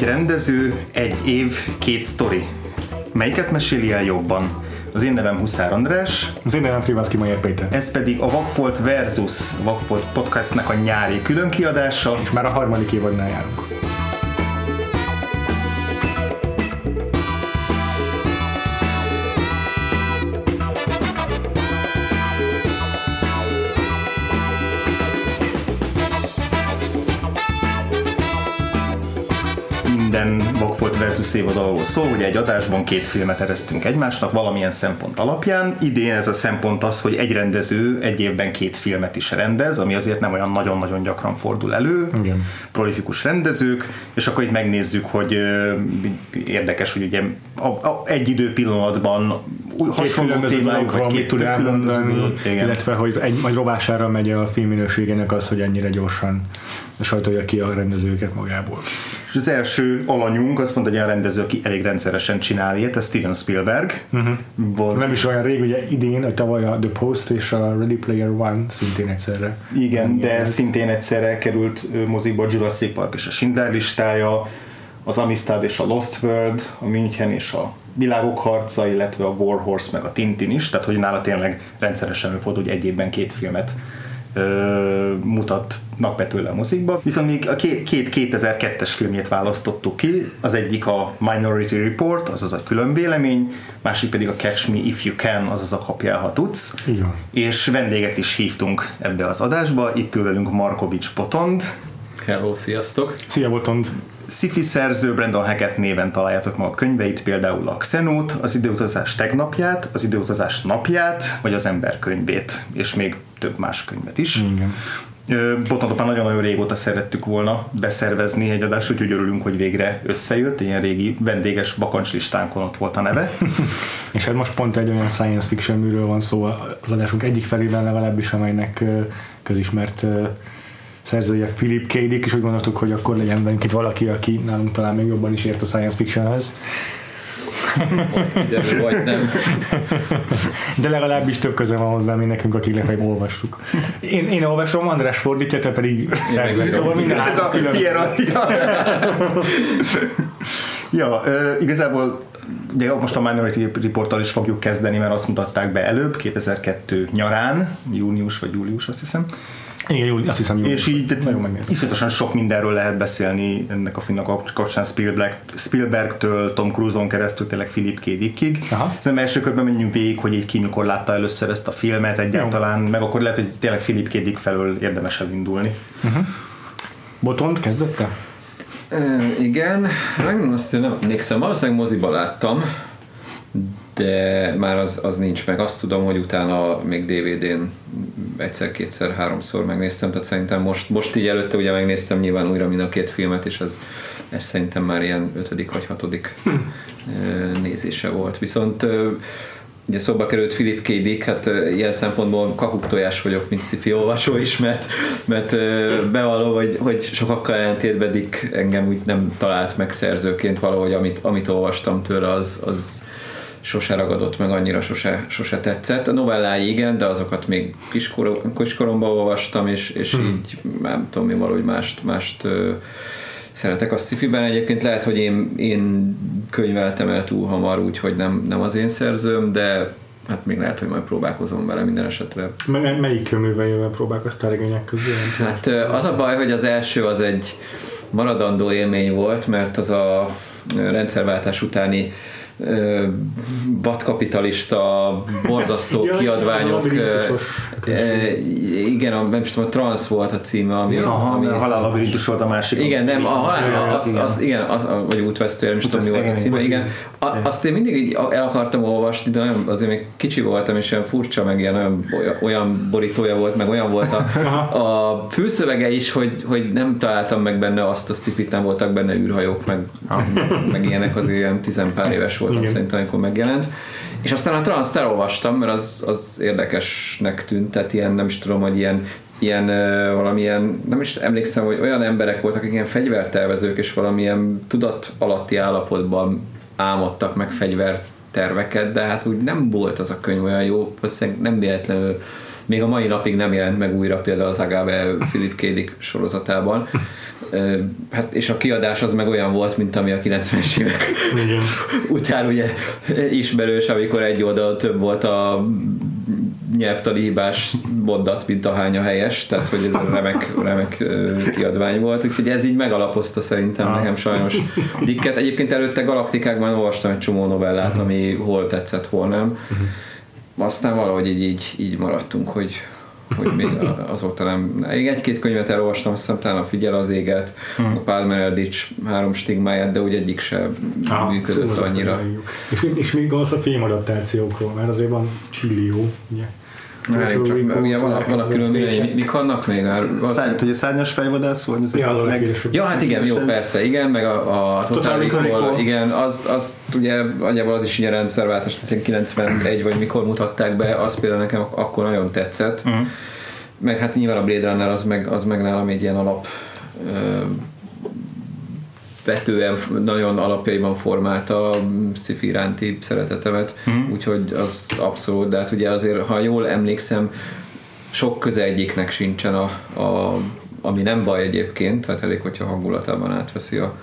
Egy rendező, egy év, két sztori. Melyiket meséli el jobban? Az én nevem Huszár András. Az én nevem Frivanszki Majer Péter. Ez pedig a Vagfolt versus Vagfolt podcastnek a nyári különkiadása. És már a harmadik évadnál járunk. Versus évad arról szól, hogy egy adásban két filmet eresztünk egymásnak valamilyen szempont alapján. Idén ez a szempont az, hogy egy rendező egy évben két filmet is rendez, ami azért nem olyan nagyon-nagyon gyakran fordul elő. Igen. Prolifikus rendezők, és akkor itt megnézzük, hogy érdekes, hogy ugye a, a, egy idő pillanatban hasonló témájuk, vagy két tud elmondani, illetve hogy egy, majd rovására megy a filmminőségének az, hogy ennyire gyorsan sajtolja ki a rendezőket magából. És az első alanyunk, azt mondta, hogy olyan rendező, aki elég rendszeresen csinál ilyet, ez Steven Spielberg. Uh-huh. Volt. Nem is olyan rég, ugye idén, hogy tavaly a The Post és a Ready Player One szintén egyszerre. Igen, de ez. szintén egyszerre került mozikba Jurassic Park és a Schindler listája, az Amistad és a Lost World, a München és a Világok harca, illetve a War Horse meg a Tintin is, tehát hogy nála tényleg rendszeresen előfordul, hogy egy évben két filmet ö, mutatnak be tőle a mozikba. Viszont még a két, két 2002-es filmjét választottuk ki, az egyik a Minority Report, azaz a külön vélemény, másik pedig a Catch Me If You Can, azaz a kapjál, ha tudsz. Igen. És vendéget is hívtunk ebbe az adásba, itt ül velünk Markovics Potond. Hello, sziasztok! Szia Botond! Sci-fi szerző Brandon Hackett néven találjátok meg a könyveit, például a Xenót, az időutazás tegnapját, az időutazás napját, vagy az ember könyvét, és még több más könyvet is. Igen. Botontot már nagyon-nagyon régóta szerettük volna beszervezni egy adást, úgyhogy örülünk, hogy végre összejött, ilyen régi vendéges bakancslistánkon ott volt a neve. és hát most pont egy olyan science fiction műről van szó az adásunk egyik felében legalábbis, amelynek közismert szerzője Philip K. Dick, és úgy gondoltuk, hogy akkor legyen bennünk itt valaki, aki nálunk talán még jobban is ért a science fictionhez. vagy nem. De legalábbis több köze van hozzá, mint nekünk, akik lefelé olvassuk. Én, én olvasom, András fordítja, te pedig szerző. Szóval minden Ez a külön. ja, igazából de most a Minority Reporttal is fogjuk kezdeni, mert azt mutatták be előbb, 2002 nyarán, június vagy július, azt hiszem. Igen, júli, azt hiszem július. És így iszonyatosan sok mindenről lehet beszélni ennek a filmnek kapcsán Spielberg, Spielbergtől, Tom Cruise-on keresztül, tényleg Philip K. Dickig. Szerintem első körben menjünk végig, hogy így ki mikor látta először ezt a filmet egyáltalán, Jó. meg akkor lehet, hogy tényleg Philip K. Dick felől érdemes elindulni. Uh-huh. Botont kezdette? E, igen, megmondom azt, hogy nem emlékszem, valószínűleg moziba láttam, de már az, az nincs meg. Azt tudom, hogy utána még DVD-n egyszer, kétszer, háromszor megnéztem, tehát szerintem most, most így előtte ugye megnéztem nyilván újra mind a két filmet, és ez, ez szerintem már ilyen ötödik vagy hatodik hm. nézése volt. Viszont ugye szóba került Philip K. Dick, hát ilyen szempontból kakuk tojás vagyok, mint sci olvasó is, mert, mert bevallom, hogy, hogy sokakkal ellentétben Dick engem úgy nem talált meg szerzőként valahogy, amit, amit olvastam tőle, az, az sose ragadott meg, annyira sose, sose tetszett. A novellái igen, de azokat még kiskor, kiskoromban olvastam, és, és hmm. így nem tudom mi valahogy mást, mást ö, szeretek a sci-fiben. Egyébként lehet, hogy én, én könyveltem el túl hamar, úgyhogy nem, nem az én szerzőm, de hát még lehet, hogy majd próbálkozom vele minden esetre. M- melyik könyvvel próbálkoztál regények közül? Hát az a baj, hogy az első az egy maradandó élmény volt, mert az a rendszerváltás utáni vadkapitalista, borzasztó ja, kiadványok. igen, a, nem tudom, a Trans volt a címe, ami... Aha, ami, a halál volt a másik. Igen, nem, a halál, az, az, igen, az, vagy útvesztő, nem is tudom, mi volt a címe, igen. A, azt én mindig így el akartam olvasni, de nagyon, azért még kicsi voltam, és ilyen furcsa, meg ilyen olyan, olyan borítója volt, meg olyan volt a, a főszövege is, hogy, hogy nem találtam meg benne azt a szifit, nem voltak benne űrhajók, meg, meg ilyenek az ilyen tizenpár éves volt voltam Igen. szerintem, amikor megjelent. És aztán a trans olvastam, mert az, az érdekesnek tűnt, tehát ilyen, nem is tudom, hogy ilyen ilyen uh, valamilyen, nem is emlékszem, hogy olyan emberek voltak, akik ilyen fegyvertervezők, és valamilyen tudat alatti állapotban álmodtak meg fegyverterveket, de hát úgy nem volt az a könyv olyan jó, valószínűleg nem véletlenül még a mai napig nem jelent meg újra például az Agave Philip K. Dick sorozatában. Hát, és a kiadás az meg olyan volt, mint ami a 90-es évek Igen. után ugye ismerős, amikor egy oldal több volt a nyelvtani hibás mondat, mint a hány a helyes, tehát hogy ez a remek, remek kiadvány volt, úgyhogy ez így megalapozta szerintem nekem sajnos Dicket. Egyébként előtte Galaktikákban olvastam egy csomó novellát, ami hol tetszett, hol nem. Aztán valahogy így, így, így maradtunk, hogy hogy még azóta nem. Még egy-két könyvet elolvastam, azt hiszem talán a Figyel az éget, a Palmer Eldritch három stigmáját, de úgy egyik sem Ah, működött fú, annyira. És, és még gondolsz a filmadaptációkról, mert azért van Csillió, ugye. Várjunk csak, ugye van, van a külön elkezdve mik, vannak még? Hát, az- Szárny, hogy a szárnyas fejvadász vagy? Az Ja, meg-. Ja, hát igen, jó, persze, igen, meg a, a Total Total Recall, igen, az, az ugye nagyjából az is ilyen rendszerváltás, tehát ilyen 91 vagy mikor mutatták be, az például nekem ak- akkor nagyon tetszett. Mhm. Meg hát nyilván a Blade Runner az meg, az meg nálam egy ilyen alap ö, vetően nagyon alapjaiban formálta a sci-fi iránti szeretetemet, Mhm. úgyhogy az abszolút, de hát ugye azért, ha jól emlékszem, sok köze egyiknek sincsen a, a ami nem baj egyébként, tehát elég, hogyha hangulatában átveszi a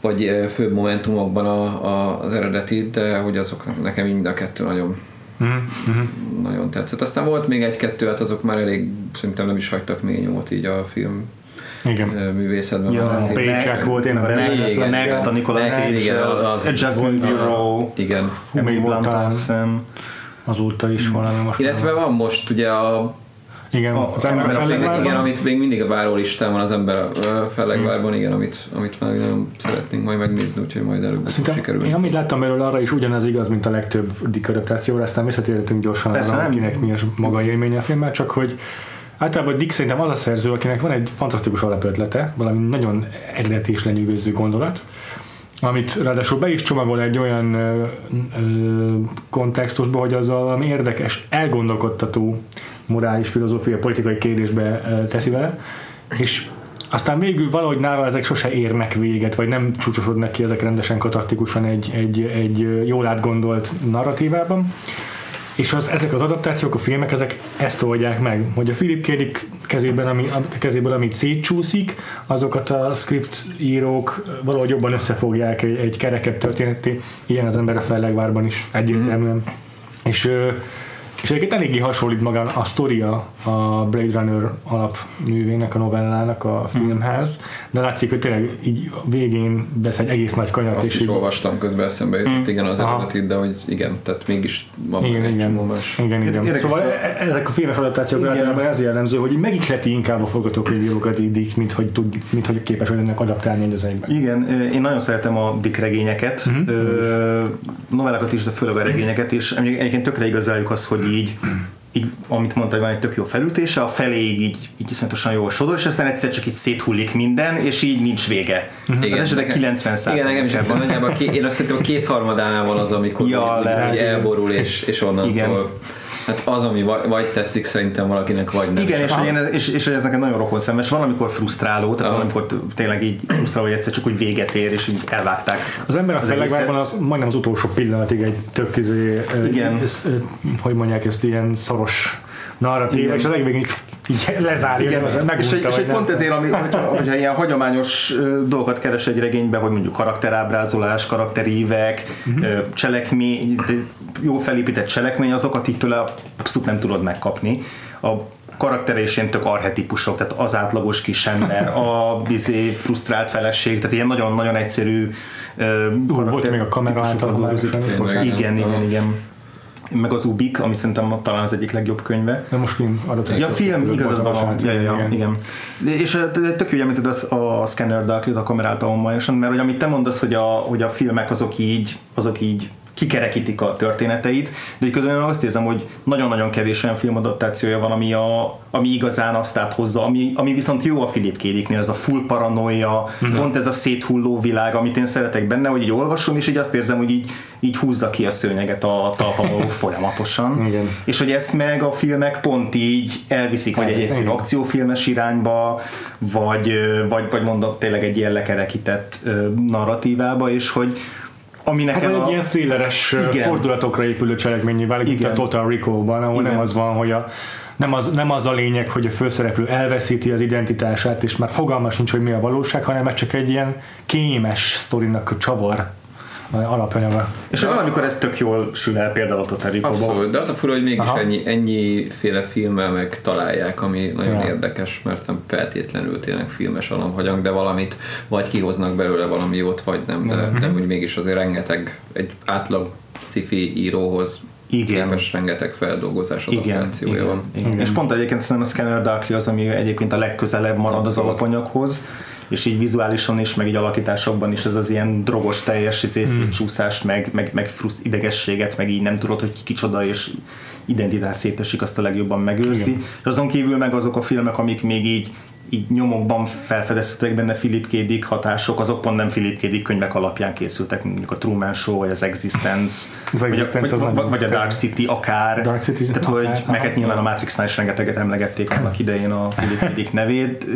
vagy főbb momentumokban a, a, az eredetit, de hogy azok nekem mind a kettő nagyon, Mhm, mhm. nagyon tetszett. Aztán volt még egy-kettő, hát azok már elég, szerintem nem is hagytak mély nyomot így a film Igen. művészetben. Ja, a Paycheck volt, én a meg a Next, Next, Next, a Nicolas Next, Cage, igen, az- Adjustment a- Bureau, Igen. Emily volt Blunt, azóta is valami most. Illetve van most ugye a Igen, a- az ember a ember a igen, amit még mindig a várólistán van az ember a fellegvárban, igen, amit, amit már nagyon szeretnénk majd megnézni, úgyhogy majd előbb Szerintem sikerül. én amit láttam belőle arra is ugyanaz igaz, mint a legtöbb Dick adaptációra, aztán visszatérhetünk gyorsan Persze, arra, nem. akinek mi a maga élménye a filmmel, csak hogy általában Dick szerintem az a szerző, akinek van egy fantasztikus alapötlete, valami nagyon eredeti és lenyűgöző gondolat, amit ráadásul be is csomagol egy olyan ö, ö, kontextusba, hogy az valami érdekes, elgondolkodtató morális, filozófia, politikai kérdésbe ö, teszi vele, és aztán végül valahogy nála ezek sose érnek véget, vagy nem csúcsosodnak ki ezek rendesen kataktikusan egy, egy, egy jól átgondolt narratívában. És az, ezek az adaptációk, a filmek, ezek ezt oldják meg, hogy a Philip K. Dick kezében, ami, a kezéből, amit szétcsúszik, azokat a script írók valahogy jobban összefogják egy, egy kerekebb történeti, ilyen az ember a fellegvárban is egyértelműen. És, ö, és egyébként eléggé hasonlít maga a sztoria a Blade Runner alapművének, a novellának a filmhez, de látszik, hogy tényleg így a végén vesz egy egész nagy kanyart, Azt és is így olvastam, közben eszembe jutott, igen, az eredetit, de hogy igen, tehát mégis van igen, egy igen, más. igen, igen. Érdekes, Szóval hogy- e- ezek a filmes adaptációk általában ez jellemző, hogy megikleti inkább a forgatókönyvírókat így, mint hogy, tud, mint hogy képes lennek adaptálni egy az egyben. Igen, én nagyon szeretem a Dick regényeket, Mhm. uh-huh. novellákat is, de főleg a regényeket, és egyébként tökre igaz rájuk az, hogy így így, amit mondta, hogy van egy tök jó felütése, a feléig így, így iszonyatosan jól sodor, és aztán egyszer csak így széthullik minden, és így nincs vége. Igen, az esetek nekem- 90 Igen, nekem is van nagyjából, ké- én azt hiszem a kétharmadánál van az, amikor Ja, úgy- lehet, igen. elborul, és, és onnantól Igen. Hát az, ami vagy, vagy tetszik szerintem valakinek, vagy nem. Igen, és, hogy én, ez- és, és hogy ez nekem nagyon rokon szemes. Van, amikor frusztráló, tehát van, amikor tényleg így frusztráló, hogy egyszer csak úgy véget ér, és így elvágták. Az ember a fellegvárban az majdnem az utolsó pillanatig egy tök izé, Igen. Ez, ö, hogy mondják ezt, ilyen szoros narratíva, Igen. és a legvégén így, így lezárja, Igen, az és, megunta, egy, és egy pont ezért, ami, hogyha, hogyha ilyen hagyományos dolgokat keres egy regénybe, hogy mondjuk karakterábrázolás, karakterívek, uh-huh. cselekmény, jó felépített cselekmény, azokat így tőle abszolút nem tudod megkapni. A karaktere is ilyen tök arhetipusok, tehát az átlagos kis ember, a bizé frusztrált feleség, tehát ilyen nagyon-nagyon egyszerű ö, volt még a kamera által. Igen, igen, igen. Meg az Ubik, ami szerintem talán az egyik legjobb könyve. De most film adaptáció. Ja, film, igazad van, ja, ja, ja, igen. igen. És de tök jó, említed az, a Scanner Darkly-t, a kamerát homályosan, mert hogy amit te mondasz, hogy a, hogy a filmek azok így, azok így kikerekítik a történeteit, de hogy közben azt érzem, hogy nagyon-nagyon kevés olyan filmadaptációja van, ami, a, ami igazán azt áthozza, ami, ami viszont jó a Philip K. Dicknél, ez a full paranoia, pont ez a széthulló világ, amit én szeretek benne, hogy így olvasom, és így azt érzem, hogy így, így húzza ki a szőnyeget a talpaló folyamatosan. Igen. És hogy ezt meg a filmek pont így elviszik, vagy egy egyszerű akciófilmes irányba, vagy, vagy, vagy mondok tényleg egy ilyen lekerekített narratívába, és hogy ami Hát nekem egy a, ilyen thrilleres Igen. fordulatokkal épülő cselekményé válik, mint a. Total Recall-ban, ahol nem Igen. az van, hogy a, nem, az, nem az a lényeg, hogy a főszereplő elveszíti az identitását, és már fogalmas nincs, hogy mi a valóság, hanem ez csak egy ilyen kémes sztorinak a csavar alapanyaga. és valamikor ez tök jól sül el, például a. Abszolút, de az a fura, hogy mégis Aha. ennyi, ennyiféle filmmel meg találják, ami nagyon Ja. érdekes, mert nem feltétlenül tényleg filmes alapanyag, de valamit vagy kihoznak belőle valami jót, vagy nem, de, Mhm. de úgy mégis azért rengeteg, egy átlag sci-fi íróhoz Igen. képes rengeteg feldolgozás Igen, adaptációja igen, van. igen. És pont egyébként szerintem a Scanner Darkly az, ami egyébként a legközelebb marad az Abszolút. alapanyaghoz, és így vizuálisan is, meg így alakításokban is ez az ilyen drogos teljes izé, szétcsúszást, meg, meg, meg fruszt, idegességet, meg így nem tudod, hogy ki kicsoda, és identitás szétesik, azt a legjobban megőrzi. Igen. És azon kívül meg azok a filmek, amik még így így nyomokban felfedezhetek benne Philip K. Dick hatások, azok pont nem Philip K. Dick könyvek alapján készültek, mondjuk a Truman Show, vagy az Existence, Az vagy, a, Existence az vagy, nagyon vagy a Dark. City akár. Dark City, Tehát, akár, hogy aha. meg hát nyilván a Matrixnál is rengeteget emlegették annak idején a Philip K. Dick nevét,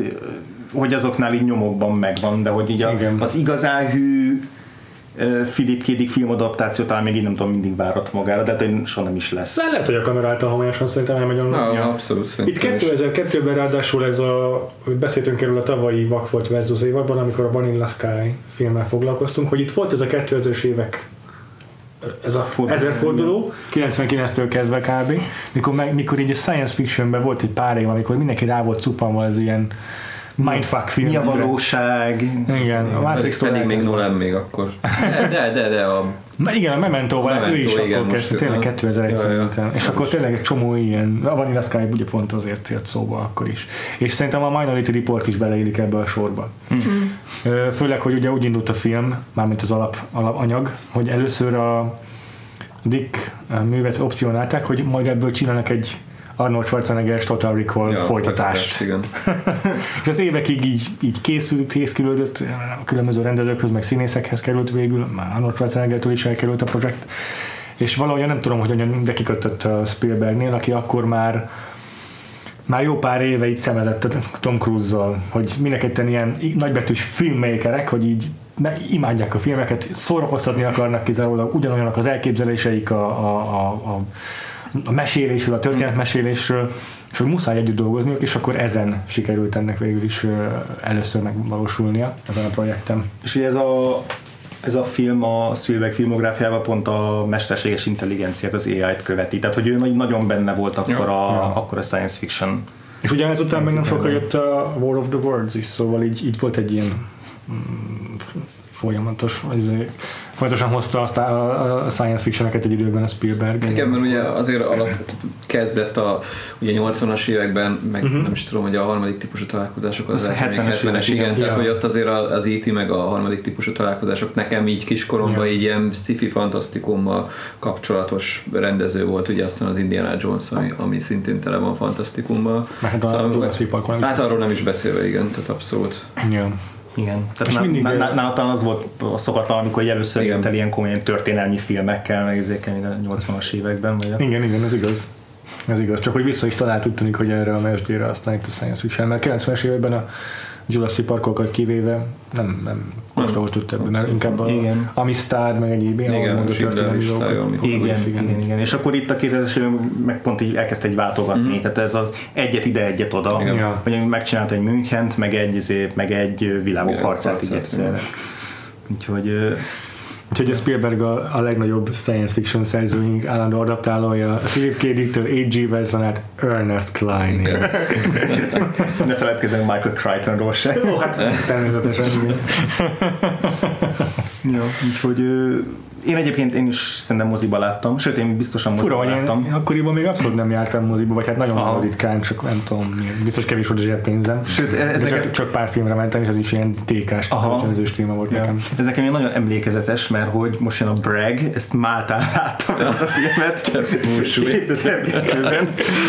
hogy azoknál így nyomokban megvan, de hogy így a, Igen. az igazán hű Philip K. Dick filmadaptáció talán még így nem tudom, mindig várat magára, de hát hogy soha nem is lesz. Lehet, hogy a kamera által homályosan szerintem elmegy a Na, ja. abszolút Itt szerintem is. 2002-ben ráadásul ez a, hogy beszéltünk erről a tavalyi Vakfolt versus évadban, amikor a Vanilla Sky filmmel foglalkoztunk, hogy itt volt ez a 2000-es évek ez a Forduló. ezerforduló, 99-től kezdve kb. Mikor, meg, mikor így a science fictionben volt egy pár év, amikor mindenki rá volt cuppanva az ilyen mindfuck film. Mi a valóság? Igen, a Matrix-tól pedig még. Nolan még akkor. De, de, de, de a Na igen, a Memento-val Memento, ő is igen, akkor kezdte, tényleg nem? 2001 Ja, ja. szerintem. És akkor tényleg egy csomó ilyen, a Vanilla Sky ugye pont azért jött szóba akkor is. És szerintem a Minority Report is beleillik ebbe a sorba. Ö, Főleg, hogy ugye úgy indult a film, mármint az alap, alapanyag, hogy először a Dick művet opcionálták, hogy majd ebből csinálnak egy Arnold Schwarzenegger Total Recall ja, folytatást. Igen. És az évekig így, így készült, készülődött, a különböző rendezőkhöz, meg színészekhez került végül, már Arnold Schwarzeneggertől is elkerült a projekt, és valahogy nem tudom, hogy hogyan, de kikötött a Spielbergnél, aki akkor már már jó pár éve itt szemezett Tom Cruise-zal, hogy mindenketten ilyen nagybetűs filmmakerek, hogy így imádják a filmeket, szórakoztatni akarnak kizárólag, ugyanolyanak az elképzeléseik a, a, a, a, a mesélésről, a történetmesélésről, és hogy muszáj együtt dolgozniuk, és akkor ezen sikerült ennek végül is először megvalósulnia, ezen a projekten. És ugye ez a, ez a film a Spielberg filmográfiában pont a mesterséges intelligenciát, az AI-t követi. Tehát, hogy ő nagy- nagyon benne volt akkor, a, Ja. akkor a science fiction. És ugye ezután még nem sokkal jött a War of the Worlds is, szóval így, így volt egy ilyen mm, folyamatos, ez, folyamatosan hozta azt a, a science fictioneket egy időben a Spielberg. Igen, mert ugye azért alap kezdett a ugye 80-as években, meg uh-huh. nem is tudom, hogy a harmadik típusú találkozások az, Az az 70-es, 70-es 70-es évek, igen, igen. tehát hogy ott azért az E.T. meg a harmadik típusú találkozások nekem így kiskoromban Ja. így ilyen sci-fi fantasztikummal kapcsolatos rendező volt, ugye aztán az Indiana Jones, ami, ami szintén tele van fantasztikummal. Meg hát a Szóval- Jurassic Hát arról nem is beszélve, igen, tehát abszolút. Ja. Igen. Tehát ná, mindig, ná, ö, ná, az volt a szokatlan, amikor először Igen. jött el ilyen komolyan történelmi filmekkel, meg a 80-as években. Vagy a... Igen, igen, ez igaz. Ez igaz, csak hogy vissza is talált úgy tűnik, hogy erre a mesdjére aztán itt a science fiction, mert 90-es években a Jurassic Parkokat kivéve nem, nem kóstoltuk több, mert inkább a Igen. Amistad, meg egyéb ilyen Igen, Schindler történelmi listája, dolgok. ami- Igen, igen, igen. igen, igen. És akkor itt a 2000-es években meg pont így elkezdte egy váltogatni, mm. tehát ez az egyet ide, egyet oda, Igen. Ja. hogy megcsinált egy Münchent, meg egy, izé, meg egy világok Világok harcát így harcát, egyszerre. Úgyhogy Úgyhogy a Spielberg a, a legnagyobb science fiction szerzőink állandó adaptálója, Philip K. Dick-től A.G. Wilson át Ernest Klein. Ne feledkezzünk Michael Crichtonról se. Jó, hát természetesen. Ja, úgyhogy én egyébként én is szerintem moziba láttam, sőt én biztosan Fura, moziba én láttam. akkoriban még abszolút nem jártam moziba, vagy hát nagyon Aha. ritkán, csak nem tudom, biztos kevés volt a zsebpénzem. Sőt, ez De nekem- csak, csak, pár filmre mentem, és az is ilyen tékás, kölcsönzős téma volt Ja. nekem. Ez nekem ilyen nagyon emlékezetes, mert hogy most jön a Bragg, ezt Máltán láttam ezt a filmet. 2002-ben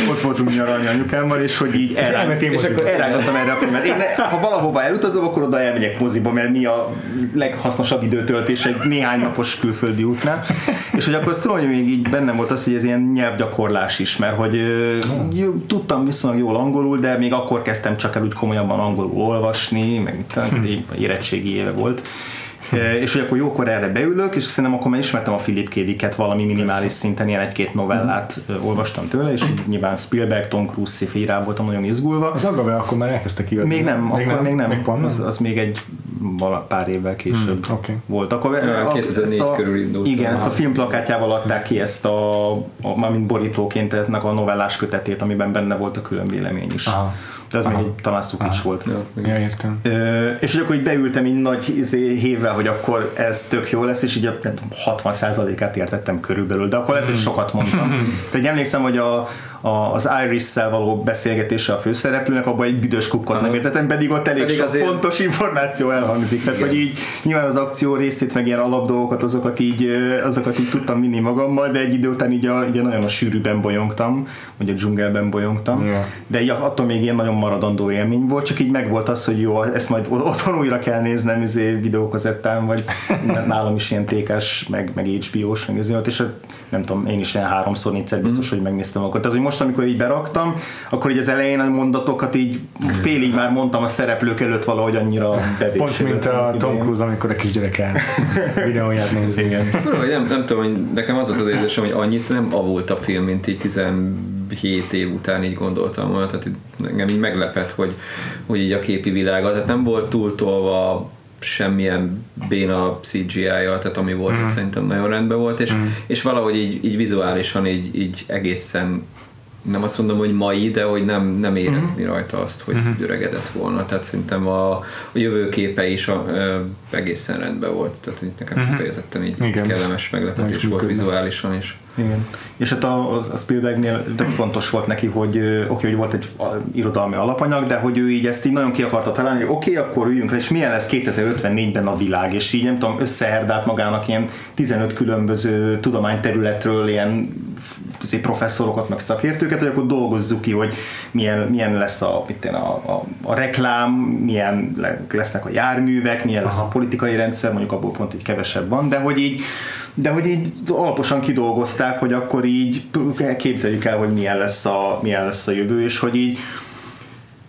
ott voltunk nyaralni anyukámmal, és hogy így elrá... elmentél és akkor elrágottam erre a filmet. Én, ha valahova elutazom, akkor oda elmegyek moziba, mert mi a leghasznosabb időtöltés egy néhány napos külföldi útnál. És hogy akkor hogy még így bennem volt az, hogy ez ilyen nyelvgyakorlás is, mert hogy jó, tudtam viszonylag jól angolul, de még akkor kezdtem csak el úgy komolyabban angolul olvasni, meg talán érettségi éve volt és hogy akkor jókor erre beülök, és szerintem akkor már ismertem a Philip K. Dicket valami minimális Persze. szinten, ilyen egy-két novellát mm. olvastam tőle, és nyilván Spielberg, Tom Cruise sci voltam nagyon izgulva. Az Agabe akkor már elkezdte kiadni. Még nem, még akkor nem, még nem. Még pont, az, az, még egy vala, pár évvel később mm, okay. volt. Akkor ja, 2004 a, körül indult. Igen, ezt a filmplakátjával adták ki ezt a, a mármint borítóként ennek a novellás kötetét, amiben benne volt a külön vélemény is. Aha de ez Aha. még egy talán szukis volt. Ja, ja, értem. Ö, és hogy akkor így beültem így nagy izé, hévvel, hogy akkor ez tök jó lesz, és így a 60%-át értettem körülbelül, de akkor lehet, hogy sokat mondtam. Tehát emlékszem, hogy a, az Iris-szel való beszélgetése a főszereplőnek, abban egy büdös kukkot nem értettem, pedig ott elég pedig sok azért... fontos információ elhangzik. Tehát, hogy így nyilván az akció részét, meg ilyen alapdolgokat, azokat így, azokat így tudtam vinni magammal, de egy idő után így, a, így nagyon a sűrűben bolyongtam, vagy a dzsungelben bolyongtam, yeah. de így attól még ilyen nagyon maradandó élmény volt, csak így megvolt az, hogy jó, ezt majd otthon újra kell néznem izé, videókazettán, vagy nálam is ilyen tékes, meg, meg HBO-s, meg izé, és nem tudom, én is ilyen háromszor, négyszer biztos, mm. hogy megnéztem akkor. Tehát, hogy most, amikor így beraktam, akkor így az elején a mondatokat így félig már mondtam a szereplők előtt valahogy annyira bevés. Pont mint a Tom Cruise, amikor a kisgyerek el videóját nézi. Igen. nem, nem tudom, hogy nekem az volt az érzésem, hogy annyit nem avult a film, mint így 17 év után így gondoltam volna, tehát engem így meglepett, hogy, hogy így a képi világa, tehát nem volt túltolva semmilyen béna CGI-jal, tehát ami volt, mm. szerintem nagyon rendben volt, és, mm. és valahogy így, így vizuálisan így, így egészen nem azt mondom, hogy mai, de hogy nem, nem érezni uh-huh. rajta azt, hogy uh-huh. öregedett volna. Tehát szerintem a, a jövőképe is a, a, egészen rendben volt. Tehát nekem uh-huh. így Igen. kellemes meglepetés volt vizuálisan is. Igen. És hát a, a Spielbergnél tök fontos volt neki, hogy oké, okay, hogy volt egy irodalmi alapanyag, de hogy ő így ezt így nagyon ki akarta találni, hogy oké, okay, akkor üljünk le, és milyen lesz 2054-ben a világ, és így nem tudom, összeherdált magának ilyen 15 különböző tudományterületről ilyen professzorokat, meg szakértőket, hogy akkor dolgozzuk ki, hogy milyen, milyen lesz a, mit én, a, a, a reklám, milyen lesznek a járművek, milyen lesz Aha. a politikai rendszer, mondjuk abból pont így kevesebb van, de hogy így de hogy így alaposan kidolgozták, hogy akkor így képzeljük el, hogy milyen lesz a, milyen lesz a jövő, és hogy így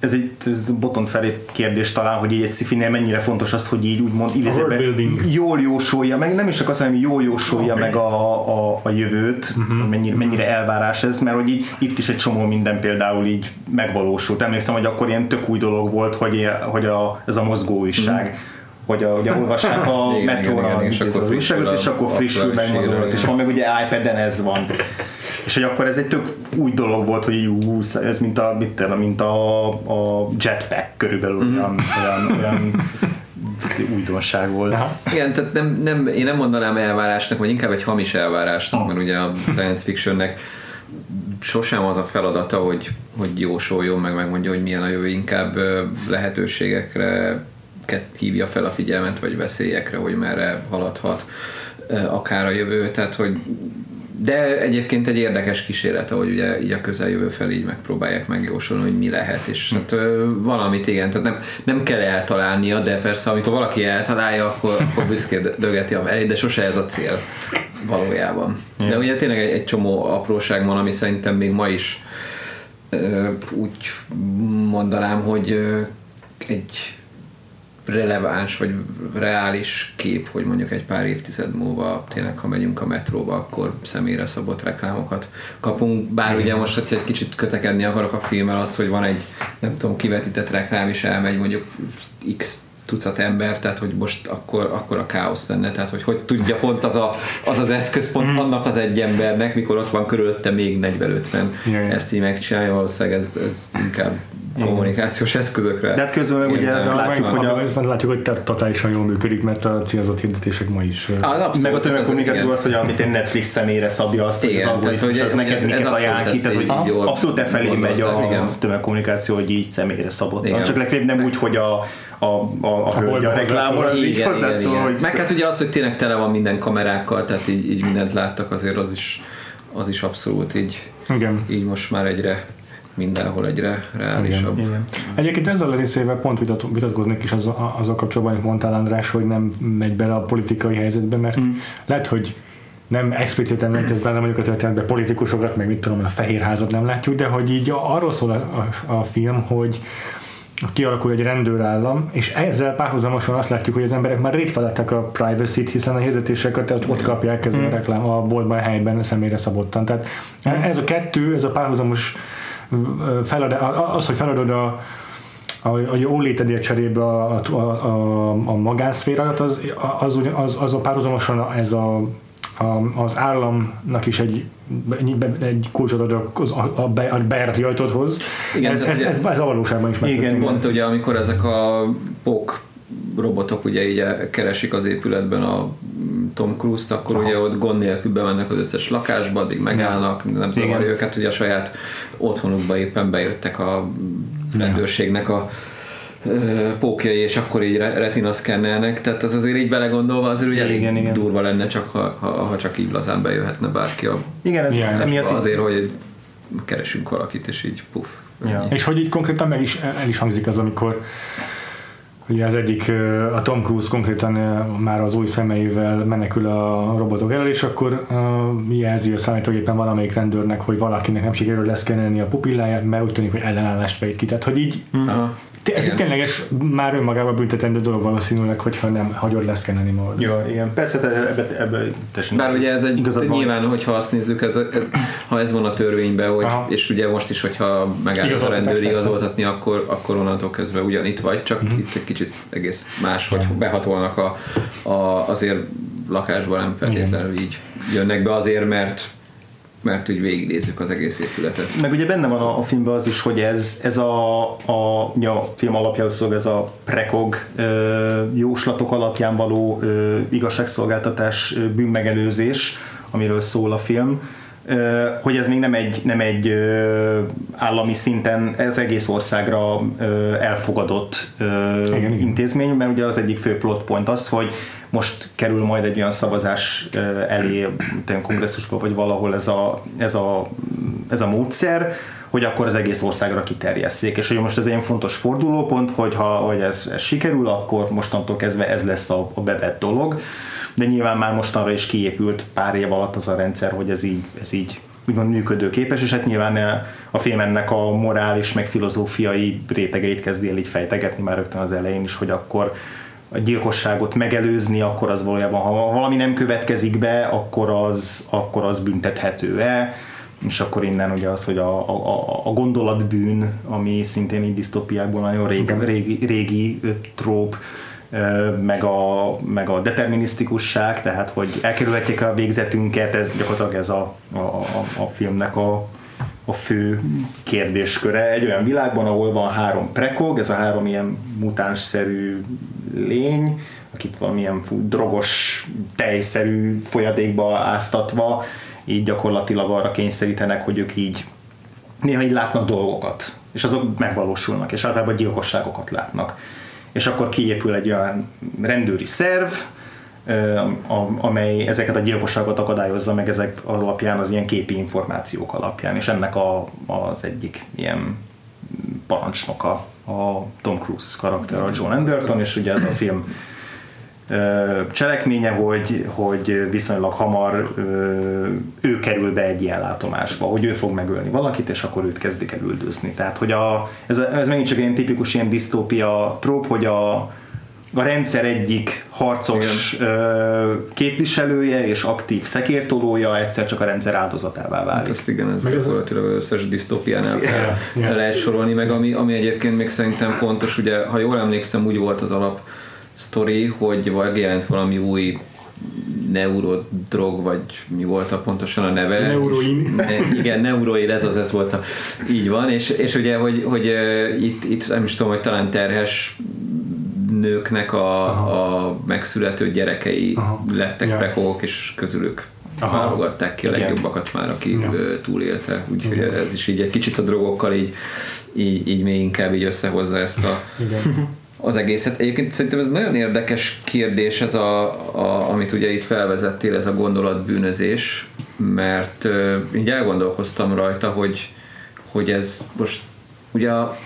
ez egy ez boton felé kérdés talán, hogy így egy szifinél mennyire fontos az, hogy így úgymond idézőben jól jósolja, meg nem is csak azt mondom, hogy jól jósolja okay. meg a, a, a jövőt, uh-huh. mennyire, mennyire elvárás ez, mert hogy így, itt is egy csomó minden például így megvalósult. Emlékszem, hogy akkor ilyen tök új dolog volt, hogy, hogy a, ez a mozgó újság. Uh-huh hogy a, ugye olvassák a metróra és, akkor frissül, és akkor frissül meg mozogott, és van meg ugye iPad-en ez van. És hogy akkor ez egy tök új dolog volt, hogy jú, ez mint a, mit mint a, a jetpack körülbelül mm. olyan, olyan, olyan újdonság volt. Aha. Igen, tehát nem, nem, én nem mondanám elvárásnak, vagy inkább egy hamis elvárásnak, oh. mert ugye a science fictionnek sosem az a feladata, hogy, hogy jósoljon, meg megmondja, hogy milyen a jövő, inkább lehetőségekre hívja fel a figyelmet, vagy veszélyekre, hogy merre haladhat akár a jövő, tehát hogy de egyébként egy érdekes kísérlet, ahogy ugye így a közeljövő felé így megpróbálják megjósolni, hogy mi lehet, és hát ö, valamit igen, tehát nem, nem kell eltalálnia, de persze amikor valaki eltalálja, akkor, akkor büszkén dögeti a mellé, de sose ez a cél valójában. De ugye tényleg egy, egy csomó apróság van, ami szerintem még ma is ö, úgy mondanám, hogy ö, egy releváns vagy reális kép, hogy mondjuk egy pár évtized múlva tényleg, ha megyünk a metróba, akkor személyre szabott reklámokat kapunk. Bár ugye most, hogy egy kicsit kötekedni akarok a filmmel, az, hogy van egy nem tudom, kivetített reklám, és elmegy mondjuk x tucat ember, tehát hogy most akkor, akkor a káosz lenne, tehát hogy hogy tudja pont az a, az, az eszköz pont mm. annak az egy embernek, mikor ott van körülötte még 40-50 ezt így megcsinálja, valószínűleg ez, ez inkább kommunikációs eszközökre. De hát közben ugye ezt látjuk, hogy a... Ezt látjuk, hogy totálisan jól működik, mert a célzott hirdetések ma is. Abszolút, meg a tömegkommunikáció az, hogy amit egy Netflix személyre szabja azt, hogy az algoritmus az neked miket ajánl ki, tehát hogy abszolút e felé megy a tömegkommunikáció, hogy így személyre szabottan. Csak legfeljebb nem úgy, hogy a a, a, a, a hölgy a reklámon, az így hozzászól, hogy... Meg hát ugye az, hogy tényleg tele van minden kamerákkal, tehát így, így mindent láttak, azért az is, az is abszolút így, Igen. így most már egyre mindenhol egyre reálisabb. Igen, igen. Egyébként ezzel a részével pont vitat, vitatkoznék is az, azzal kapcsolatban, amit mondtál András, hogy nem megy bele a politikai helyzetbe, mert mm. lehet, hogy nem expliciten ment ez benne mondjuk a történetben politikusokat, meg mit tudom, a fehérházat nem látjuk, de hogy így arról szól a, a, a film, hogy kialakul egy rendőrállam, és ezzel párhuzamosan azt látjuk, hogy az emberek már rég felettek a privacy-t, hiszen a hirdetéseket ott, ott kapják ez a reklám a boltban, a helyben, személyre szabottan. Tehát ez a kettő, ez a párhuzamos feladat, az, hogy feladod a, a, a jó létedért cserébe a, a, a, a magánszférádat, az, az, az, az a párhuzamosan ez a, a, az államnak is egy, egy kulcsot ad a, a, be, a bejárt ajtódhoz. Igen, ez, ez, ez, ez, a valóságban is megtörténik. Igen, pont ugye amikor ezek a POK robotok ugye így keresik az épületben a Tom Cruise-t, akkor Aha. ugye ott gond nélkül bemennek az összes lakásba, addig megállnak, nem zavarja őket, ugye a saját otthonukba éppen bejöttek a rendőrségnek a pókjai, és akkor így retina szkennelnek, tehát az azért így belegondolva azért ugye elég igen, igen. durva lenne, csak ha, ha, ha, csak így lazán bejöhetne bárki a igen, ez emiatt azért, hogy keresünk valakit, és így puff. Ja. És hogy így konkrétan meg is, el is hangzik az, amikor Ugye az egyik, a Tom Cruise konkrétan már az új szemeivel menekül a robotok elől, és akkor uh, jelzi a számítógépen valamelyik rendőrnek, hogy valakinek nem sikerül leszkenelni a pupilláját, mert úgy tűnik, hogy ellenállást fejt ki. Tehát, hogy így Aha. Ez egy tényleges, már önmagában büntetendő dolog valószínűleg, hogyha nem hagyod leszkenelni magad. Jó, igen. Persze, ebbe, ebbe tessék. Bár ugye ez egy, igazad nyilván, hogyha azt nézzük, ez, ez, ha ez van a törvényben, hogy, és ugye most is, hogyha megáll a rendőr igazoltatni, akkor, akkor onnantól kezdve ugyanitt vagy, csak uh-huh. itt egy kicsit egész más, hogy behatolnak a, a, azért lakásban nem feltétlenül így jönnek be azért, mert mert úgy végignézzük az egész épületet. Meg ugye benne van a, a filmben az is, hogy ez, ez a, a, a film alapjául szól, ez a prekog ö, jóslatok alapján való ö, igazságszolgáltatás bűnmegelőzés, amiről szól a film, ö, hogy ez még nem egy, nem egy ö, állami szinten, ez egész országra ö, elfogadott ö, igen, igen. intézmény, mert ugye az egyik fő plot point az, hogy most kerül majd egy olyan szavazás elé, kongresszusban, vagy valahol ez a, ez a, ez a módszer, hogy akkor az egész országra kiterjesszék. És hogy most ez egy fontos fordulópont, hogy ha hogy ez, ez sikerül, akkor mostantól kezdve ez lesz a, a bevett dolog. De nyilván már mostanra is kiépült pár év alatt az a rendszer, hogy ez így, ez így úgymond működőképes, és hát nyilván a film ennek a morális, meg filozófiai rétegeit kezdi el így fejtegetni már rögtön az elején is, hogy akkor a gyilkosságot megelőzni, akkor az valójában, ha valami nem következik be, akkor az, akkor az büntethető-e, és akkor innen ugye az, hogy a, a, a gondolatbűn, ami szintén így disztópiákból nagyon régi, régi, régi tróp, meg a, meg a determinisztikusság, tehát hogy elkerülhetjük a végzetünket, ez gyakorlatilag ez a, a, a filmnek a, a fő kérdésköre. Egy olyan világban, ahol van három prekog, ez a három ilyen mutánsszerű lény, akit valamilyen fú, drogos, tejszerű folyadékba áztatva, így gyakorlatilag arra kényszerítenek, hogy ők így néha így látnak dolgokat, és azok megvalósulnak, és általában gyilkosságokat látnak. És akkor kiépül egy olyan rendőri szerv, amely ezeket a gyilkosságokat akadályozza meg ezek alapján, az ilyen képi információk alapján, és ennek a, az egyik ilyen parancsnoka a Tom Cruise karakter, a John Anderton, és ugye ez a film cselekménye, hogy, hogy viszonylag hamar ő kerül be egy ilyen látomásba, hogy ő fog megölni valakit, és akkor őt kezdik el üldözni. Tehát, hogy a, ez, ez megint csak ilyen tipikus ilyen disztópia tróp, hogy a, a rendszer egyik harcos igen. képviselője és aktív szekértolója egyszer csak a rendszer áldozatává válik. Hát igen, ez gyakorlatilag az összes disztópiánál fel yeah. lehet sorolni, meg ami, ami egyébként még szerintem fontos, ugye ha jól emlékszem, úgy volt az alap sztori, hogy jelent valami új neurodrog, vagy mi volt a pontosan a neve? Neuroin. Ne, igen, neuroin, ez az, ez volt a, így van, és, és ugye, hogy, hogy uh, itt, itt nem is tudom, hogy talán terhes nőknek a, a megszülető gyerekei Aha. lettek ja. prekók, és közülük Aha. válogatták ki a legjobbakat már, aki ja. túlélte. Úgyhogy Igen. ez is így egy kicsit a drogokkal így, így, így még inkább így összehozza ezt a, Igen. az egészet. Egyébként szerintem ez nagyon érdekes kérdés, ez a, a, amit ugye itt felvezettél, ez a gondolatbűnözés, mert uh, így elgondolkoztam rajta, hogy, hogy ez most ugye a,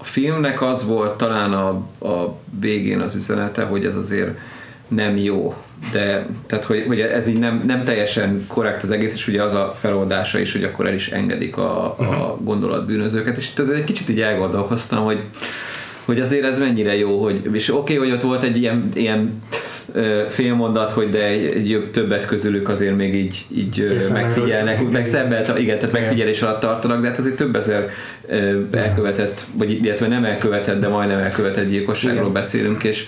a filmnek az volt talán a, a végén az üzenete, hogy ez azért nem jó. De tehát, hogy, hogy ez így nem, nem teljesen korrekt az egész, és ugye az a feloldása is, hogy akkor el is engedik a, a gondolatbűnözőket, és itt azért egy kicsit így elgondolkoztam, hogy, hogy azért ez mennyire jó, hogy, és oké, okay, hogy ott volt egy ilyen, ilyen félmondat, hogy de egy, többet közülük azért még így, így Készen megfigyelnek, megöltek. meg szemmel, igen, tehát megfigyelés alatt tartanak, de hát azért több ezer elkövetett, vagy illetve nem elkövetett, de majdnem elkövetett gyilkosságról Igen. beszélünk, és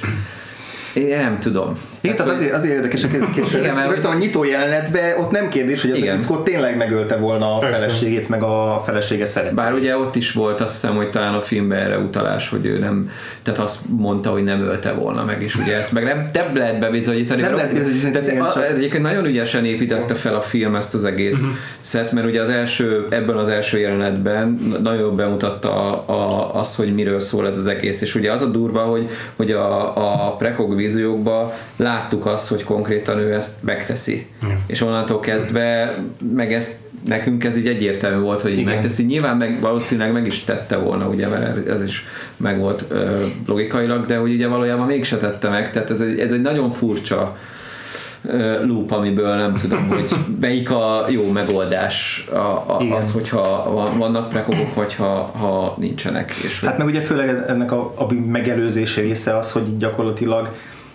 én nem tudom. Igen, tehát azért, azért érdekesek ezek, és Igen, mert- rögtön a nyitó jelenetben ott nem kérdés, hogy az a Igen. fickó tényleg megölte volna a Persze. feleségét, meg a felesége szeretett. Bár ugye ott is volt azt hiszem, hogy talán a filmben erre utalás, hogy ő nem, tehát azt mondta, hogy nem ölte volna meg, és ugye ezt meg nem, nem lehet bebizonyítani. Nem lehet bizonyítani, Tehát igen, a, csak- egyébként nagyon ügyesen építette fel a film ezt az egész szet, mert ugye az első, ebben az első jelenetben nagyon jól bemutatta a, a, azt, hogy miről szól ez az egész, és ugye az a durva, hogy, hogy a, a prekog víziókban láttuk azt, hogy konkrétan ő ezt megteszi. Igen. És onnantól kezdve meg ezt nekünk ez így egyértelmű volt, hogy így Igen. megteszi. Nyilván meg, valószínűleg meg is tette volna, ugye, mert ez is meg volt ö, logikailag, de hogy ugye valójában mégse tette meg, tehát ez egy, ez egy nagyon furcsa loop, amiből nem tudom, hogy melyik a jó megoldás a, a, Igen. az, hogyha van- vannak prekogok, vagy ha, ha nincsenek. És Hát meg ugye főleg ennek a, a megelőzési része az, hogy gyakorlatilag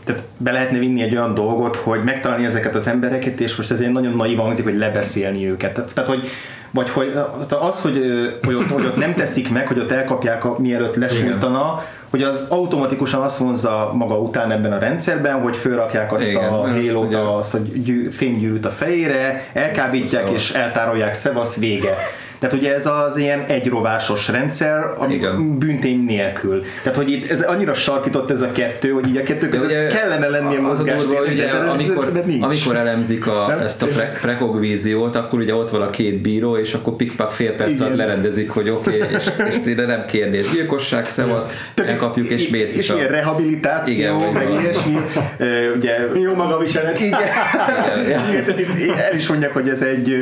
tehát be lehetne vinni egy olyan dolgot, hogy megtalálni ezeket az embereket, és most ez ilyen nagyon naiv hangzik, hogy lebeszélni őket. Tehát, hogy vagy hogy az, hogy, hogy, ott, hogy ott nem teszik meg, hogy ott elkapják, a, mielőtt lesújtana, hogy az automatikusan azt vonza maga után ebben a rendszerben, hogy fölrakják azt Igen, a azt hélót, ugye- azt a gyű, fénygyűrűt a fejére, elkábítják Szevasz. és eltárolják, szevasz, vége. Tehát ugye ez az ilyen egyrovásos rendszer, ami Igen. büntény nélkül. Tehát, hogy itt ez annyira sarkított ez a kettő, hogy így a kettő De között ugye kellene lennie az a durva, mozgás. hogy ugye, amikor, amikor elemzik a, Nem? ezt a pre, prekogvíziót, akkor ugye ott van a két bíró, és akkor pikpak fél perc alatt lerendezik, hogy oké, okay, és, és ide nem kérdés. Gyilkosság, szevasz, elkapjuk és mész és ilyen rehabilitáció, Igen, meg ilyesmi. Ugye, Jó maga viselet. igen, Igen, igen, tehát itt el is mondják, hogy ez egy,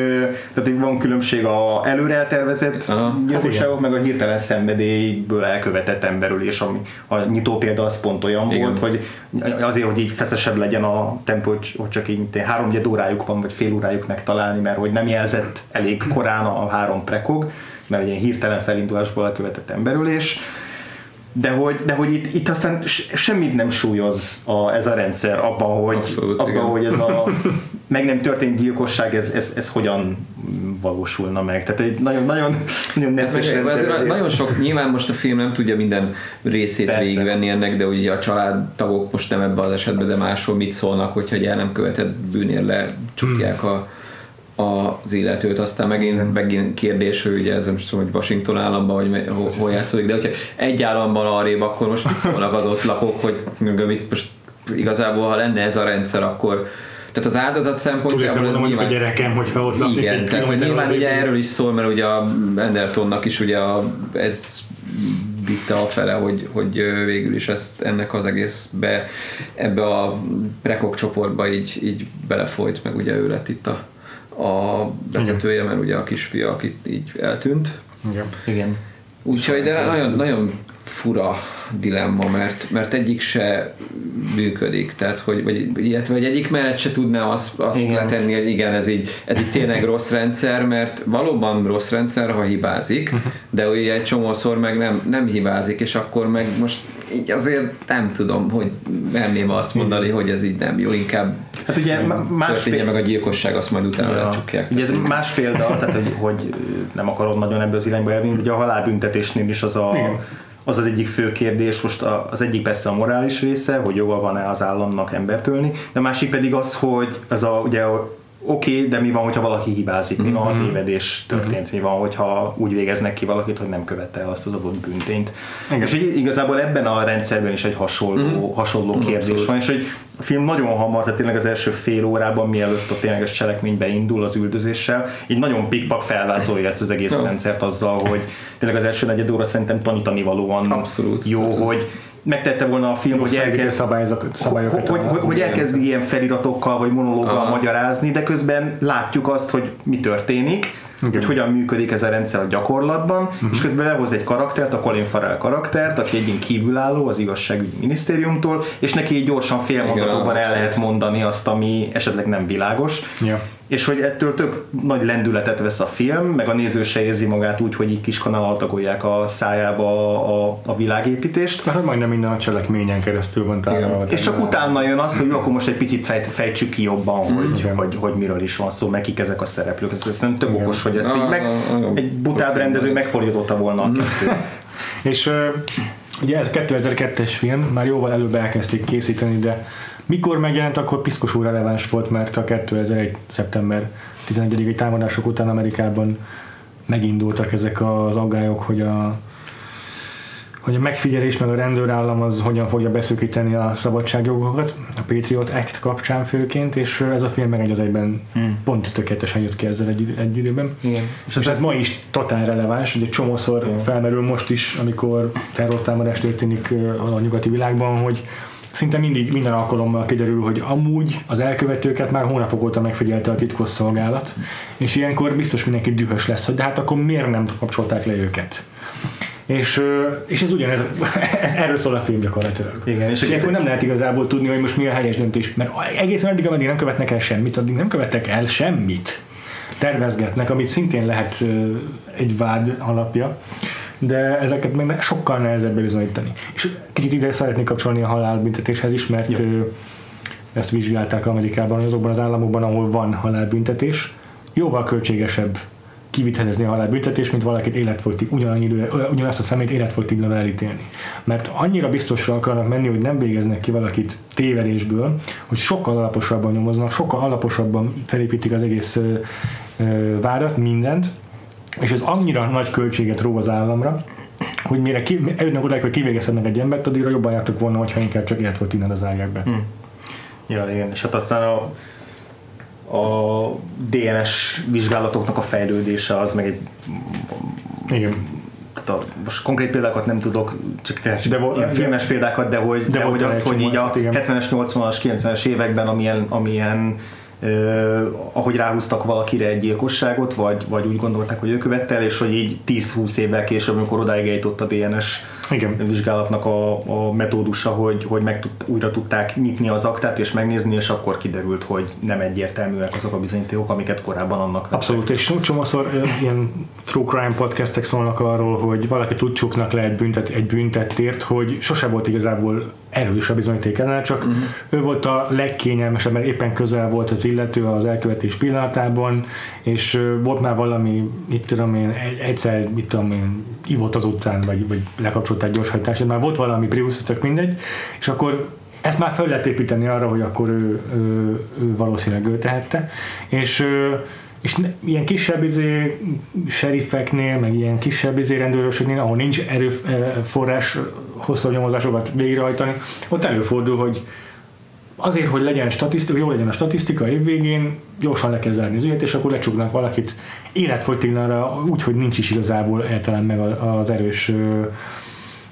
tehát van különbség a előre eltervezett Aha. gyilkosságok, meg a hirtelen szenvedélyből elkövetett emberülés, ami a nyitó példa az pont olyan Igen. volt, hogy azért, hogy így feszesebb legyen a tempó, hogy csak így három órájuk van, vagy fél órájuk megtalálni, mert hogy nem jelzett elég korán a három prekog, mert ilyen hirtelen felindulásból elkövetett emberülés, de hogy, de hogy itt, itt aztán semmit nem súlyoz a, ez a rendszer abban, hogy, Abszolút, abban, igen. hogy ez a meg nem történt gyilkosság, ez, ez, ez hogyan valósulna meg. Tehát egy nagyon, nagyon, nagyon Hát necces rendszer. nagyon sok, nyilván most a film nem tudja minden részét Persze. végigvenni ennek, de ugye a családtagok most nem ebben az esetben, de máshol mit szólnak, hogyha egy el nem követett bűnér lecsukják a az illetőt, aztán megint, megint kérdés, hogy ugye ez tudom, hogy Washington államban, vagy me- hol, hol játszódik, de hogyha egy államban arrébb, akkor most mit szólnak az ott lakók, hogy mit most igazából, ha lenne ez a rendszer, akkor tehát az áldozat szempontjából ez mondjuk a nyilván gyerekem, hogyha ott igen, egy tehát hogy nyilván ugye erről is szól, mert ugye a Andertonnak is ugye a, ez vitte a fele, hogy, hogy végül is ezt ennek az egészbe, ebbe a prekok csoportba így, így belefolyt, meg ugye ő lett itt a, a vezetője, mert ugye a kisfia, akit így eltűnt. Igen. Igen. Úgyhogy de nagyon, nagyon fura dilemma, mert, mert egyik se működik, tehát hogy, vagy, illetve vagy egyik mellett se tudná azt, azt Igen. letenni, hogy igen, ez így, ez így tényleg rossz rendszer, mert valóban rossz rendszer, ha hibázik, de ugye egy csomószor meg nem, nem hibázik, és akkor meg most így azért nem tudom, hogy merném azt mondani, hogy ez így nem jó, inkább Hát ugye má- más történje péld- meg a gyilkosság, azt majd utána Ja. lecsukják. Ugye ez más példa, tehát hogy, hogy nem akarom nagyon ebből az irányba elvinni, ugye a halálbüntetésnél is az a, Igen. Az az egyik fő kérdés, most az egyik persze a morális része, hogy joga van-e az államnak embert ölni, de a másik pedig az, hogy ez a, ugye oké, okay, de mi van, hogyha valaki hibázik, mi van, ha tévedés történt, mi van, hogyha úgy végeznek ki valakit, hogy nem követte el azt az adott büntényt. Igen. És így, igazából ebben a rendszerben is egy hasonló, hasonló kérdés Abszolút. van, és hogy a film nagyon hamar, tehát tényleg az első fél órában, mielőtt a tényleges cselekmény beindul az üldözéssel, így nagyon pikpak felvázolja ezt az egész rendszert azzal, hogy tényleg az első negyed óra szerintem tanítani valóan Abszolút. jó, hogy megtette volna a film, hogy elkezd szabályokat. hogy, hogy, hogy elkezd ilyen feliratokkal vagy monológgal Aha. magyarázni, de közben látjuk azt, hogy mi történik, hogy hogyan működik ez a rendszer a gyakorlatban, uh-huh. és közben lehoz egy karaktert, a Colin Farrell karaktert, aki egyén kívülálló az igazságügyi minisztériumtól, és neki így gyorsan félmondatokban el lehet mondani azt, ami esetleg nem világos. Ja. És hogy ettől tök nagy lendületet vesz a film, meg a néző se érzi magát úgy, hogy így kis kanál tagolják a szájába a, a, a világépítést. Mert hogy majdnem minden a cselekményen keresztül van tárolva. És csak utána jön az, hogy jó, akkor most egy picit fejt, fejtsük ki jobban, hogy, Igen. hogy, hogy miről is van szó, meg kik ezek a szereplők. Ez szerintem tök Igen. okos, hogy ezt így Ah, meg, ah, ah, egy butább rendező megfordította volna a kettőt. És ugye ez a 2002-es film, már jóval előbb elkezdték készíteni, de mikor megjelent, akkor piszkosul releváns volt, mert a 2001. szeptember 11-i támadások után Amerikában megindultak ezek az aggályok, hogy a hogy a megfigyelés meg a rendőrállam az hogyan fogja beszűkíteni a szabadságjogokat, a Patriot Act kapcsán főként, és ez a film meg egy az egyben hmm. pont tökéletesen jött ki ezzel egy, egy időben. Igen. És ez, ez ma is totál releváns, ugye csomószor Igen. felmerül most is, amikor terrortámadás történik a nyugati világban, hogy szinte mindig, minden alkalommal kiderül, hogy amúgy az elkövetőket már hónapok óta megfigyelte a titkos szolgálat, és ilyenkor biztos mindenki dühös lesz, hogy de hát akkor miért nem kapcsolták le őket. És, és ez ugyanez, ez erről szól a film gyakorlatilag. Igen, és és ilyenkor nem lehet igazából tudni, hogy most mi a helyes döntés, mert egészen addig, ameddig nem követnek el semmit, addig nem követek el semmit. Tervezgetnek, amit szintén lehet egy vád alapja, de ezeket még sokkal nehezebb bizonyítani. És kicsit ide szeretnék kapcsolni a halálbüntetéshez is, mert ö, ezt vizsgálták Amerikában, azokban az államokban, ahol van halálbüntetés, jóval költségesebb kivitelezni a halálbüntetést, mint valakit életfogytig, ugyanannyi ugyanazt a szemét életfogytiglal elítélni. Mert annyira biztosra akarnak menni, hogy nem végeznek ki valakit tévedésből, hogy sokkal alaposabban nyomoznak, sokkal alaposabban felépítik az egész ö, ö, vádat, mindent, és ez annyira nagy költséget ró az államra, hogy mire ki, eljutnak odáig, hogy kivégezhetnek egy embert, addigra jobban jártok volna, hogyha inkább csak életfogytiglal zárják be. Hm. Ja, igen, és hát aztán a, a DNS vizsgálatoknak a fejlődése az meg egy Igen. tehát a, most konkrét példákat nem tudok, csak csak De vo- filmes példákat, de hogy, de, De hogy volt az, hogy így a eset, igen. 70-es, 80-as, 90-es években, amilyen, amilyen ahogy ráhúztak valakire egy gyilkosságot, vagy, vagy úgy gondolták, hogy ő követte el, és hogy így 10-20 évvel később, amikor odáig a DNS Igen. vizsgálatnak a, a metódusa, hogy, hogy meg tud, újra tudták nyitni az aktát és megnézni, és akkor kiderült, hogy nem egyértelműek azok a bizonyítékok, amiket korábban annak vettek. Abszolút, és csomószor ilyen true crime podcastek szólnak arról, hogy valaki tud csuknak le egy, büntet, egy büntettért, hogy sose volt igazából erős a bizonyíték ellen, csak uh-huh. ő volt a legkényelmesebb, mert éppen közel volt az illető az elkövetés pillanatában, és volt már valami, mit tudom én, egy- egyszer, mit tudom én, ivott az utcán, vagy, vagy lekapcsolták gyorshajtását, már volt valami Prius, tök mindegy, és akkor ezt már fel lehet építeni arra, hogy akkor ő, ő, ő valószínűleg ő tehette, és és ilyen kisebb izé, serifeknél, meg ilyen kisebb izé rendőröknél, ahol nincs erőforrás hosszú nyomozásokat végrehajtani, ott előfordul, hogy azért, hogy legyen statisztika, jó legyen a statisztika évvégén, gyorsan le kell zárni az ügyet, és akkor lecsuknak valakit életfogytiglanra, úgy, hogy nincs is igazából eltelen meg az erős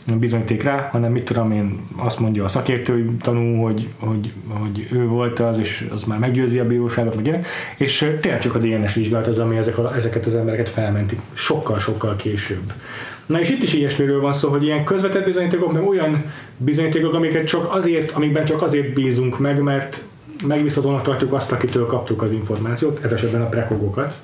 bizonyíték rá, hanem mit tudom én, azt mondja a szakértői tanú, hogy, hogy, hogy ő volt az, és az már meggyőzi a bíróságot, meg ilyenek, és tényleg csak a DNS vizsgálat az, ami ezek a, ezeket az embereket felmenti sokkal-sokkal később. Na és itt is ilyesmiről van szó, hogy ilyen közvetett bizonyítékok, meg olyan bizonyítékok, amiket csak azért, amikben csak azért bízunk meg, mert megbízhatónak tartjuk azt, akitől kaptuk az információt, ez esetben a prekogokat.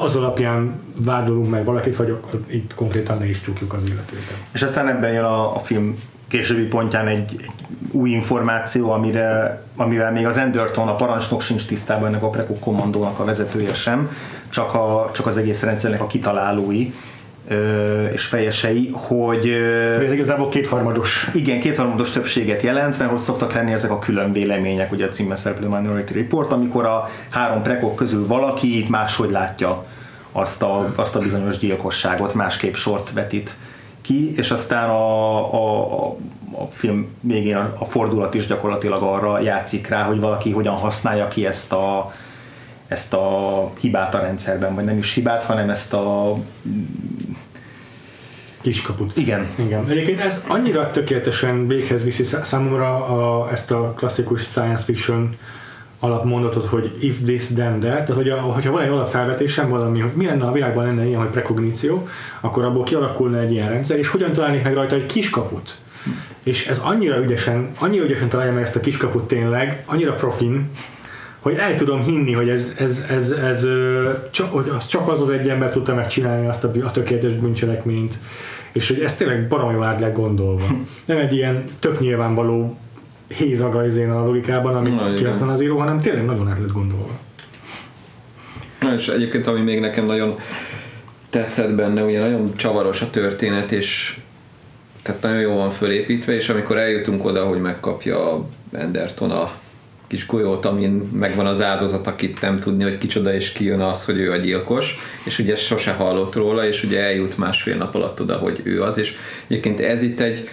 Az alapján vádolunk meg valakit, vagy itt konkrétan le is csukjuk az illetőket. És aztán ebben jön a, a film későbbi pontján egy, egy új információ, amire, amivel még az Enderton, a parancsnok sincs tisztában, ennek a Prekok kommandónak a vezetője sem, csak, a, csak az egész rendszernek a kitalálói és fejesei, hogy Ez igazából kétharmados. igen, kétharmados többséget jelent, mert hogy szoktak lenni ezek a külön vélemények, ugye a címmel szereplő Minority Report, amikor a három prekok közül valaki máshogy látja azt a, azt a bizonyos gyilkosságot, másképp sort vetít ki, és aztán a, a, a, a film végén a, a fordulat is gyakorlatilag arra játszik rá, hogy valaki hogyan használja ki ezt a, ezt a hibát a rendszerben, vagy nem is hibát, hanem ezt a Kiskaput. igen, Igen. Egyébként ez annyira tökéletesen véghez viszi szá- számomra a, ezt a klasszikus science fiction alapmondatot, hogy if this then that, tehát hogy a, hogyha van egy alapfelvetésem valami, hogy mi lenne a világban lenne ilyen, hogy prekogníció, akkor abból kialakulna egy ilyen rendszer, és hogyan találnék meg rajta egy kiskaput. És ez annyira ügyesen, annyira ügyesen találja meg ezt a kiskaput tényleg, annyira profin, hogy el tudom hinni, hogy ez, ez, ez, ez csak, hogy az csak az az egy ember tudta megcsinálni azt a, a tökéletes bűncselekményt, és hogy ez tényleg baromi jól át lett gondolva. Nem egy ilyen tök nyilvánvaló hézaga a logikában, amit kihasznál az író, hanem tényleg nagyon át lett gondolva. Na, és egyébként ami még nekem nagyon tetszett benne, ugye nagyon csavaros a történet, és tehát nagyon jó van fölépítve, és amikor eljutunk oda, hogy megkapja Enderton a kis golyót, amin megvan az áldozat, akit nem tudni, hogy kicsoda, és kijön az, hogy ő a gyilkos, és ugye sose hallott róla, és ugye eljut másfél nap alatt oda, hogy ő az, és egyébként ez itt egy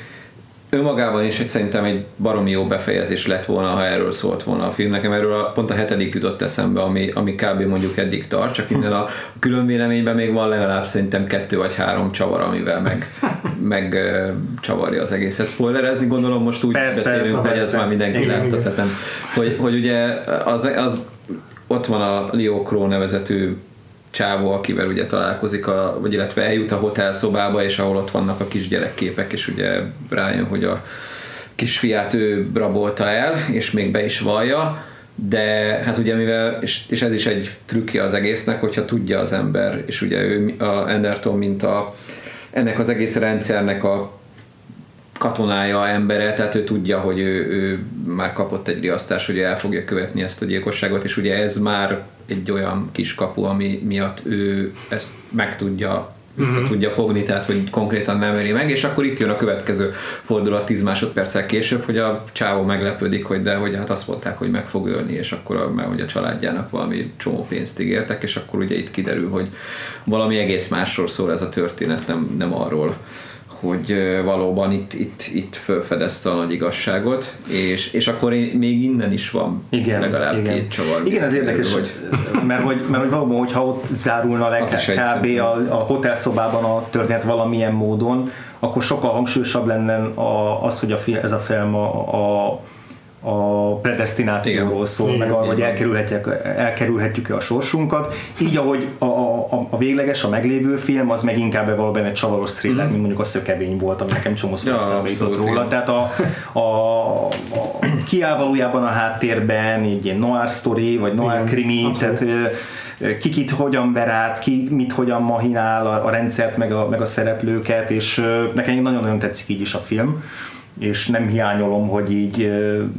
önmagában is szerintem egy baromi jó befejezés lett volna, ha erről szólt volna a film. Nekem erről a, pont a hetedik jutott eszembe, ami, ami kb. mondjuk eddig tart, csak innen a külön véleményben még van legalább szerintem kettő vagy három csavar, amivel meg, meg csavarja az egészet. Spoilerezni gondolom most úgy persze, beszélünk, hogy ez már mindenki látta, tehát nem, hogy, hogy ugye az, az ott van a Leo Crow nevezetű csávó, akivel ugye találkozik, a, vagy illetve eljut a hotel szobába, és ahol ott vannak a kisgyerekképek, és ugye rájön, hogy a kisfiát ő rabolta el, és még be is vallja, de hát ugye mivel, és, és ez is egy trükkje az egésznek, hogyha tudja az ember, és ugye ő a Enderton, mint a, ennek az egész rendszernek a katonája, embere, tehát ő tudja, hogy ő, ő már kapott egy riasztás, hogy el fogja követni ezt a gyilkosságot, és ugye ez már egy olyan kis kapu, ami miatt ő ezt meg tudja vissza uh-huh. tudja fogni, tehát hogy konkrétan nem öli meg, és akkor itt jön a következő fordulat 10 másodperccel később, hogy a csávó meglepődik, hogy de hogy hát azt mondták, hogy meg fog ölni, és akkor mert hogy a családjának valami csomó pénzt ígértek, és akkor ugye itt kiderül, hogy valami egész másról szól ez a történet, nem, nem arról, hogy valóban itt, itt, itt felfedezte a nagy igazságot, és, és akkor még innen is van igen, legalább igen. két csavar. Igen, ez érdekes, hogy... mert, hogy, mert hogy valóban, hogyha ott zárulna le kb. A, a hotelszobában a történet valamilyen módon, akkor sokkal hangsúlyosabb lenne az, hogy a, ez a film a, a a predestinációról szól, Igen, meg arra, hogy elkerülhetjük, elkerülhetjük a sorsunkat. Így, ahogy a, a, a végleges, a meglévő film, az meg inkább valóban egy csavaros thriller, mm. mint mondjuk a szökevény volt, ami nekem csomó ja, jutott róla. Igen. Tehát a, a, a, kiáll valójában a háttérben egy ilyen noir story, vagy noir Igen, krimi, abszolút. tehát ki kit hogyan ver át, ki mit hogyan mahinál a, a rendszert, meg a, meg a szereplőket, és nekem nagyon-nagyon tetszik így is a film és nem hiányolom, hogy így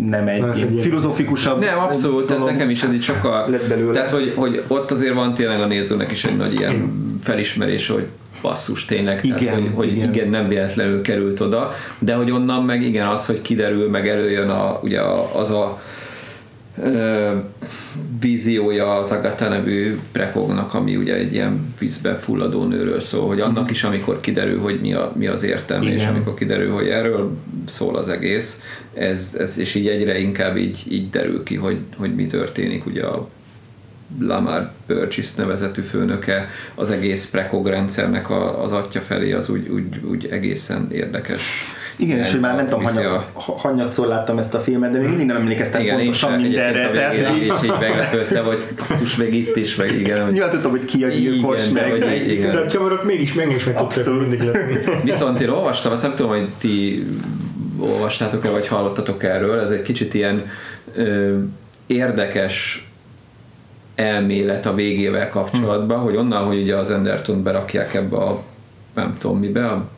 nem egy, egy ilyen filozofikusabb Nem, abszolút, tehát nekem is ez így sokkal lett belőle. Tehát, hogy, hogy ott azért van tényleg a nézőnek is egy nagy ilyen felismerés, hogy basszus tényleg, igen, tehát, hogy, hogy igen. igen. nem véletlenül került oda, de hogy onnan meg igen az, hogy kiderül, meg előjön a, ugye az a víziója az Agatha nevű prekognak, ami ugye egy ilyen vízbe fulladó nőről szól, hogy annak is, amikor kiderül, hogy mi, a, mi az értelme, Igen. és amikor kiderül, hogy erről szól az egész, ez, ez és így egyre inkább így, így derül ki, hogy, hogy mi történik ugye a Lamar Burgess nevezetű főnöke az egész prekog rendszernek a, az atya felé, az úgy, úgy, úgy egészen érdekes igen, és hogy már nem tudom, hanyat, hanyatszor láttam ezt a filmet, de még mindig nem emlékeztem igen, pontosan sem, mindenre. Tehát, így, és így meglepődtem, hogy basszus, meg itt is, meg igen. Hogy... Nyilván tudtam, hogy ki a gyilkos, igen, meg. De, hogy, igen. de a csavarok mégis meg is meg tudtak mindig Viszont én olvastam, azt nem tudom, hogy ti olvastátok-e, vagy hallottatok erről, ez egy kicsit ilyen ö, érdekes elmélet a végével kapcsolatban, hmm. hogy onnan, hogy ugye az Enderton berakják ebbe a nem tudom mibe, a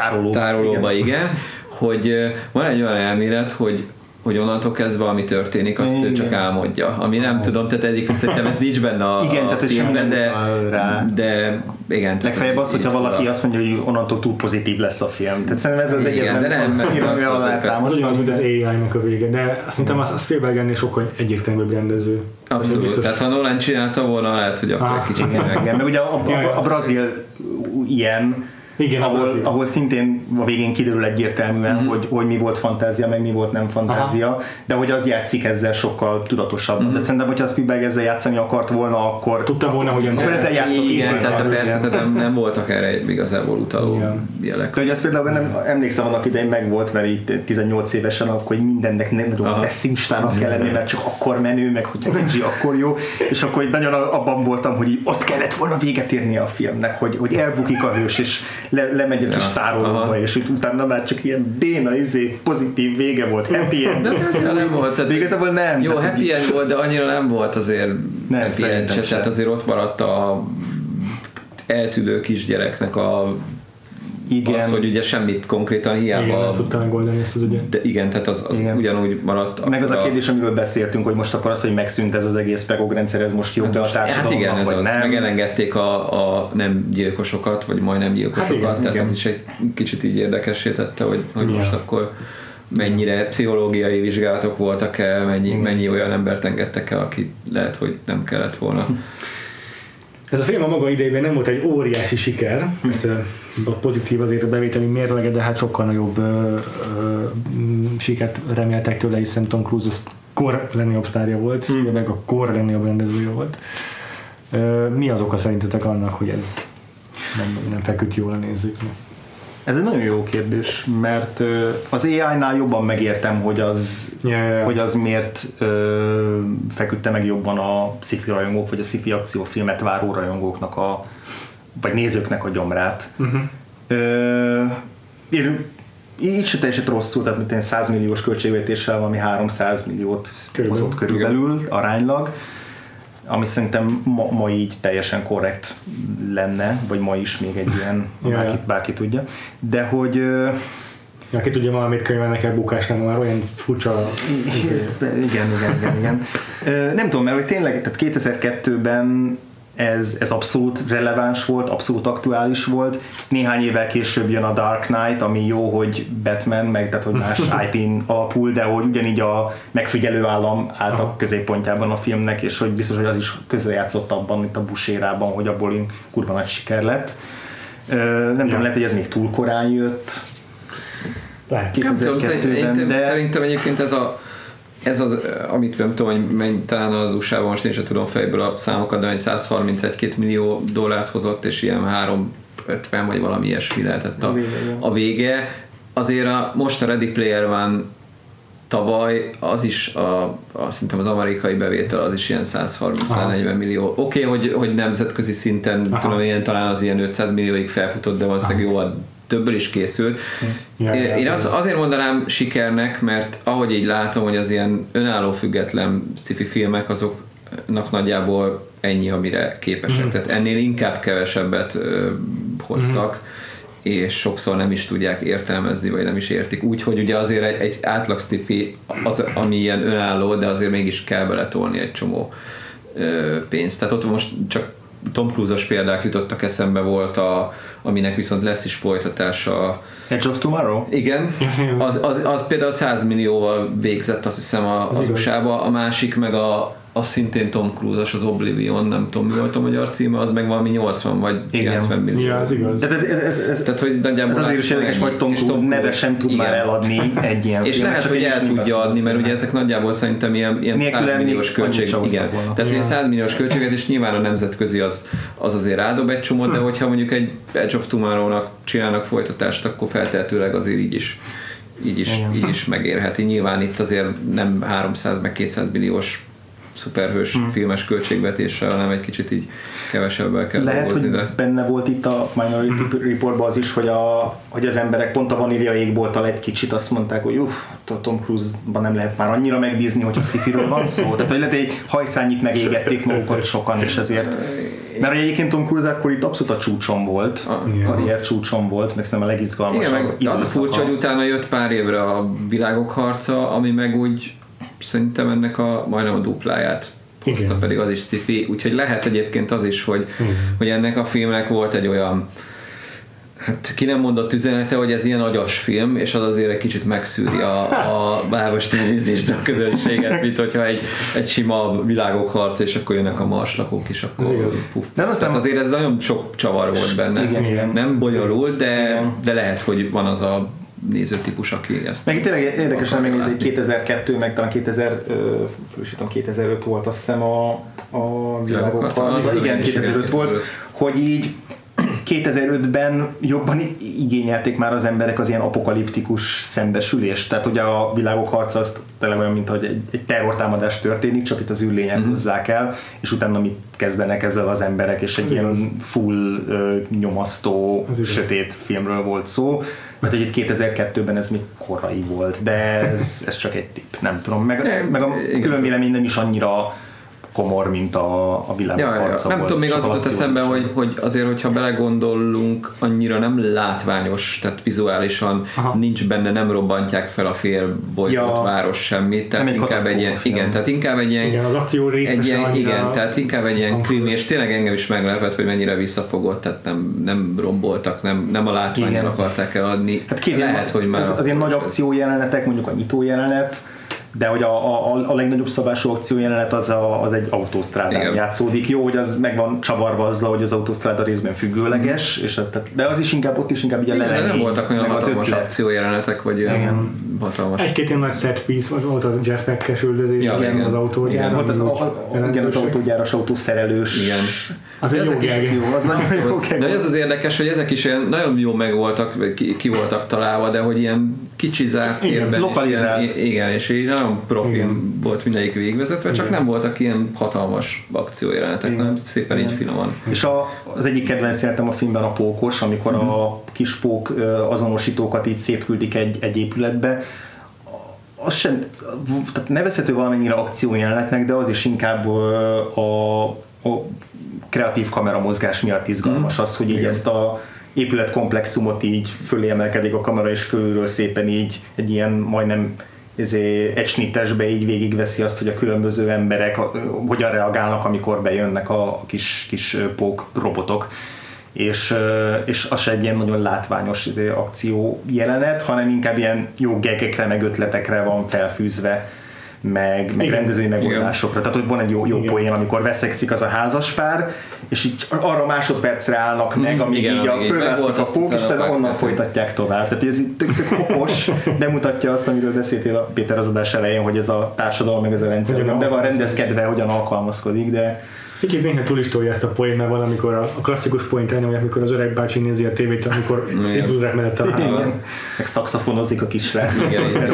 Tároló. tárolóba, igen. igen, hogy van egy olyan elmélet, hogy hogy onnantól kezdve, ami történik, azt igen. ő csak álmodja. Ami nem oh. tudom, tehát egyik szerintem ez nincs benne a, igen, tehát filmben, de, rá. de igen. Legfeljebb az, hogyha valaki azt mondja, hogy onnantól túl pozitív lesz a film. Tehát szerintem ez az egyetlen de nem, mert az ugyanaz, mint az AI-nak a vége, de szerintem az, az Spielberg sokkal egyértelműbb rendező. Abszolút, biztos... tehát ha Nolan csinálta volna, lehet, hogy akkor ah, egy kicsit igen, meg ugye a, a, a, a brazil ilyen, Igen, ahol, az ahol szintén a végén kiderül egyértelműen, Mhm. mm. hogy, hogy mi volt fantázia, meg mi volt nem fantázia, Aha. de hogy az játszik ezzel sokkal tudatosabban. Mhm. Mm. De szerintem, hogyha Spielberg ezzel játszani akart volna, akkor, Tudta volna, hogyan akkor ezzel játszott. Igen, volna. tehát persze, tehát nem, nem voltak erre igazából utaló Igen. jelek. De hogy azt például nem emlékszem, annak idején meg volt, mert itt 18 évesen, akkor hogy mindennek nem tudom, szinstának kell lenni, mert csak akkor menő, meg hogy az CG akkor jó, és akkor így nagyon abban voltam, hogy így ott kellett volna véget érni a filmnek, hogy, hogy elbukik a hős, és le, lemegy a kis Ja. tárolóba, Aha. és utána már csak ilyen béna, izé, pozitív vége volt, happy end. De annyira nem volt. Tehát De igazából nem. Jó, tehát, happy end volt, de annyira nem volt azért Nem, happy end se. Tehát azért ott maradt a eltűnő kisgyereknek a Igen. az, hogy ugye semmit konkrétan Igen, hiába nem tudta megoldani ezt az ügyet. de igen, tehát az, az Igen. ugyanúgy maradt. Meg az a kérdés, amiről beszéltünk, hogy most akkor az, hogy megszűnt ez az egész pegogrendszer, ez most be a Hát társadalomnak, igen, ez vagy az. nem. Meg elengedték a, a nem gyilkosokat, vagy majdnem gyilkosokat, Hát igen, tehát igen. ez is egy kicsit így érdekessé tette, hogy, hogy Igen. most akkor mennyire pszichológiai vizsgálatok voltak-e, mennyi, mennyi olyan embert engedtek el, aki lehet, hogy nem kellett volna. Ez a film a maga idejében nem volt egy óriási siker, persze a pozitív azért a bevételi mérlege, de hát sokkal nagyobb ö, ö, sikert reméltek tőle, hiszen Tom Cruise az kor legnagyobb sztárja volt, Spielberg a kor legnagyobb rendezője volt. Ö, mi az oka szerintetek annak, hogy ez nem, nem feküdt jól a nézőknek? Ez egy nagyon jó kérdés, mert az AI-nál jobban megértem, hogy az, ja, ja. hogy az miért ö, feküdte meg jobban a sci-fi rajongók, vagy a sci-fi akciófilmet váró rajongóknak a, vagy nézőknek a gyomrát. Uh-huh. Ö, én, így se teljesen rosszul, tehát mint én 100 milliós költségvetéssel valami 300 milliót Körülbelül. hozott körülbelül aránylag, ami szerintem ma, ma így teljesen korrekt lenne, vagy ma is még egy ilyen, bárki, bárki tudja. De hogy ö, Ja, aki tudja valamit könyvelnek el bukásnak, már olyan furcsa igen, igen, igen, igen. Ö, Nem tudom, mert hogy tényleg, tehát 2002-ben ez, ez abszolút releváns volt, abszolút aktuális volt. Néhány évvel később jön a Dark Knight, ami jó, hogy Batman, meg tehát hogy más IP-n alapul, de hogy ugyanígy a megfigyelő állam állt a középpontjában a filmnek, és hogy biztos, hogy az is közrejátszott abban, itt a busérában, hogy abból kurva nagy siker lett. Ö, Nem tudom, lehet, hogy ez még túl korán jött. lehet. Nem tudom, 2002-ben, szerintem, de- szerintem egyébként ez a ez az, amit nem tudom, hogy menny, talán az USA-ban most én sem tudom fejből a számokat, de hogy 131-2 millió dollárt hozott, és ilyen 350 vagy valami ilyesmi lehetett a, A vége, a. Azért a, most a Ready Player One tavaly az is, a, a, szerintem az amerikai bevétel az is ilyen 130-140 millió. Oké, okay, hogy, hogy nemzetközi szinten Aha. tudom, ilyen talán az ilyen 500 millióig felfutott, de valószínűleg jóval többől is készült. Ja, Én- az- az, azért mondanám sikernek, mert ahogy így látom, hogy az ilyen önálló független sci filmek azoknak nagyjából ennyi, amire képesek. Mhm. Tehát ennél inkább kevesebbet ö, hoztak, és sokszor nem is tudják értelmezni, vagy nem is értik. Úgyhogy ugye azért egy, egy átlag sci az, ami ilyen önálló, de azért mégis kell beletolni egy csomó ö, pénzt. Tehát ott most csak Tom Cruise-os példák jutottak eszembe volt, a, aminek viszont lesz is folytatása Edge of Tomorrow? igen, az, az, az például 100 millióval végzett azt hiszem a- Az az. USA-ba, a másik meg a, a szintén Tom Cruise-os, az Oblivion, nem tudom mi volt a magyar címe, az meg valami 80 vagy Igen. 90 millió. Ja, az igaz. Tehát ez, ez, ez, ez, Tehát, hogy nagyjából ez azért is érdekes, hogy Tom Cruise neve sem tud igen. már eladni egy ilyen És filmet, lehet, csak hogy el tudja adni, mert ugye ezek nagyjából szerintem ilyen, ilyen Nélküle 100 milliós költség. Igen. Tehát ilyen 100 milliós költséget, és nyilván a nemzetközi az, az azért rádob egy csomót, de Hm. hogyha mondjuk egy Edge of Tomorrow-nak csinálnak folytatást, akkor feltehetőleg azért így is így is, Igen. így is megérheti. Nyilván itt azért nem 300 meg 200 milliós szuperhős Hm. filmes költségvetéssel, hanem egy kicsit így kevesebbel kell Lehet, dolgozni, hogy de benne volt itt a Minority Mhm. Reportban az is, hogy, a, hogy az emberek pont a vanília égbolttal egy kicsit azt mondták, hogy uff, a Tom Cruise-ban nem lehet már annyira megbízni, hogy a szifiről van szó. Tehát, hogy lehet, egy hajszányit megégették magukat sokan, és ezért mert egyébként Tom Cruise akkor itt abszolút a csúcson volt, Ah, a igen. karrier csúcson volt, meg szerintem a Igen, legizgalmasabb meg de az a furcsa, hogy utána jött pár évre a világok harca, ami meg úgy szerintem ennek a majdnem a dupláját hozta, Igen. pedig az is sci úgyhogy lehet egyébként az is, hogy, hogy ennek a filmnek volt egy olyan Hát ki nem mondott üzenete, hogy ez ilyen agyas film, és az azért egy kicsit megszűri a, a bávos nézést a közönséget, mint hogyha egy, egy sima világok harc, és akkor jönnek a marslakók, és akkor Ez igaz. puf. De aztán- Tehát azért ez nagyon sok csavar volt benne. Igen, igen. Nem bonyolult, de, Igen. de lehet, hogy van az a nézőtípus, aki ezt Meg tényleg érdekesen megnézni, hogy látni. 2002, meg talán 2000, ö, frissítom, 2005 volt azt hiszem a, a világok harca, Igen, az is 2005 igen, volt, 2005. hogy így 2005-ben jobban igényelték már az emberek az ilyen apokaliptikus szembesülést. Tehát ugye a világok harca az tényleg olyan, mint hogy egy, egy terrortámadás történik, csak itt az űrlények Mhm. mm-hmm. hozzák el, és utána mit kezdenek ezzel az emberek, és egy Ez ilyen igaz. full ö, nyomasztó, Ez igaz. sötét filmről volt szó. Mert hogy itt 2002-ben ez még korai volt, de ez, ez csak egy tipp, nem tudom. Meg, Nem, meg a igen. külön vélemény nem is annyira komor, mint a, a világ Ja, ja, ja. Nem volt. tudom, még az jutott eszembe, hogy, hogy azért, hogyha belegondolunk, annyira nem látványos, tehát vizuálisan Aha. nincs benne, nem robbantják fel a fél bolygót, Ja. város semmit, tehát Nem inkább egy ilyen, igen, tehát inkább egy ilyen, Igen, az akció része egy ilyen, igen, tehát inkább egy ilyen krimi, és tényleg engem is meglepett, hogy mennyire visszafogott, tehát nem, nem romboltak, nem, nem a látványon Igen. akarták eladni. Hát két Lehet, ilyen, hogy már az, az ilyen nagy akció jelenetek, mondjuk a nyitó jelenet, de hogy a, a, a legnagyobb szabású akció jelenet az, a, az egy autósztrádán Igen. játszódik. Jó, hogy az meg van csavarva azzal, hogy az autósztráda részben függőleges, és a- tehát, de az is inkább, ott is inkább Igen, de nem voltak olyan hatalmas akciójelenetek, vagy olyan hatalmas Egy-két ilyen nagy set piece volt, volt a jetpack-es üldözés, Ja, igen, igen. az autógyár. Igen, Volt az, a, a, igen, az autógyáros, autószerelős. Igen. Az egy Ezek jó. Jó, az nagyon jó De ez az érdekes, hogy ezek is ilyen nagyon jó meg voltak, vagy ki, ki voltak találva, de hogy ilyen kicsi zárt Igen, térben. és lokalizált. Ilyen, igen, és így nagyon profin Igen. volt mindegyik végvezetve, csak Igen. nem voltak ilyen hatalmas akciójelenetek, Igen. nem szépen így Igen. finoman. És a, az egyik kedvenc jelenetem a filmben a pókos, amikor a kis pók azonosítókat így szétküldik egy, egy épületbe. Az sem, tehát nevezhető valamennyire akciójelenetnek, de az is inkább a, a kreatív kameramozgás miatt izgalmas az, hogy így ezt a épületkomplexumot így fölé emelkedik a kamera, és fölülről szépen így egy ilyen majdnem ezé, egy snittesbe így végigveszi azt, hogy a különböző emberek hogyan reagálnak, amikor bejönnek a, kis, kis pók robotok. És, és az se egy ilyen nagyon látványos izé, akció jelenet, hanem inkább ilyen jó gegekre, meg ötletekre van felfűzve, meg, meg Igen. rendezői megoldásokra. Tehát, hogy van egy jó, jó Igen. poén, amikor veszekszik az a házaspár, és így arra másodpercre állnak meg, amíg igen, így a amíg fölveszik a pók, és tehát onnan folytatják tovább. Tehát ez így tök, tök okos, bemutatja azt, amiről beszéltél a Péter az adás elején, hogy ez a társadalom, meg ez a rendszer be van rendezkedve, hogyan alkalmazkodik, de Kicsit néha túl is tolja ezt a poén, mert van, amikor a, a klasszikus poént elnyomják, amikor az öreg bácsi nézi a tévét, amikor szétzúzzák mellette a igen, meg szakszafonozik a kisrác,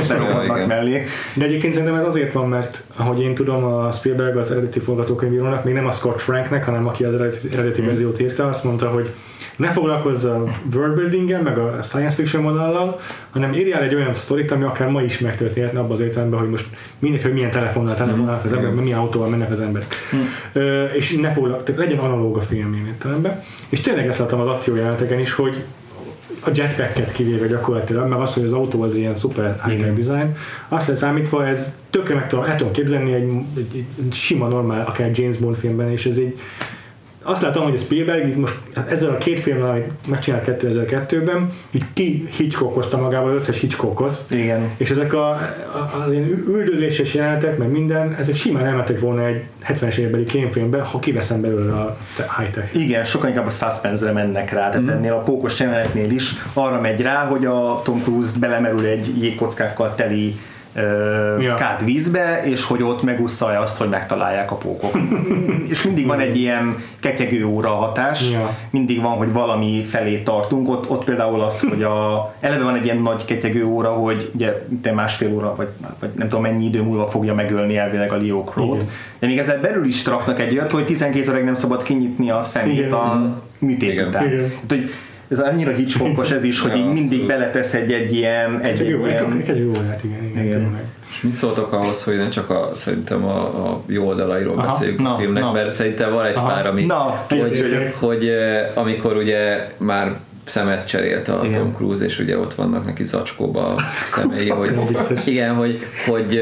berohannak mellé. De egyébként szerintem ez azért van, mert ahogy én tudom, a Spielberg az eredeti forgatókönyvírónak, még nem a Scott Franknek, hanem aki az eredeti, eredeti Mhm. verziót írta, azt mondta, hogy ne foglalkozz a worldbuildinggel, meg a science fiction vonallal, hanem írjál egy olyan sztorit, ami akár ma is megtörténhetne abban az értelemben, hogy most mindegy, hogy milyen telefonnal telefonálnak az emberek, milyen autóval mennek az emberek. Ö, és ne foglalkozz, legyen analóg a film ilyen értelemben. És tényleg ezt láttam az akciójeleneteken is, hogy a jetpacket kivéve gyakorlatilag, meg az, hogy az autó az ilyen szuper high design, azt leszámítva ez tökre meg tudom, el tudom képzelni egy, egy, egy, sima normál, akár James Bond filmben, és ez így azt látom, hogy a Spielberg itt most hát ezzel a két filmmel, amit megcsinált 2002-ben, így ki Hitchcockozta magával az összes Hitchcockot, Igen. és ezek a, a, a ilyen üldözéses jelenetek, meg minden, ezek simán elmentek volna egy 70-es évbeli kémfilmbe, ha kiveszem belőle a te- high-tech. Igen, sokan inkább a suspense-re mennek rá, tehát ennél a pókos jelenetnél is arra megy rá, hogy a Tom Cruise belemerül egy jégkockákkal teli Ja. kát vízbe, és hogy ott megúszszalja azt, hogy megtalálják a pókok. és mindig van egy ilyen ketyegő óra hatás, Ja. mindig van, hogy valami felé tartunk, ott, ott például az, hogy a, eleve van egy ilyen nagy ketyegő óra, hogy ugye te másfél óra, vagy, vagy nem tudom mennyi idő múlva fogja megölni elvileg a Igen. de még ezzel belül is raknak egy olyat, hogy 12 óráig nem szabad kinyitni a szemét Igen. a műtét Igen. után. Igen. Tehát, hogy ez annyira Hitchcockos ez is, hogy Ja, így mindig beletesz egy, egy ilyen, egy, Egy egy jó, egy, ilyen egy jó órát, igen, igen, Igen. És mit szóltok ahhoz, hogy ne csak a, szerintem a, a jó oldalairól Aha, beszéljünk na, a filmnek, na. mert szerintem van egy Aha. pár, ami, Na, hogy, hogy, hogy eh, amikor ugye már szemet cserélt a Igen. Tom Cruise, és ugye ott vannak neki zacskóba a szemei, hogy igen, hogy, hogy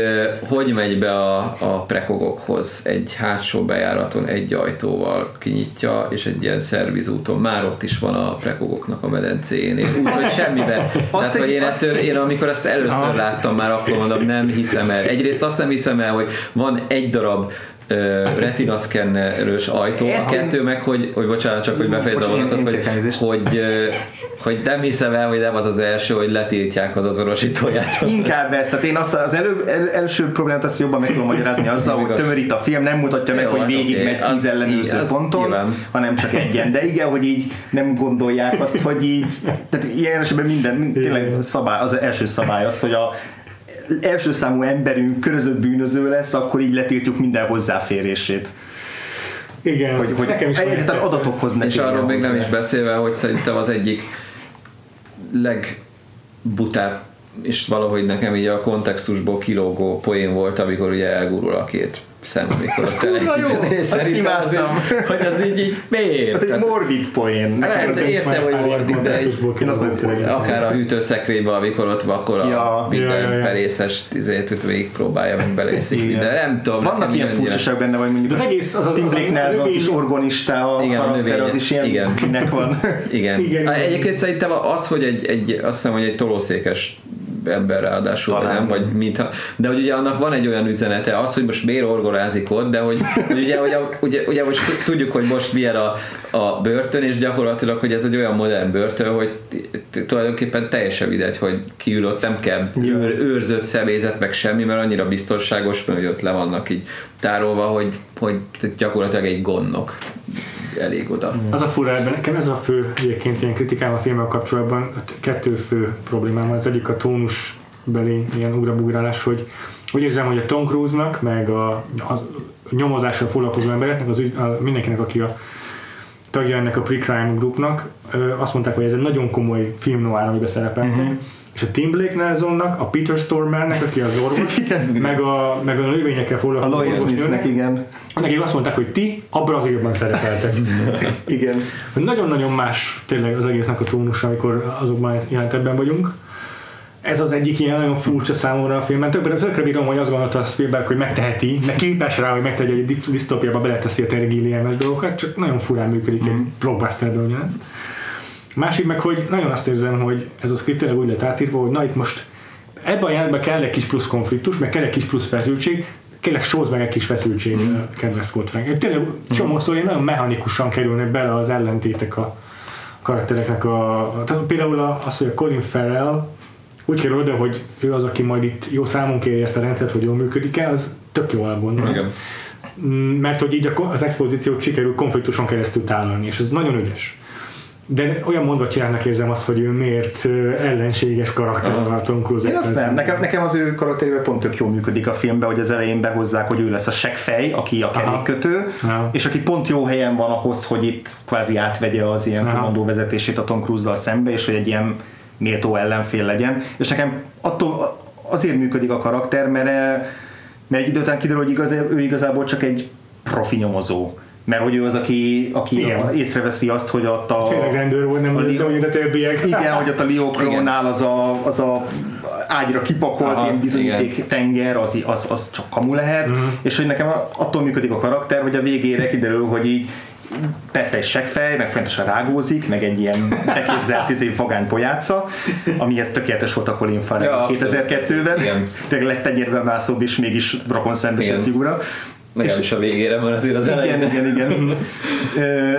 hogy megy be a, a prekogokhoz egy hátsó bejáraton egy ajtóval kinyitja, és egy ilyen szervizúton már ott is van a prekogoknak a medencéjénél, úgyhogy semmiben. Tehát, hogy én, ezt, én amikor ezt először láttam, már akkor mondom, nem hiszem el. Egyrészt azt nem hiszem el, hogy van egy darab retina szkennerős ajtó, Ezt a kettő meg, hogy, hogy bocsánat, csak hogy befejezem a mondatot, hogy, hogy, hogy nem hiszem el, hogy nem az az első, hogy letiltják az azonosítóját. Inkább ez, tehát én azt az elő, el, első problémát azt jobban meg tudom magyarázni azzal, hogy tömörít a film, nem mutatja meg, Jó, hogy hát végig oké, megy az- tíz ellenőrző ponton, nyilván. hanem csak egyen. De igen, hogy így nem gondolják azt, hogy így, tehát ilyen esetben minden, tényleg szabály, az első szabály az, hogy a első számú emberünk körözött bűnöző lesz, akkor így letiltjuk minden hozzáférését. Igen, Hogy, hogy nekem is van egyáltalán egy- adatokhoz ne És arról még nem is beszélve, hogy szerintem az egyik legbutább és valahogy nekem így a kontextusból kilógó poén volt, amikor ugye elgurul a két szem, amikor a azt Szerintem azért, imádtam. hogy az így, így miért? Ez egy morbid poén. Hát, de értem, hogy mordik, de egy- Én azt nagyon szeretem. akár a hűtőszekrényben, amikor ott vakol a Ja. minden Ja, ja, ja. perészes tizét, hogy végig próbálja, meg belészik minden. Nem tudom, Vannak ilyen furcsaság benne, vagy mondjuk De az egész- az- az- Tim az- Blake a Nelson, a kis organista a Igen, a karakter, az is ilyen igen. kinek van. Igen. Egyébként szerintem az, hogy egy, egy azt hiszem, hogy egy tolószékes ember ráadásul, Talán. nem, vagy mintha, de hogy ugye annak van egy olyan üzenete, az, hogy most miért orgolázik ott, de hogy, hogy ugye, hogy a, ugye, ugye most tudjuk, hogy most milyen a, a börtön, és gyakorlatilag, hogy ez egy olyan modern börtön, hogy tulajdonképpen teljesen mindegy, hogy ki ül ott, nem kell őr, őrzött személyzet, meg semmi, mert annyira biztonságos, mert hogy ott le vannak így tárolva, hogy, hogy gyakorlatilag egy gondnok elég oda. Az a fura ebben, nekem ez a fő egyébként ilyen kritikám a filmmel kapcsolatban, kettő fő problémám. Az egyik a tónus beli ilyen ugrabugrálás, hogy úgy érzem, hogy a Tom Cruise-nak, meg a, a nyomozással foglalkozó embereknek, az ügy, a, mindenkinek, aki a tagja ennek a pre-crime groupnak, azt mondták, hogy ez egy nagyon komoly film noir, amiben szerepeltek. Uh-huh. És a Tim Blake Nelsonnak, a Peter Stormernek, aki az orvos, meg a, meg a növényekkel A foglalkozó Lois orvosnőnek, Smithnek, igen. nekik azt mondták, hogy ti abban az évben szerepeltek. Igen. Nagyon-nagyon más tényleg az egésznek a tónusa, amikor azokban jelentebben vagyunk. Ez az egyik ilyen nagyon furcsa számomra a filmben. Többre, tökre bírom, hogy azt gondolta a Spielberg, hogy megteheti, meg képes rá, hogy megtegye, hogy egy disztópiába beleteszi a tényleg dolgokat, csak nagyon furán működik egy blockbusterben ugyanez. Másik meg, hogy nagyon azt érzem, hogy ez a script tényleg úgy lett átírva, hogy na itt most ebben a jelenetben kell egy kis plusz konfliktus, meg kell egy kis plusz feszültség, kérlek sóz meg egy kis feszültség, mm. kedves Scott Frank. Tényleg csomószor ilyen nagyon mechanikusan kerülnek bele az ellentétek a karaktereknek a... Tehát például az, hogy a Colin Farrell úgy kerül oda, hogy ő az, aki majd itt jó számon kéri ezt a rendszert, hogy jól működik-e, az tök jó elgondolt. Igen. Mm, Mert hogy így az expozíciót sikerül konfliktuson keresztül tálalni, és ez nagyon ügyes. De olyan mondva csinálnak érzem azt, hogy ő miért ellenséges karakter a Tom Cruise. Én azt nem. Nekem, nekem az ő karakterével pont tök jól működik a filmben, hogy az elején behozzák, hogy ő lesz a seggfej, aki a kerékkötő, Aha. és aki pont jó helyen van ahhoz, hogy itt kvázi átvegye az ilyen Aha. kommandó vezetését a Tom Cruise-zal szembe, és hogy egy ilyen méltó ellenfél legyen. És nekem attól azért működik a karakter, mert, mert egy idő után kiderül, hogy igaz, ő igazából csak egy profi nyomozó. Mert hogy ő az, aki, aki Igen. észreveszi azt, hogy ott a... Tényleg rendőr volt, nem a de hogy a többiek. Igen, hogy ott a Liokrónál az a, az a ágyra kipakolt Aha, ilyen bizonyíték tenger, az, az, az csak kamu lehet, uh-huh. és hogy nekem attól működik a karakter, hogy a végére kiderül, hogy így persze egy seggfej, meg fontosan rágózik, meg egy ilyen beképzelt izé vagány pojáca, amihez tökéletes volt a Colin Farrell Ja, ja, abszolút. 2002-ben, Igen. tényleg legtenyérben mászóbb és mégis rokon szembesebb Igen. figura. Legalábbis a végére, mert azért az elején. Igen, igen, igen. Ö,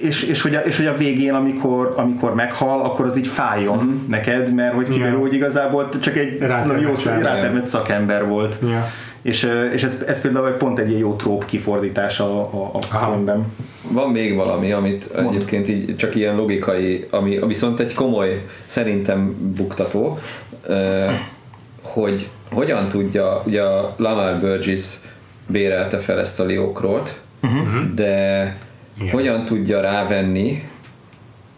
és, és, hogy a, és hogy a végén, amikor, amikor meghal, akkor az így fájjon Mhm. neked, mert hogy kiderül, Ja. hogy igazából csak egy nagyon jó rátermett szakember volt. Ja. És, és ez, ez például pont egy ilyen jó tróp kifordítása a, a, filmben. Van még valami, amit Mondd. egyébként így csak ilyen logikai, ami viszont egy komoly, szerintem buktató, hogy hogyan tudja, ugye a Lamar Burgess bérelte fel ezt a Liokrót, de Igen. hogyan tudja rávenni,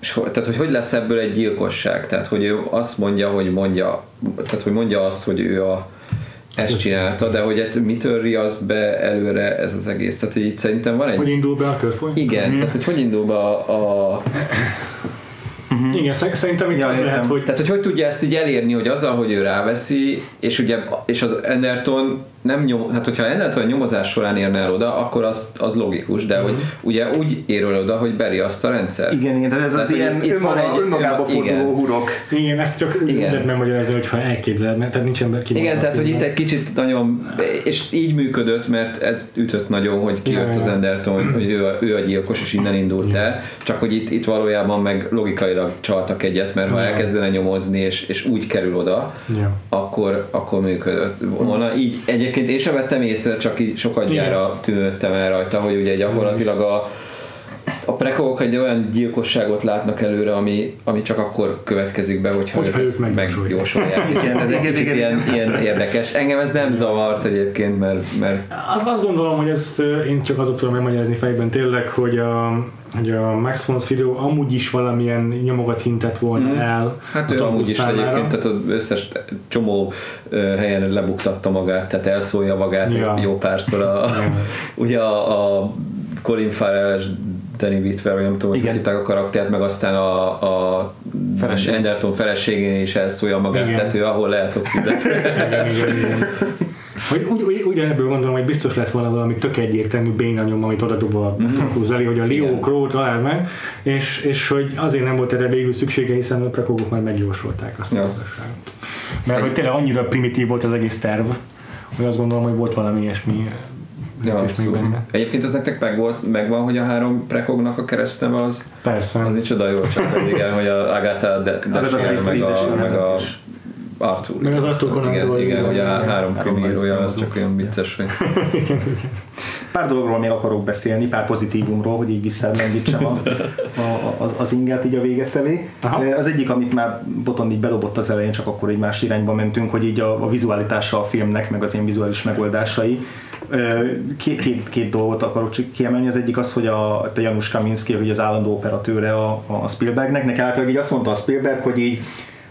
és, ho- tehát hogy hogy lesz ebből egy gyilkosság, tehát hogy ő azt mondja, hogy mondja, tehát hogy mondja azt, hogy ő a ezt csinálta, de hogy hát mitől riaszt be előre ez az egész, tehát hogy itt szerintem van egy Hogy indul be a körfoly? igen, Mhm. tehát hogy hogy indul be a, a Igen, Igen, sze- szerintem itt Ja, az értem. lehet, hogy Tehát, hogy hogy tudja ezt így elérni, hogy azzal, hogy ő ráveszi, és ugye, és az Enderton nem nyom, hát hogyha a nyomozás során érne el oda, akkor az, az logikus, de hogy ugye úgy ér el oda, hogy beri azt a rendszer. Igen, igen, tehát ez Tehát, az ilyen itt- itt van önmaga, egy- önmagába igen. forduló hurok. igen, ezt csak Igen. lehet megmagyarázni, hogyha elképzeled, mert tehát nincs ember. Igen, tehát hogy itt egy kicsit nagyon, és így működött, mert ez ütött nagyon, hogy kijött Ja, az ja. Enderton, hogy ő a, ő a gyilkos, és innen indult el, csak hogy itt, itt valójában meg logikailag csaltak egyet, mert ha Ja. elkezdene nyomozni, és, és úgy kerül oda, Ja. akkor, akkor működött volna. Így egyébként én sem vettem észre, csak így sokat gyára tűnődtem el rajta, hogy ugye gyakorlatilag a, a prekók egy olyan gyilkosságot látnak előre, ami, ami csak akkor következik be, hogyha, Hogyha ők ők ezt megjósolják. Igen, ez egy kicsit ilyen, ilyen érdekes. Engem ez nem zavart egyébként, mert, mert Az, azt gondolom, hogy ezt én csak azok tudom megmagyarázni fejben tényleg, hogy a, hogy a Max von Sydow amúgy is valamilyen nyomogat hintett volna Mhm. el. Hát a ő Tom amúgy is számára. egyébként, tehát az összes csomó helyen lebuktatta magát, tehát elszólja magát Ja. jó párszor. A, Ja. ugye a, a Colin Farrell Danny Whitwer, vagy nem tudom, hogy Igen. hívták a karaktert, meg aztán a, a Feleség. Enderton feleségén is elszólja magát, Igen. tehát ő ahol lehet, ott Hogy ugy, ugy, ugyanebből gondolom, hogy biztos lett volna valami tök egyértelmű bénanyom, amit oda dob a Tom Cruise elé, hogy a Leo. Crow talál meg, és, és hogy azért nem volt erre végül szüksége, hiszen a prekogok már megjósolták azt Ja. a. Mert hogy tényleg annyira primitív volt az egész terv, hogy azt gondolom, hogy volt valami ilyesmi Ja. Egyébként ez nektek meg volt, megvan, hogy a három prekognak a keresztneve az, Persze. az micsoda jó, csak hogy igen, hogy a Agatha de, Agatha Dashiell, meg Christie a, meg a Arthur. Meg az Arthur Conan igen, igen, igen, hogy a három krimiírója, az csak olyan vicces, hogy Pár dologról még akarok beszélni, pár pozitívumról, hogy így visszalendítsem a, a, az, az ingát így a vége felé. Aha. Az egyik, amit már Boton így bedobott az elején, csak akkor egy más irányba mentünk, hogy így a, a vizualitása a filmnek, meg az én vizuális megoldásai. Két, két, két dolgot akarok csak kiemelni. Az egyik az, hogy a, a Janusz Kaminski, hogy az állandó operatőre a, a Spielbergnek, neki általában így azt mondta a Spielberg, hogy így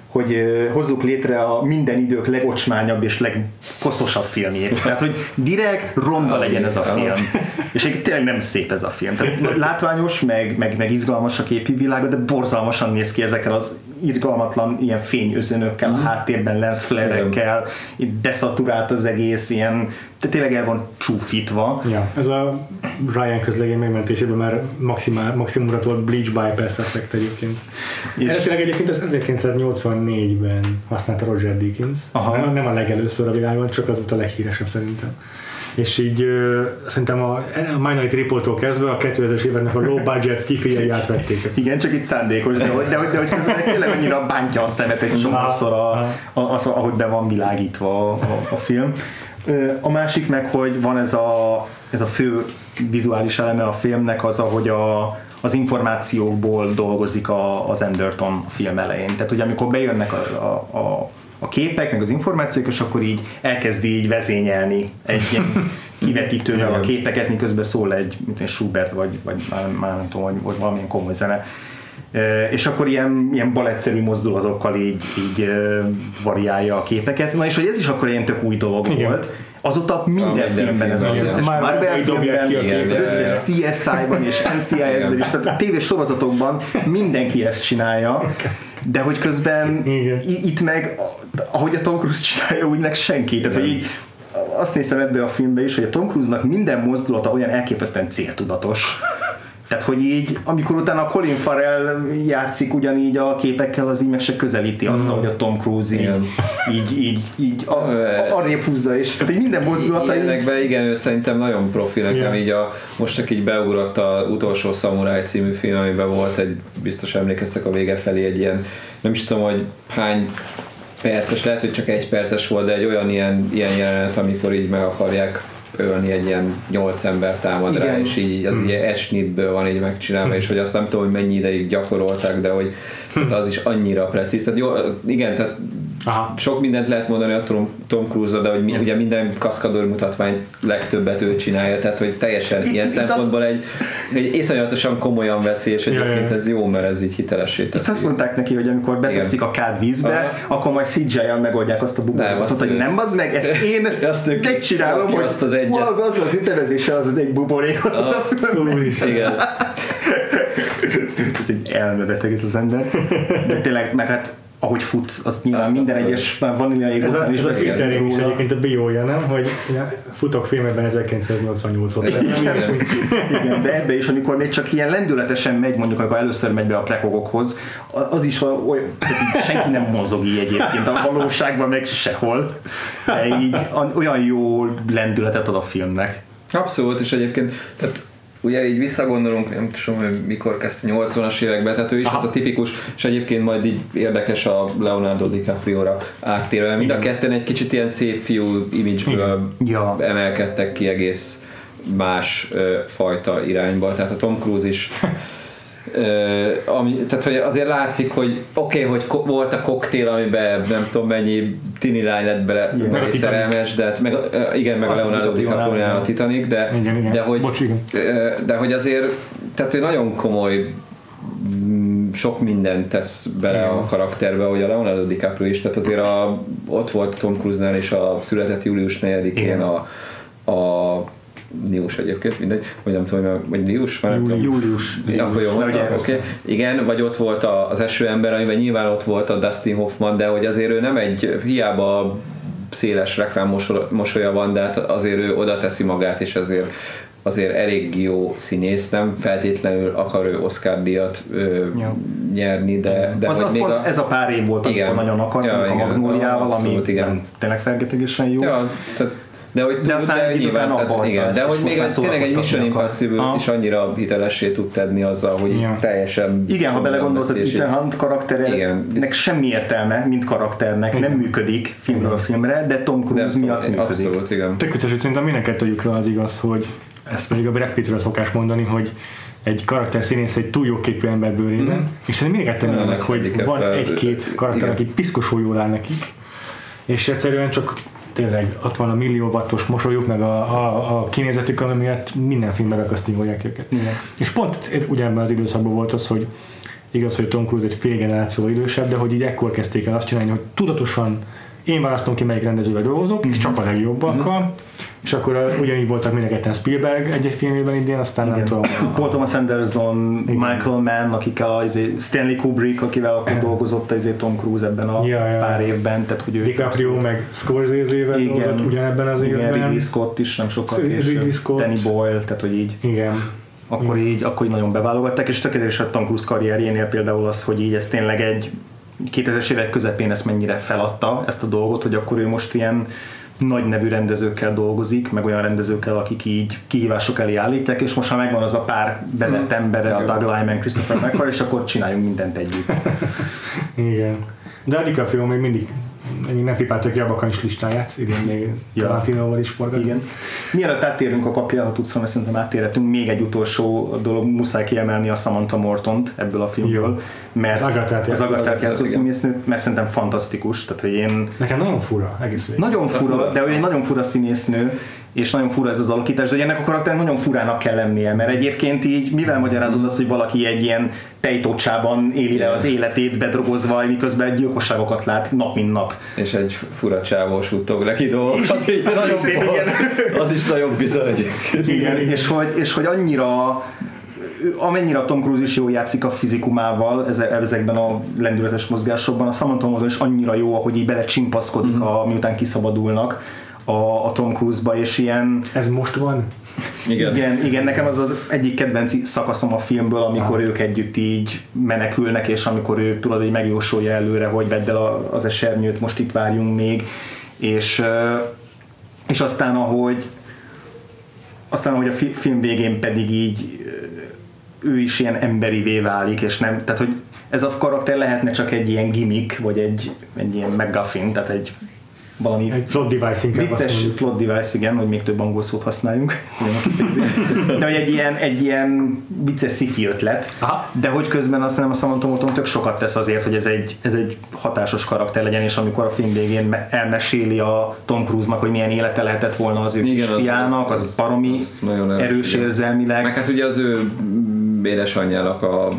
hogy hozzuk létre a minden idők legocsmányabb és legkoszosabb filmjét. Tehát, hogy direkt ronda legyen ez a film. És egy tényleg nem szép ez a film. Tehát látványos, meg, meg, meg izgalmas a képi világa, de borzalmasan néz ki ezekkel az irgalmatlan ilyen fényözönökkel, a háttérben lens flare-ekkel, így deszaturált az egész, ilyen, de tényleg el van csúfítva. Ja, ez a Ryan közlegény megmentésében már maximál, maximumra tolt Bleach Bypass effekt egyébként. És- Eredetileg egyébként ez 1984-ben használta Roger Deakins. Aha. Nem, nem a legelőször a világon, csak az volt a leghíresebb szerintem. És így ö, szerintem a, a Minority Reporttól kezdve a 2000-es éveknek a low budget skifiai átvették ezt. Igen, csak itt szándékos, de hogy, de, hogy, de hogy közben tényleg annyira bántja a szemet egy csomószor, a, a, az, ahogy be van világítva a, a, a film. A másik meg, hogy van ez a, ez a fő vizuális eleme a filmnek, az, ahogy a, az információkból dolgozik a, az Enderton film elején. Tehát, hogy amikor bejönnek a, a, a a képek, meg az információk, és akkor így elkezdi így vezényelni egy ilyen kivetítővel a képeket, miközben szól egy mint egy Schubert, vagy, vagy már, már nem tudom, vagy, vagy valamilyen komoly zene. E, És akkor ilyen, ilyen balettszerű mozdulatokkal így, így e, variálja a képeket. Na és hogy ez is akkor ilyen tök új dolog Igen. volt. Azóta minden, minden filmben ez. Az filmben, összes. Marvel filmben, az összes CSI-ban és NCIS-ben is, tehát a tévés sorozatokban mindenki ezt csinálja, de hogy közben Igen. itt meg, ahogy a Tom Cruise csinálja, úgy meg senki. Tehát, hogy így azt néztem ebbe a filmbe is, hogy a Tom Cruise-nak minden mozdulata olyan elképesztően céltudatos. Tehát, hogy így, amikor utána a Colin Farrell játszik ugyanígy a képekkel, az így meg se közelíti azt, Mm. ahogy a Tom Cruise így, Igen. így, így, így a, a, arrébb húzza, és tehát így minden mozdulata így, Ilyenekben igen, ő szerintem nagyon profi nekem Igen. így a, most csak így beugrott a utolsó Samurai című film, amiben volt egy, biztos emlékeztek a vége felé egy ilyen, nem is tudom, hogy hány perces, lehet, hogy csak egy perces volt, de egy olyan ilyen, ilyen jelenet, amikor így meg akarják ölni egy ilyen nyolc ember támad rá, Igen. és így az ilyen esnitből van így megcsinálva, és hogy azt nem tudom, hogy mennyi ideig gyakorolták, de hogy hát az is annyira precíz. Tehát jó, igen, tehát Aha. sok mindent lehet mondani a Tom, Tom Cruise-ra, de hogy mi, ugye minden kaszkadőr mutatvány legtöbbet ő csinálja, tehát hogy teljesen Itt- ilyen itt szempontból egy, egy iszonyatosan komolyan veszi, és egyébként ez jó, mert ez így hitelessé Itt azt teszi. mondták neki, hogy amikor beteszik a kád vízbe, Aha. akkor majd CGI-jal megoldják azt a azt hogy nem az meg, ezt én Azt megcsinálom, hogy azt az egyet. Wow, az az ütevezéssel az az egy buborékot Aha. a filmben. Igen. egyrészt egy elmebeteg ez az ember, de tényleg, meg hát ahogy fut, az nyilván Hát minden abszolút. egyes már Vanilla Ez a, Égóban is ez a Twittering is egyébként a biója, nem? Hogy ja, futok filmekben 1988-ot. Nem ilyesmi. Igen, de ebbe is, amikor még csak ilyen lendületesen megy, mondjuk amikor először megy be a prekogokhoz, az is olyan, senki nem mozog így egyébként, a valóságban meg sehol, de így olyan jó lendületet ad a filmnek. Abszolút, és egyébként, tehát ugye így visszagondolunk, nem tudom, hogy mikor kezdte 80-as években, tehát ő is az a tipikus, és egyébként majd így érdekes a Leonardo DiCaprio-ra áttérve, mind a ketten egy kicsit ilyen szép fiú image-ből Ja. emelkedtek ki egész más ö, fajta irányba, tehát a Tom Cruise is ami, tehát hogy azért látszik, hogy oké, okay, hogy ko- volt a koktél, amiben nem tudom mennyi tini lány lett bele, Igen. Meg szerelmes, de hát meg, igen, meg a Leonardo DiCaprio-nál a igen. Titanic, de, Igen, igen. de hogy Bocs, igen. de hogy azért tehát ő nagyon komoly mm, sok mindent tesz bele a karakterbe, hogy a Leonardo DiCaprio is, tehát azért a, ott volt Tom Cruise-nál és a született július 4-én Igen. a, a Nius egyébként, mindegy, vagy nem tudom, hogy- vagy Nius, már nem tudom. Július. Mondtam, ugye oké. Igen, vagy ott volt a, az eső ember, amiben nyilván ott volt a Dustin Hoffman, de hogy azért ő nem egy hiába széles reklám mosol- mosolya van, de hát azért ő oda teszi magát, és azért azért elég jó színész, nem feltétlenül akar ő Oscar díjat ö, Ja. nyerni, de, de az, hogy az még pont, a, ez a pár év volt, amikor Igen. nagyon akart, Ja, a igen. Magnóliával, ami igen. nem, tényleg felgetegesen jó. Ja, tehát, de hogy De aztán egy idő nyilván, tehát, igen, de hogy most még ez tényleg egy Mission. Impossible is annyira hitelessé tud tenni azzal, hogy Ja. teljesen Igen, ha belegondolsz, az Ethan Hunt karakterének Igen. semmi értelme, mint karakternek, nem működik filmről filmre, de Tom de Cruise miatt működik. abszolút, igen. Tök vicces, hogy szerintem mindenket tudjuk rá az igaz, hogy ezt pedig a Brad Pittről szokás mondani, hogy egy karakter színész egy túl jó képű ember bőrében, mm. és szerintem mindig ilyenek, hogy van egy-két karakter, igen. aki piszkosul jól áll nekik, és egyszerűen csak tényleg ott van a millió wattos mosolyuk, meg a, a, a kinézetük, ami miatt minden filmben bekasztingolják őket. Igen. És pont ugyanebben az időszakban volt az, hogy igaz, hogy Tom Cruise egy fél generációval idősebb, de hogy így ekkor kezdték el azt csinálni, hogy tudatosan én választom ki, melyik rendezővel dolgozok, és csak a legjobbakkal, és akkor a- ugyanígy voltak mind a ketten Spielberg egy-egy filmében idén, aztán nem Igen. tudom. Paul Thomas Anderson, Michael Mann, akikkel a, izé, Stanley Kubrick, akivel akkor dolgozott izé Tom Cruise ebben a Ja, ja. pár évben, tehát hogy ő DiCaprio meg Scorsese-vel igen, dolgozott ugyanebben az igen, évben. Ridley Scott is nem sokkal később. Danny Boyle, tehát hogy így Igen. akkor így, akkor így nagyon beválogatták, és tökéletes a Tom Cruise karrierjénél például az, hogy így ez tényleg egy 2000-es évek közepén ezt mennyire feladta, ezt a dolgot, hogy akkor ő most ilyen nagy nevű rendezőkkel dolgozik, meg olyan rendezőkkel, akik így kihívások elé állítják, és most már megvan az a pár bevett embere, a Doug Liman, Christopher McQuarrie, és akkor csináljunk mindent együtt. Igen. De a DiCaprio még mindig még nem pipáltak ki a bakancs listáját, idén még Ja. Tarantinoval is forgat. Igen. Mielőtt áttérünk a kapja, ha tudsz, mert szerintem áttérhetünk, még egy utolsó dolog, muszáj kiemelni a Samantha Mortont ebből a filmből, mert Az Agathát az játszó. Agathát játszó Igen. színésznőt, mert szerintem fantasztikus, tehát hogy én Nekem nagyon fura, egész végig. nagyon fura, fura. de ő egy nagyon fura színésznő, és nagyon fura ez az alakítás, de ennek a karakternek nagyon furának kell lennie, mert egyébként így mivel magyarázod azt, hogy valaki egy ilyen tejtocsában éli le az életét bedrogozva, miközben gyilkosságokat lát nap mint nap. És egy fura csávó suttog neki dolgokat, így nagyon Igen. az is nagyon bizony egyébként. Igen, és hogy, és hogy annyira amennyire a Tom Cruise is jól játszik a fizikumával eze- ezekben a lendületes mozgásokban, a Samantha is annyira jó, ahogy így bele csimpaszkodik, Mhm. a, miután kiszabadulnak a, a Tom Cruise-ba, és ilyen Ez most van? Igen. igen, igen, nekem az az egyik kedvenc szakaszom a filmből, amikor ők együtt így menekülnek, és amikor ő tudod, hogy megjósolja előre, hogy vedd el a- az esernyőt, most itt várjunk még, és, és aztán ahogy aztán ahogy a fi- film végén pedig így ő is ilyen emberivé válik, és nem, tehát hogy ez a karakter lehetne csak egy ilyen gimmick, vagy egy, egy ilyen McGuffin, tehát egy valami Egy plot device inkább Vicces plot device, igen, hogy még több angol szót használjunk. De hogy egy ilyen, egy ilyen vicces sci ötlet, Aha. de hogy közben azt hiszem a Samantha Morton tök sokat tesz azért, hogy ez egy, ez egy hatásos karakter legyen, és amikor a film végén me- elmeséli a Tom Cruise-nak, hogy milyen élete lehetett volna az ő Igen, kis az- fiának, az- az, az- baromi az erős, erős érzelmileg. Meg hát ugye az ő édesanyjának a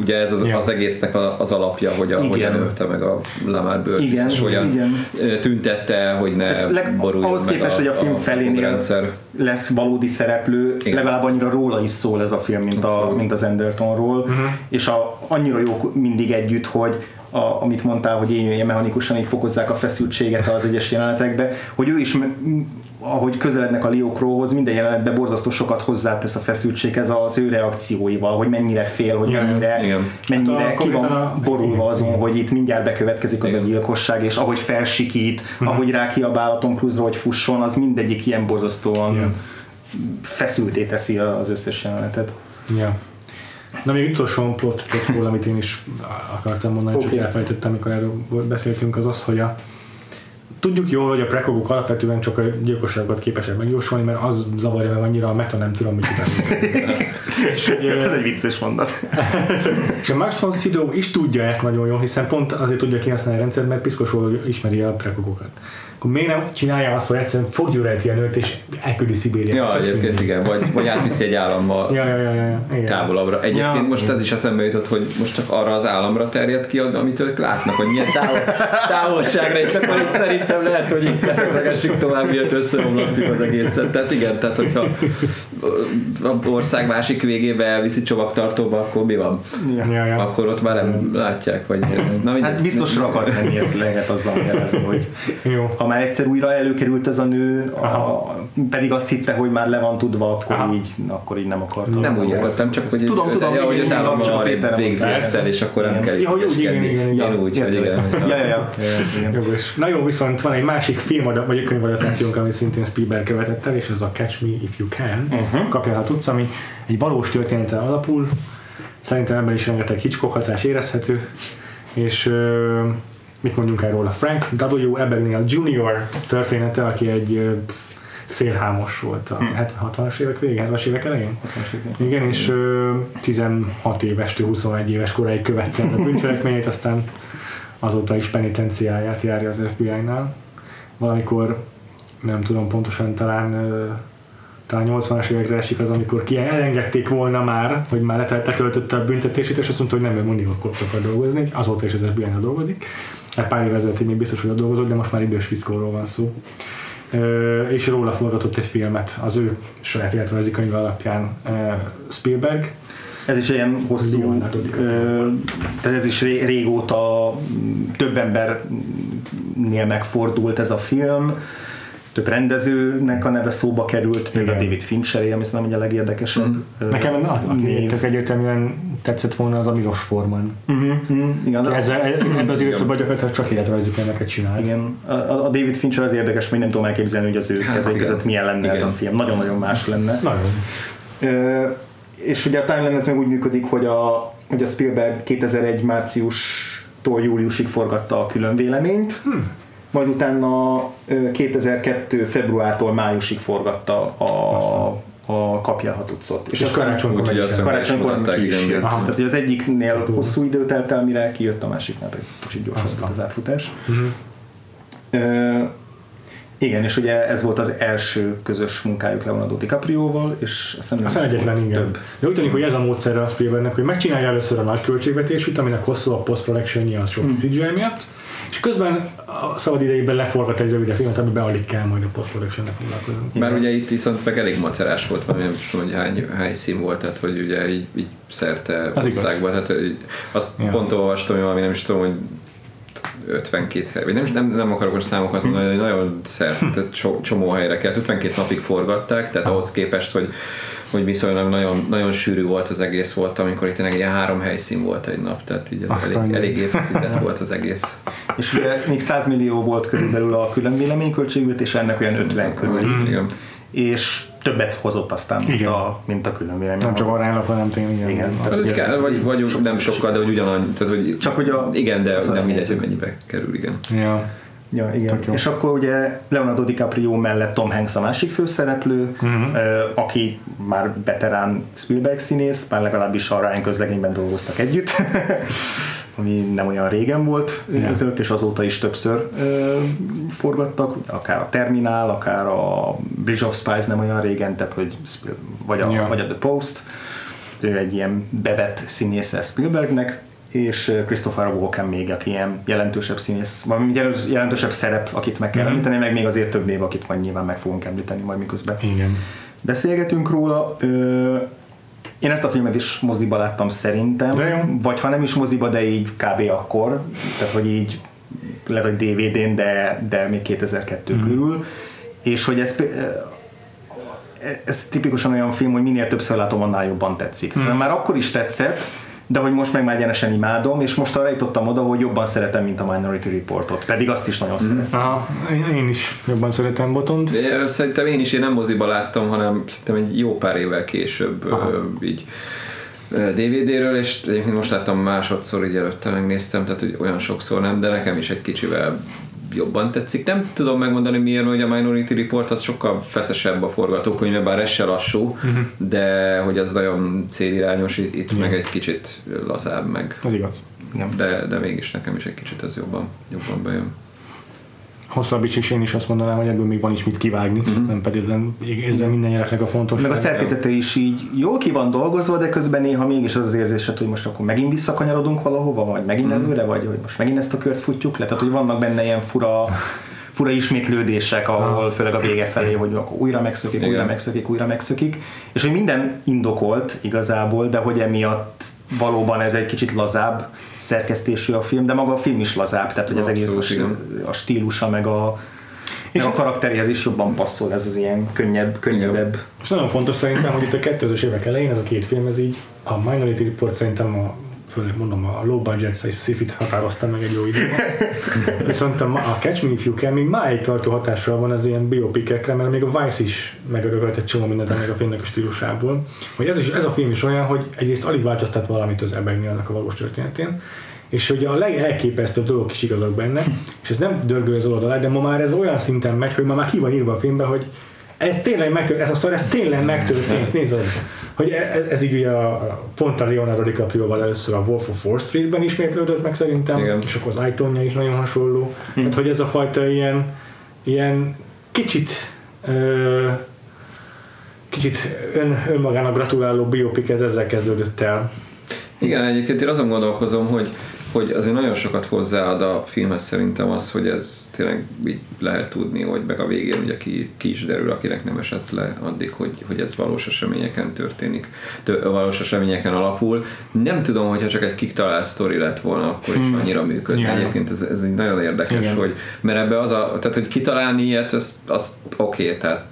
ugye ez az, Ja. az egésznek a- az alapja, hogy a, hogyan ölte meg a Lamar Burgess, Igen, és hogyan igen. tüntette, hogy ne Hát leg- boruljon ahhoz meg képest, hogy a film felénél lesz valódi szereplő, Igen. legalább annyira róla is szól ez a film, mint, a, mint az Endertonról, uh-huh. és a, annyira jók mindig együtt, hogy a, amit mondtál, hogy ilyen, ilyen mechanikusan így fokozzák a feszültséget az egyes jelenetekbe, hogy ő is ahogy közelednek a Leo Crowhoz, minden jelenetben borzasztó sokat hozzátesz a feszültséghez az ő reakcióival, hogy mennyire fél, hogy Igen, mennyire, igen. mennyire Hát a- ki van a- borulva azon, igen. hogy itt mindjárt bekövetkezik az Igen. a gyilkosság, és ahogy felsikít, Mhm. ahogy rákiabál a Tom Cruise-ra, hogy fusson, az mindegyik ilyen borzasztóan Igen. feszülté teszi az összes jelenetet. Ja. Na még utolsó plot, plotról, amit én is akartam mondani, okay. Csak elfelejtettem, amikor erről beszéltünk, az az, hogy a Tudjuk jól, hogy a prekogok alapvetően csak a gyilkosságokat képesek megjósolni, mert az zavarja meg annyira a meta nem tudom, mit hogy, Ez egy vicces mondat. és a Max von Sydow is tudja ezt nagyon jól, hiszen pont azért tudja kihasználni a rendszert, mert piszkosul ismeri a prekogokat. Akkor miért nem csinálja azt, hogy egyszerűen fogja egy ilyen és elküldi Szibériába? Ja, egyébként igen, vagy, vagy átviszi egy államba Ja, ja, ja, ja, ja. igen. távolabbra. Egyébként Ja. most ez is eszembe jutott, hogy most csak arra az államra terjed ki, amit ők látnak, hogy milyen távol, távolságra, és akkor itt szerintem lehet, hogy itt leszegessük tovább, miért összeomlasztjuk az egészet. Tehát igen, tehát hogyha a ország másik végébe elviszi csomagtartóba, akkor mi van? Ja. Ja. Akkor ott már nem látják, vagy ez. Na. Hát biztosra akart menni, ezt lehet azzal magyarázni, hogy Jó. ha már egyszer újra előkerült ez a nő, a, pedig azt hitte, hogy már le van tudva, akkor, Aha. így, akkor így nem akarta. nem úgy értettem, csak hogy Tudom, tudom, ja, hogy a igen, távol csak arrébb Péter végzi ezzel, és akkor nem kell Ja, hogy úgy, igen, igen, igen. Én úgy, hogy Értelek. igen. Ja. Na jó, viszont van egy másik film, vagy egy könyvadaptációnk, amit szintén Spielberg követett el, és ez a Catch Me If You Can, uh-huh. kapja, ha tudsz, ami egy valós történeten alapul. Szerintem ebben is rengeteg Hitchcock hatás érezhető, és ö, mit mondjunk el róla? Frank W. Abagnale Jr. története, aki egy szélhámos volt a 60-as évek végén, 70-as évek elején. Igen, és ö, 16 évestől 21 éves koráig követte a bűncselekményét, aztán azóta is penitenciáját járja az FBI-nál. Valamikor, nem tudom pontosan, talán ö, talán 80-as évekre esik az, amikor ki elengedték volna már, hogy már letölt- letöltötte a büntetését, és azt mondta, hogy nem, ő mindig akkor akar dolgozni, azóta is az FBI-nál dolgozik. Hát pár évvel ezelőtt még biztos, hogy ott dolgozott, de most már idős fiszkóról van szó. És róla forgatott egy filmet az ő saját életrajzi könyve alapján Spielberg. Ez is ilyen hosszú, DiCaprio. ö, tehát ez is ré, régóta több embernél megfordult ez a film, több rendezőnek a neve szóba került, például Igen. David Fincheré, ami szerintem ugye a legérdekesebb. ö, Nekem na, aki tök egyértelműen tetszett volna az a Milos Forman. Mhm, mhm, igen, de- Ezzel, ebben az időszakban gyakorlatilag csak életrajzi filmeket csinált. Igen, a, a David Fincher az érdekes, hogy nem tudom elképzelni, hogy az ő Hát kezei igen. között milyen lenne ez Igen. a film. Nagyon-nagyon más lenne. Nagyon. És ugye a timeline ez meg úgy működik, hogy a, hogy a Spielberg 2001 márciustól júliusig forgatta a külön véleményt, hmm. Majd utána ö, 2002 februártól májusig forgatta a, a kapja tudszot. És aztán karácsonykor Úgyhogy meg is azt el. karácsonykor ki is jött. igen. Tehát, hogy az egyiknél Tudom. hosszú idő telt el, mire kijött a másiknál, pedig kicsit gyorsabb Aztán. volt az átfutás. Mhm. Ö, igen, és ugye ez volt az első közös munkájuk Leonardo DiCaprioval, és aztán nem Aztán egyetlen, igen. több. De úgy tűnik, hogy ez a módszerre a Spielbergnek, hogy megcsinálja először a nagy költségvetésűt, aminek hosszú a post-production az sok CGI miatt, és közben a szabad idejében leforgat egy rövid filmet, amiben alig kell majd a post-production foglalkozni. Bár ugye itt viszont meg elég macerás volt, vagy nem is tudom, hogy hány, hány szín volt, tehát hogy ugye így, így szerte Az országban, tehát így, azt Ja. pont olvastam, hogy valami nem is tudom, hogy 52 hely, vagy nem, nem, nem akarok most számokat mondani, hogy nagyon szert, tehát so, csomó helyre kellett, 52 napig forgatták, tehát ahhoz képest, hogy hogy viszonylag nagyon, nagyon sűrű volt az egész volt, amikor itt tényleg ilyen három helyszín volt egy nap, tehát így az elég, elég évfeszített volt az egész. És ugye még 100 millió volt körülbelül a külön véleményköltségvetés, ennek olyan 50 körül. Igen. És többet hozott aztán, mint Igen. a, mint a külön vélemény. Nem csak aránylag, hanem tényleg igen. Igen. Hát, Tehát, ez- kell, ez vagy, vagy sokkal nem sokkal, de hogy ugyanannyi, tehát hogy Csak hogy a- igen, de az nem mindegy, hogy mennyibe kerül, igen. Ja. Ja, igen. És akkor ugye Leonardo DiCaprio mellett Tom Hanks a másik főszereplő, uh-huh. aki már veterán Spielberg színész, már legalábbis a Ryan közlegényben dolgoztak együtt, ami nem olyan régen volt Ja. ezelőtt, és azóta is többször ö, forgattak, akár a Terminál, akár a Bridge of Spies nem olyan régen, tehát hogy vagy a, Ja. vagy a The Post. ő egy ilyen bevett színésze Spielbergnek, és Christopher Walken még, aki ilyen jelentősebb színész, vagy jelentősebb szerep, akit meg kell mm-hmm. említeni, meg még azért több név, akit majd nyilván meg fogunk említeni majd miközben Igen. beszélgetünk róla. Ö, én ezt a filmet is moziba láttam szerintem, De jó. vagy ha nem is moziba, de így kb. akkor, tehát hogy így lehet, hogy DVD-n, de, de még 2002 mm. körül, és hogy ez, ez tipikusan olyan film, hogy minél többször látom, annál jobban tetszik. Mm. Már akkor is tetszett, de hogy most meg már egyenesen imádom, és most arra jutottam oda, hogy jobban szeretem, mint a Minority Reportot, pedig azt is nagyon szeretem. Aha, én- is jobban szeretem Botont. De Szerintem én is, én nem moziba láttam, hanem szerintem egy jó pár évvel később ö, így DVD-ről, és egyébként most láttam másodszor, így előtte megnéztem, tehát hogy olyan sokszor nem, de nekem is egy kicsivel jobban tetszik. Nem tudom megmondani miért, hogy a Minority Report az sokkal feszesebb a forgatókönyve, bár ez se lassú, uh-huh. de hogy az nagyon célirányos, itt itt meg egy kicsit lazább meg. Az igaz. Igen. De, de mégis nekem is egy kicsit ez jobban, jobban bejön. Hosszabb is, és én is azt mondanám, hogy ebből még van is mit kivágni, uh-huh. nem pedig nem érzem minden gyereknek a fontos. Meg a szerkezete is így jól ki van dolgozva, de közben néha mégis az az érzésed, hogy most akkor megint visszakanyarodunk valahova, vagy megint előre, vagy hogy most megint ezt a kört futjuk le. Tehát, hogy vannak benne ilyen fura, fura ismétlődések, ahol főleg a vége felé, hogy akkor újra megszökik, újra megszökik, újra megszökik. És hogy minden indokolt igazából, de hogy emiatt valóban ez egy kicsit lazább szerkesztésű a film, de maga a film is lazább, tehát hogy az egész Abszolút, a, igen. a stílusa, meg a, És a karakteréhez is jobban passzol ez az ilyen könnyebb, könnyedebb. És nagyon fontos szerintem, hogy itt a 2000-es évek elején ez a két film, ez így, a Minority Report szerintem a főleg mondom, a low budget és sci határozta meg egy jó időben. Viszont a, a Catch Me If You Can még máig tartó hatással van az ilyen biopikekre, mert még a Vice is megörökölt egy csomó mindent ennek a filmnek a stílusából. Hogy ez, is, ez a film is olyan, hogy egyrészt alig változtat valamit az Ebegnyelnek a valós történetén, és hogy a legelképesztőbb dolgok is igazak benne, és ez nem dörgöl az oldalát, de ma már ez olyan szinten megy, hogy ma már ki van írva a filmbe, hogy ez tényleg megtörtént, ez a szar, ez tényleg megtörtént, nézd hogy ez, ez így ugye a, pont a Leonardo DiCaprio-val először a Wolf of Wall Street-ben ismétlődött meg szerintem, Igen. és akkor az Aitonja is nagyon hasonló. Hm. Hát, hogy ez a fajta ilyen, ilyen kicsit ö, kicsit ön, önmagának gratuláló biopik ez ezzel kezdődött el. Igen, egyébként én azon gondolkozom, hogy, hogy azért nagyon sokat hozzáad a filmhez szerintem az, hogy ez tényleg így lehet tudni, hogy meg a végén ugye ki, ki is derül, akinek nem esett le addig, hogy, hogy ez valós eseményeken történik, tö, valós eseményeken alapul. Nem tudom, hogyha csak egy kiktalált sztori lett volna, akkor is annyira működne. Igen. Egyébként ez, ez egy nagyon érdekes, Igen. hogy mert ebbe az a, tehát hogy kitalálni ilyet, az, az oké, okay, tehát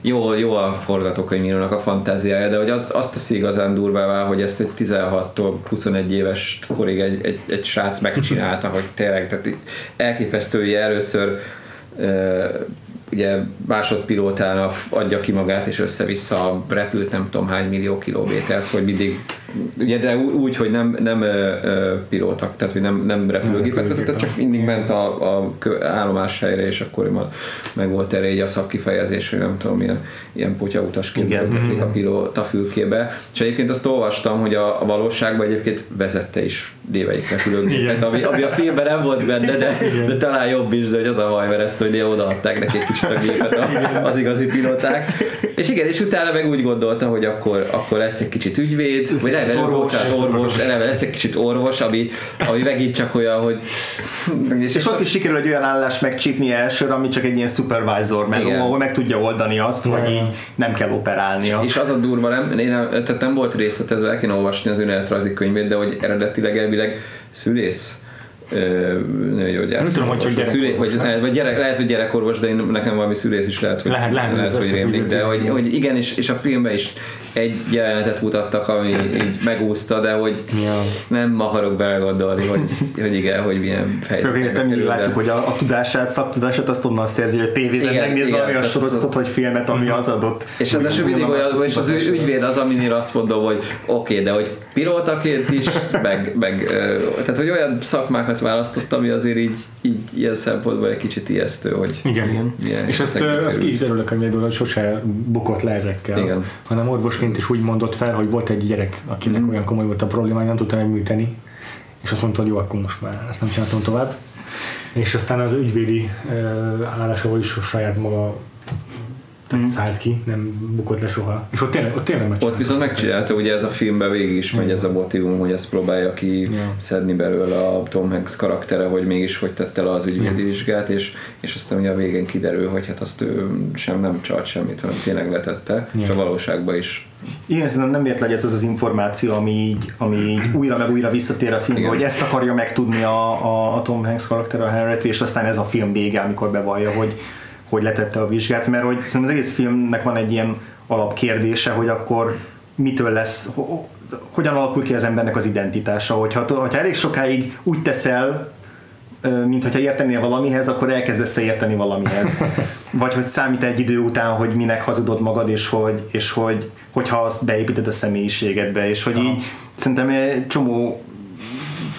jó, jó a forgatókönyvírónak a fantáziája, de hogy az, azt teszi igazán durvává, hogy ezt egy 16-tól 21 éves korig egy, egy, egy srác megcsinálta, hogy tényleg, tehát így elképesztő, hogy először ugye másodpilótának adja ki magát, és össze-vissza repült nem tudom hány millió kilométert, hogy mindig ugye, de úgy, hogy nem, nem pilótak, tehát hogy nem, nem repülőgépet vezetett, csak mindig ment a, a kö- állomáshelyre, és akkor meg volt erre egy a szakkifejezés, hogy nem tudom, ilyen, ilyen potyautasként töltötték a pilóta fülkébe. És egyébként azt olvastam, hogy a, a valóságban egyébként vezette is déveik repülőgépet, ami, ami a filmben nem volt benne, de, de talán jobb is, de hogy az a hajmeresztő, hogy odaadták neki egy a gépet az igazi pilóták. És igen, és utána meg úgy gondolta, hogy akkor, akkor lesz egy kicsit ügyvéd, vagy nem, orvos, orvos, lesz orvos, nem, lesz egy kicsit orvos, ami, ami megint csak olyan, hogy és, És ott is sikerül egy olyan állást megcsípni elsőre, ami csak egy ilyen supervisor, meg, Igen. ahol meg tudja oldani azt, hogy így nem kell operálnia. És az a durva, nem, én nem, tehát nem volt részletezve, el kéne olvasni az önéletrajzi könyvét, de hogy eredetileg elvileg szülész nőgyógyász. Nem tudom, hogy csak Szülé, gyerekorvos, vagy, nem? vagy gyerek, lehet, hogy gyerekorvos, de én, nekem valami szülész is lehet, hogy, Lehet- lehet, ez hogy rémlik, de hogy, hogy igen, és, és a filmben is egy jelenetet mutattak, ami így megúszta, de hogy Ja. nem akarok belegondolni, hogy, hogy igen, hogy milyen nem de- látjuk, hogy a, a tudását, szaktudását azt onnan szerzi, hogy a tévében Igen, megnéz igen, valami a sorozatot az- vagy filmet, ami az adott. És ráadásul mindig olyan, és az ügy- ügyvéd az, aminél azt mondom, hogy oké, de hogy pilótaként is, meg, meg tehát hogy olyan szakmákat választott, ami azért így, így ilyen szempontból egy kicsit ijesztő, hogy Igen, igen. És azt, azt ki is derül a könyvéből, hogy sose bukott le ezekkel. Igen. Hanem orvosként is úgy mondott fel, hogy volt egy gyerek, akinek Mhm. olyan komoly volt a problémája, nem tudta megműteni. És azt mondta, hogy jó, akkor most már ezt nem csináltam tovább. És aztán az ügyvédi állásával is saját maga tehát szállt ki, nem bukott le soha. És ott tényleg, ott tényleg Ott megcsinálták viszont megcsinálta, ugye ez a filmben végig is megy ez a motivum, hogy ezt próbálja ki Ja. szedni belőle a Tom Hanks karaktere, hogy mégis hogy tette le az ügyvédi vizsgát, és, és aztán ugye a végén kiderül, hogy hát azt ő sem nem csalt semmit, hanem tényleg letette, Ja. és a valóságban is. Igen, szerintem nem véletlen, hogy ez az az információ, ami így, ami így újra meg újra visszatér a filmbe, hogy ezt akarja megtudni a, a, a Tom Hanks karakter, a Henry, és aztán ez a film vége, amikor bevallja, hogy, hogy letette a vizsgát, mert hogy szerintem az egész filmnek van egy ilyen alapkérdése, hogy akkor mitől lesz, ho- ho- hogyan alakul ki az embernek az identitása, hogyha, hogyha elég sokáig úgy teszel, mint hogyha értenél valamihez, akkor elkezdesz érteni valamihez. Vagy hogy számít egy idő után, hogy minek hazudod magad, és hogy, és hogy hogyha azt beépíted a személyiségedbe, és hogy így szerintem egy csomó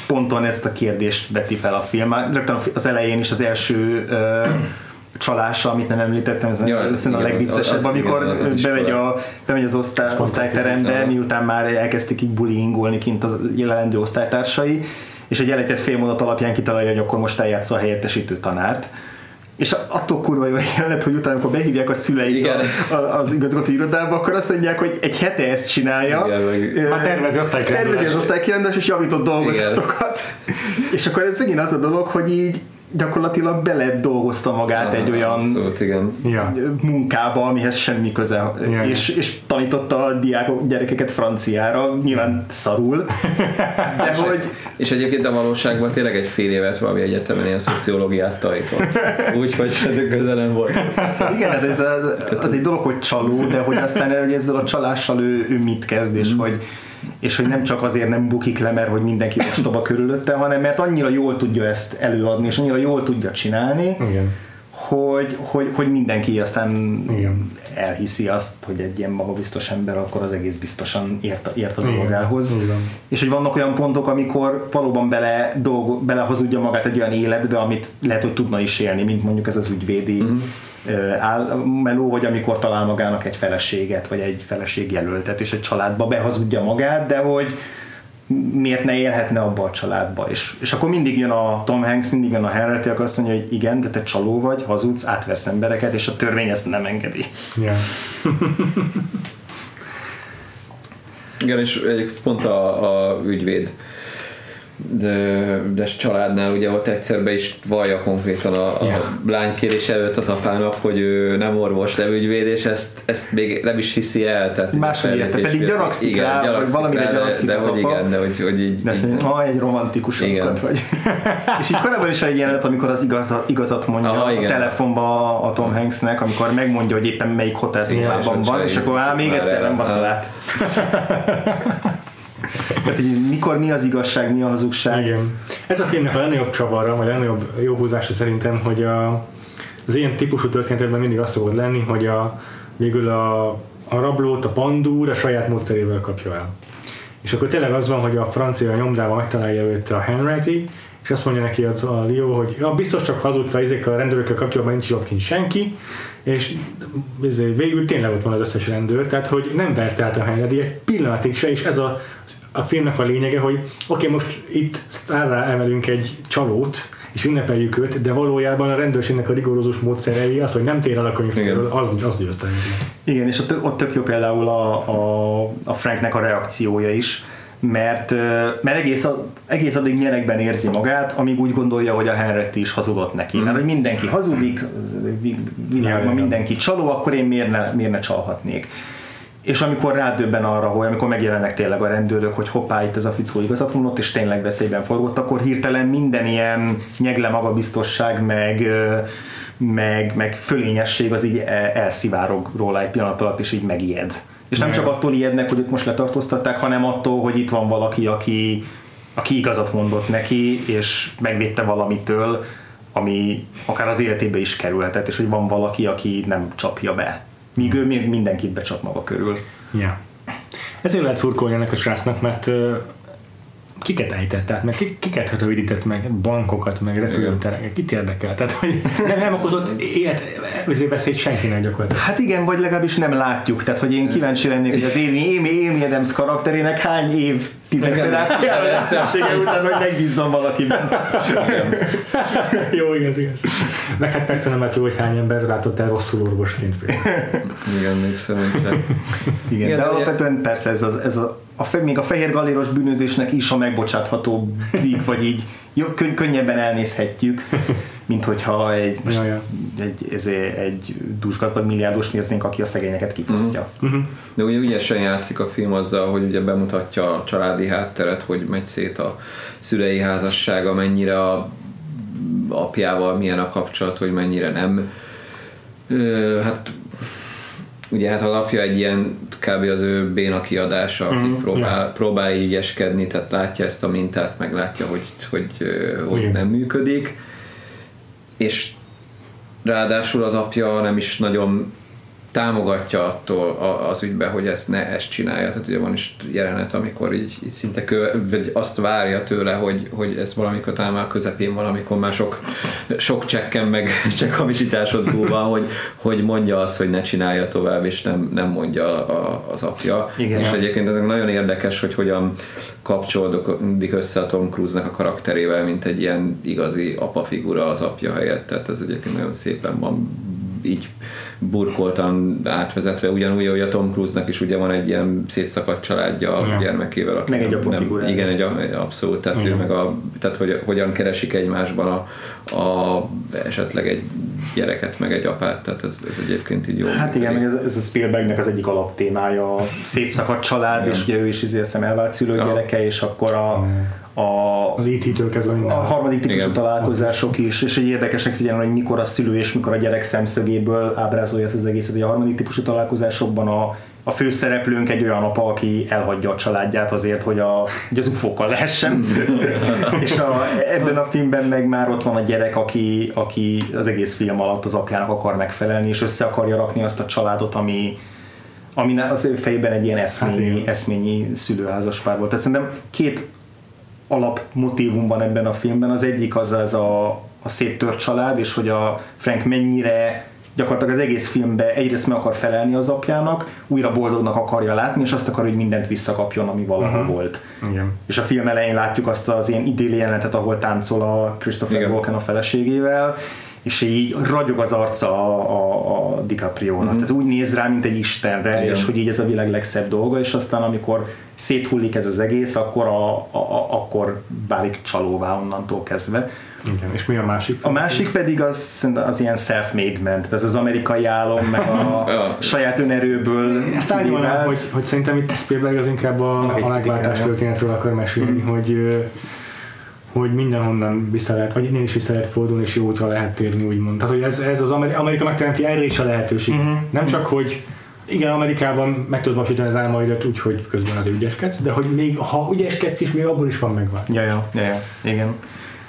ponton ezt a kérdést veti fel a film. Már Rögtön az elején is az első csalása, amit nem említettem, ez Ja, ja, a legviccesebb, az- az- amikor igen, az bemegy, a, bemegy az osztály, osztályterembe, Aha. miután már elkezdték így bullyingolni kint az jelenlendő osztálytársai, és egy elejtett félmondat alapján kitalálja, hogy akkor most eljátsza a helyettesítő tanárt. És attól kurva jó jelenet, hogy utána, amikor behívják a szüleit Igen. a, a, az igazgató irodába, akkor azt mondják, hogy egy hete ezt csinálja. Igen, meg- Már tervezi osztálykirendulást. Tervezi az osztálykirendulást, és javított dolgozatokat. És akkor ez megint az a dolog, hogy így gyakorlatilag bele dolgozta magát egy olyan Abszolút, igen. Munkába, amihez semmi köze, Ja. és, és tanította a diákok, gyerekeket franciára, nyilván szarul, de hogy És egyébként a valóságban tényleg egy fél évet valami egyetemen ilyen szociológiát tanított. Úgyhogy semmi köze nem volt. igen, hát ez az, az egy dolog, hogy csaló, de hogy aztán hogy ezzel a csalással ő, ő mit kezd, és hogy és hogy nem csak azért nem bukik le, mert hogy mindenki ostoba körülötte, hanem mert annyira jól tudja ezt előadni, és annyira jól tudja csinálni, Igen. hogy, hogy, hogy mindenki aztán Igen. elhiszi azt, hogy egy ilyen magabiztos ember akkor az egész biztosan ért, a- ért a dolgához. És hogy vannak olyan pontok, amikor valóban bele, dolgo, belehazudja magát egy olyan életbe, amit lehet, hogy tudna is élni, mint mondjuk ez az ügyvédi mm. Áll, meló, vagy amikor talál magának egy feleséget, vagy egy feleségjelöltet, és egy családba behazudja magát, de hogy miért ne élhetne abba a családba. És, és akkor mindig jön a Tom Hanks, mindig jön a Henry, akkor azt mondja, hogy igen, de te csaló vagy, hazudsz, átversz embereket, és a törvény ezt nem engedi. Ja. Igen, és egy pont a, a ügyvéd de, de családnál ugye ott egyszer be is vallja konkrétan a, a Ja. lány kérés előtt az apának, hogy ő nem orvos, nem ügyvéd, és ezt, ezt még nem is hiszi el. Tehát Máshogy érte, pedig gyanakszik rá, vagy valamire rá, de- gyanakszik de, az hogy apa. igen, de hogy, hogy így, De mondja, ha egy romantikus Igen. vagy. és így korábban is egy jelenet, amikor az igazat, igazat mondja Aha, a igen. telefonba a Tom Hanksnek, amikor megmondja, hogy éppen melyik hotel Igen, szobában van, és akkor á, még már egyszer nem baszol át. Tehát, hogy mikor mi az igazság, mi a hazugság. Igen. Ez a filmnek a legnagyobb csavara, vagy a legnagyobb jó húzása szerintem, hogy a, az ilyen típusú történetekben mindig az szokott lenni, hogy a, végül a, a rablót a pandúr a saját módszerével kapja el. És akkor tényleg az van, hogy a francia nyomdában megtalálja őt a Henry, és azt mondja neki a, a Leo, hogy ja, biztos csak hazudsz, ezekkel a rendőrökkel kapcsolatban nincs ott kint senki, és ezért végül tényleg ott van az összes rendőr, tehát hogy nem vert át a Henry egy pillanatig se, és ez a, a filmnek a lényege, hogy oké, okay, most itt sztárrá emelünk egy csalót, és ünnepeljük őt, de valójában a rendőrségnek a rigorózus módszerei az, hogy nem tér el a könyvtől, az, az győzte. Igen, és ott, ott tök jó például a, a, a Franknek a reakciója is, mert, mert egész, egész addig nyerekben érzi magát, amíg úgy gondolja, hogy a Henry is hazudott neki. Mm. Mert hogy mindenki hazudik, világban mindenki csaló, akkor én miért ne, miért ne csalhatnék. És amikor rádöbben arra, hogy amikor megjelennek tényleg a rendőrök, hogy hoppá, itt ez a fickó igazat mondott, és tényleg veszélyben forgott, akkor hirtelen minden ilyen nyegle magabiztosság, meg, meg, meg fölényesség az így el- elszivárog róla egy pillanat alatt, és így megijed. És nem csak attól ijednek, hogy őt most letartóztatták, hanem attól, hogy itt van valaki, aki, aki igazat mondott neki, és megvédte valamitől, ami akár az életébe is kerülhetett, és hogy van valaki, aki nem csapja be. Míg ő még mindenkit becsap maga körül. Ja. Ezért lehet szurkolni ennek a srácnak, mert ö, kiket ejtett, tehát meg kiket rövidített meg, bankokat, meg repülőtereket, kit érdekel, tehát hogy nem, nem okozott élet, veszélyt senkinek gyakorlatilag. Hát igen, vagy legalábbis nem látjuk, tehát hogy én kíváncsi lennék, hogy az Amy, Amy, Amy Adams karakterének hány év tizedterápiára lesz után, hogy megbízzon valakiben. jó, igaz, igaz. Meg hát persze nem jó, hogy hány ember látott el rosszul orvosként. Igen, még szerintem. Igen, Igen, de, de alapvetően persze ez, az, ez a, a, még a fehér galéros bűnözésnek is a megbocsátható vagy így jó, könny- könnyebben elnézhetjük, mint hogyha egy, ja, ja. egy, ez egy dúsgazdag milliárdos néznénk, aki a szegényeket kifosztja. Uh-huh. De ugye ügyesen játszik a film azzal, hogy ugye bemutatja a családi hátteret, hogy megy szét a szülei házassága, mennyire a apjával milyen a kapcsolat, hogy mennyire nem. Ö, hát ugye hát a lapja egy ilyen kb. az ő béna kiadása, aki mm, próbál, yeah. próbál ügyeskedni, tehát látja ezt a mintát, meg látja, hogy, hogy, hogy nem működik, és ráadásul az apja nem is nagyon támogatja attól az ügybe, hogy ezt ne ezt csinálja. Tehát ugye van is jelenet, amikor így, így szinte kö, vagy azt várja tőle, hogy, hogy ez valamikor talán már közepén valamikor már sok, sok csekken meg hamisításon túl van, hogy, hogy mondja azt, hogy ne csinálja tovább, és nem, nem mondja a, az apja. Igen. És egyébként ez nagyon érdekes, hogy hogyan kapcsolódik össze a Tom Cruise-nak a karakterével, mint egy ilyen igazi apa figura az apja helyett. Tehát ez egyébként nagyon szépen van így burkoltan átvezetve, ugyanúgy, hogy a Tom Cruise-nak is ugye van egy ilyen szétszakadt családja a ja. gyermekével. Aki meg egy apa nem, Igen, egy, egy abszolút, tehát, ő meg a, tehát hogy, hogyan keresik egymásban a, a, esetleg egy gyereket, meg egy apát, tehát ez, ez egyébként így jó. Hát igen, meg ez, ez a Spielbergnek az egyik alaptémája, a szétszakadt család, igen. és ugye ő is izé elvált szülő ja. gyereke, és akkor a, a, az IT-től e kezdve A harmadik típusú Igen. találkozások is, és egy érdekesek figyelni, hogy mikor a szülő és mikor a gyerek szemszögéből ábrázolja ezt az egészet, hogy a harmadik típusú találkozásokban a, a főszereplőnk egy olyan apa, aki elhagyja a családját azért, hogy, a, hogy az ufókkal lehessen. és a, ebben a filmben meg már ott van a gyerek, aki, aki az egész film alatt az apjának akar megfelelni, és össze akarja rakni azt a családot, ami, ami az ő fejében egy ilyen eszményi, hát eszményi szülőházaspár volt. Tehát szerintem két alapmotívum van ebben a filmben. Az egyik az az a, a széttört család, és hogy a Frank mennyire gyakorlatilag az egész filmben egyrészt meg akar felelni az apjának, újra boldognak akarja látni, és azt akar, hogy mindent visszakapjon, ami valaha uh-huh. volt. Igen. És a film elején látjuk azt az ilyen idéli jelenetet, ahol táncol a Christopher Igen. Walken a feleségével, és így ragyog az arca a, a, a DiCaprio-nak. Mm-hmm. Tehát úgy néz rá, mint egy istenre, Igen. és hogy így ez a világ legszebb dolga, és aztán amikor széthullik ez az egész, akkor, a, a, a, akkor válik csalóvá onnantól kezdve. Igen, és mi a másik? A másik pedig az, az ilyen self-made man, tehát ez az amerikai álom, meg a saját önerőből. Ezt árnyolnám, hogy, hogy szerintem itt Spielberg az inkább a, a megváltás történetről akar mesélni, mm. hogy hogy mindenhonnan vissza lehet, vagy innen is vissza lehet fordulni, és jó útra lehet térni, úgymond. Tehát, hogy ez, ez az Amerika, megteremti erre is a lehetőség. Uh-huh. Nem csak, hogy igen, Amerikában meg tudod vasítani az álmaidat úgy, hogy közben az ügyeskedsz, de hogy még ha ügyeskedsz is, még abból is van megvált. Ja, ja, ja, ja, igen.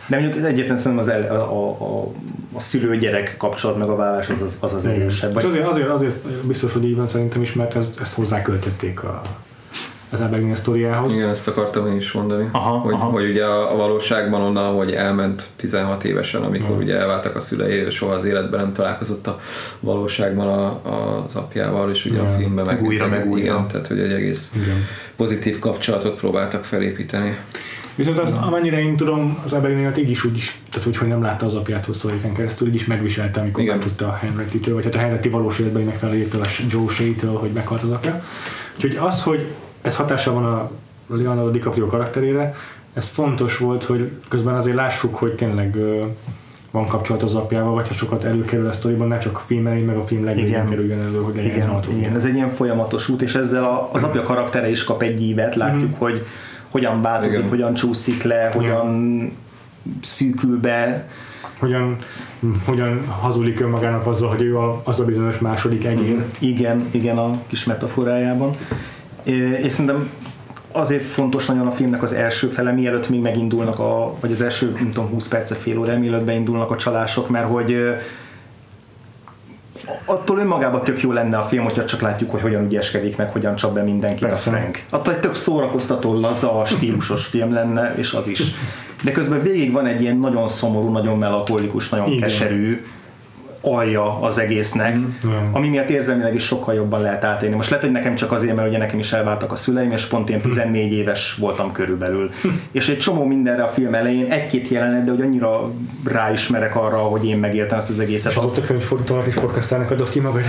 De mondjuk egyetlen szerintem az el, a, a, a, a szülő-gyerek kapcsolat meg a vállás az az, az, az erősebb. Azért, azért, azért biztos, hogy így van szerintem is, mert ezt, ezt hozzáköltötték a, az Abigail sztoriához. Igen, ezt akartam én is mondani, aha, hogy, aha. hogy ugye a, a valóságban onnan, hogy elment 16 évesen, amikor uh-huh. ugye elváltak a szülei, soha az életben nem találkozott a valóságban a, a, az apjával, és ugye ja. a filmben meg újra, meg újra. Igen, tehát hogy egy egész igen. pozitív kapcsolatot próbáltak felépíteni. Viszont az, amennyire én tudom, az Abigail így is úgy is, tehát úgy, hogy nem látta az apját hosszú keresztül, így is megviselte, amikor Igen. megtudta a Henry-től, vagy hát a Henry valós életben megfelelőtől, a Joe Shea-től, hogy meghalt az apja. Úgyhogy az, hogy ez hatása van a Leonardo DiCaprio karakterére, ez fontos volt, hogy közben azért lássuk, hogy tényleg van kapcsolat az apjával, vagy ha sokat előkerül a sztoriban, ne csak a film elé, meg a film legvégén kerüljön elő, hogy legyen igen, igen, ez egy ilyen folyamatos út, és ezzel a, az apja karaktere is kap egy ívet, látjuk, mm-hmm. hogy hogyan változik, igen. hogyan csúszik le, hogyan szűkül be. Hogyan, hogyan hazudik önmagának azzal, hogy ő az a bizonyos második egér. Igen, igen, a kis metaforájában és szerintem azért fontos nagyon a filmnek az első fele, mielőtt még megindulnak, a, vagy az első, nem tudom, 20 perce, fél óra, mielőtt beindulnak a csalások, mert hogy attól önmagában tök jó lenne a film, hogyha csak látjuk, hogy hogyan ügyeskedik meg, hogyan csap be mindenkit Persze. a Frank. Attól egy tök szórakoztató, laza, stílusos film lenne, és az is. De közben végig van egy ilyen nagyon szomorú, nagyon melankolikus, nagyon Igen. keserű alja az egésznek, Igen. ami miatt érzelmileg is sokkal jobban lehet átélni. Most lehet, hogy nekem csak azért, mert ugye nekem is elváltak a szüleim, és pont én 14 éves voltam körülbelül. és egy csomó mindenre a film elején, egy-két jelenet, de hogy annyira ráismerek arra, hogy én megéltem ezt az egészet. És azóta könyvfordítónak és podcastának adott ki magad.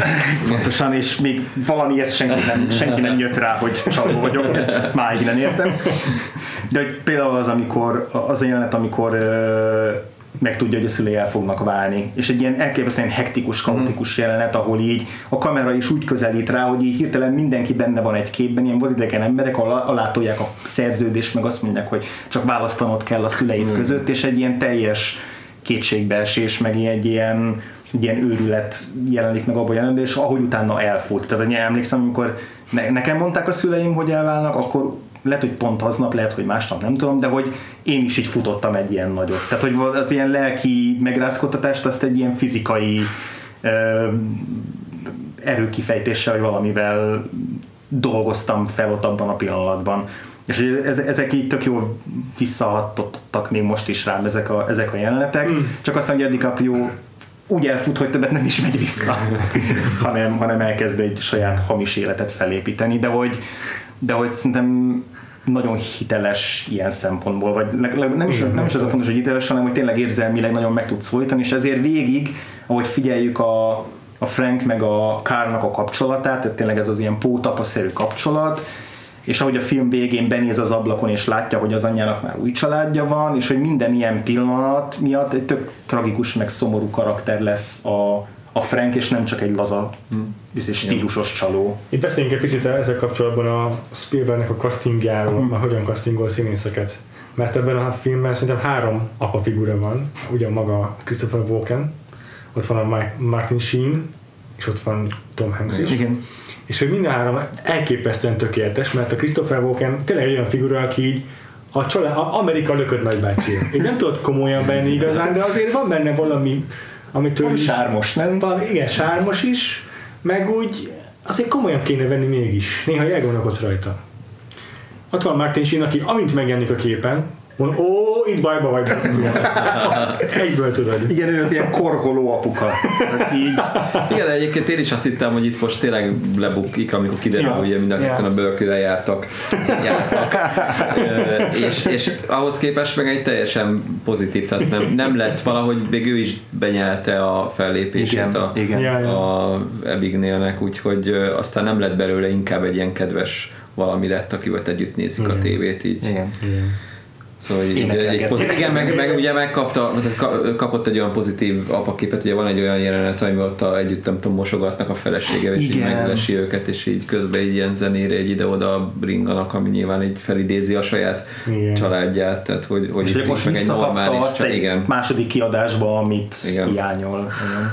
Pontosan, és még valamiért senki nem, senki nem jött rá, hogy csaló vagyok, ezt máig nem értem. De hogy például az, amikor, az a jelenet, amikor megtudja, hogy a szülei el fognak válni. És egy ilyen elképesztően hektikus, kaotikus jelenet, ahol így a kamera is úgy közelít rá, hogy így hirtelen mindenki benne van egy képben, ilyen vadidegen emberek, ahol alátolják a szerződést, meg azt mondják, hogy csak választanod kell a szüleid között, és egy ilyen teljes kétségbeesés, meg egy ilyen, egy ilyen őrület jelenik meg abban a jelenetben, és ahogy utána elfut. Tehát hogy emlékszem, amikor ne, nekem mondták a szüleim, hogy elválnak, akkor lehet, hogy pont aznap, lehet, hogy másnap, nem tudom, de hogy én is így futottam egy ilyen nagyot. Tehát, hogy az ilyen lelki megrázkodtatást, azt egy ilyen fizikai ö, erőkifejtéssel, vagy valamivel dolgoztam fel ott abban a pillanatban. És ez, ezek így tök jól visszahatottak még most is rám ezek a, ezek a jelenetek, mm. csak aztán, hogy a DiCaprio úgy elfut, hogy többet nem is megy vissza, hanem, hanem elkezd egy saját hamis életet felépíteni, de hogy, de hogy szerintem nagyon hiteles ilyen szempontból, vagy nem, is, nem is az a fontos, hogy hiteles, hanem hogy tényleg érzelmileg nagyon meg tudsz folytani, és ezért végig, ahogy figyeljük a, a Frank meg a Kárnak a kapcsolatát, tehát tényleg ez az ilyen pótapaszerű kapcsolat, és ahogy a film végén benéz az ablakon, és látja, hogy az anyjának már új családja van, és hogy minden ilyen pillanat miatt egy tök tragikus, meg szomorú karakter lesz a, a Frank, és nem csak egy laza, biztos stílusos csaló. Itt beszéljünk egy picit ezzel kapcsolatban a Spielbergnek a castingjáról, hmm. hogyan castingol színészeket. Mert ebben a filmben szerintem három apa figura van, ugyan maga Christopher Walken, ott van a Martin Sheen, és ott van Tom Hanks is. Igen. És hogy mind a három elképesztően tökéletes, mert a Christopher Walken tényleg egy olyan figura, aki így a család, a Amerika lökött nagybácsi. Én nem tudod komolyan venni igazán, de azért van benne valami, amitől Van sármos, nem? valami, igen, sármos is, meg úgy azért komolyan kéne venni mégis. Néha elgondolkodsz rajta. Ott van Martin Sheen, aki amint megjelenik a képen, mond, ó, itt bajba vagy. Egyből tudod. Igen, ő az ilyen korholó apuka. Tehát így, Igen, egyébként én is azt hittem, hogy itt most tényleg lebukik, amikor kiderül, Ja. hogy ugye mind a Ja. a Berkeley-re jártak. jártak. Ö, és, és ahhoz képest meg egy teljesen pozitív, tehát nem, nem lett valahogy, még ő is benyelte a fellépését igen, a, igen. Ja, ja. a Abignélnek, úgyhogy aztán nem lett belőle inkább egy ilyen kedves valami lett, akivel együtt nézik a tévét így. Igen. Szóval így, egy pozitív, igen, meg, meg ugye megkapta, kapott egy olyan pozitív apaképet, ugye van egy olyan jelenet, amiben ott a, együtt nem tudom, mosogatnak a felesége, és így Igen. meglesi őket, és így közben így ilyen zenére egy ide-oda ringanak, ami nyilván így felidézi a saját Igen. családját, tehát hogy, hogy És ugye most meg egy normális, azt csak egy igen. második kiadásba, amit Igen. hiányol. Igen.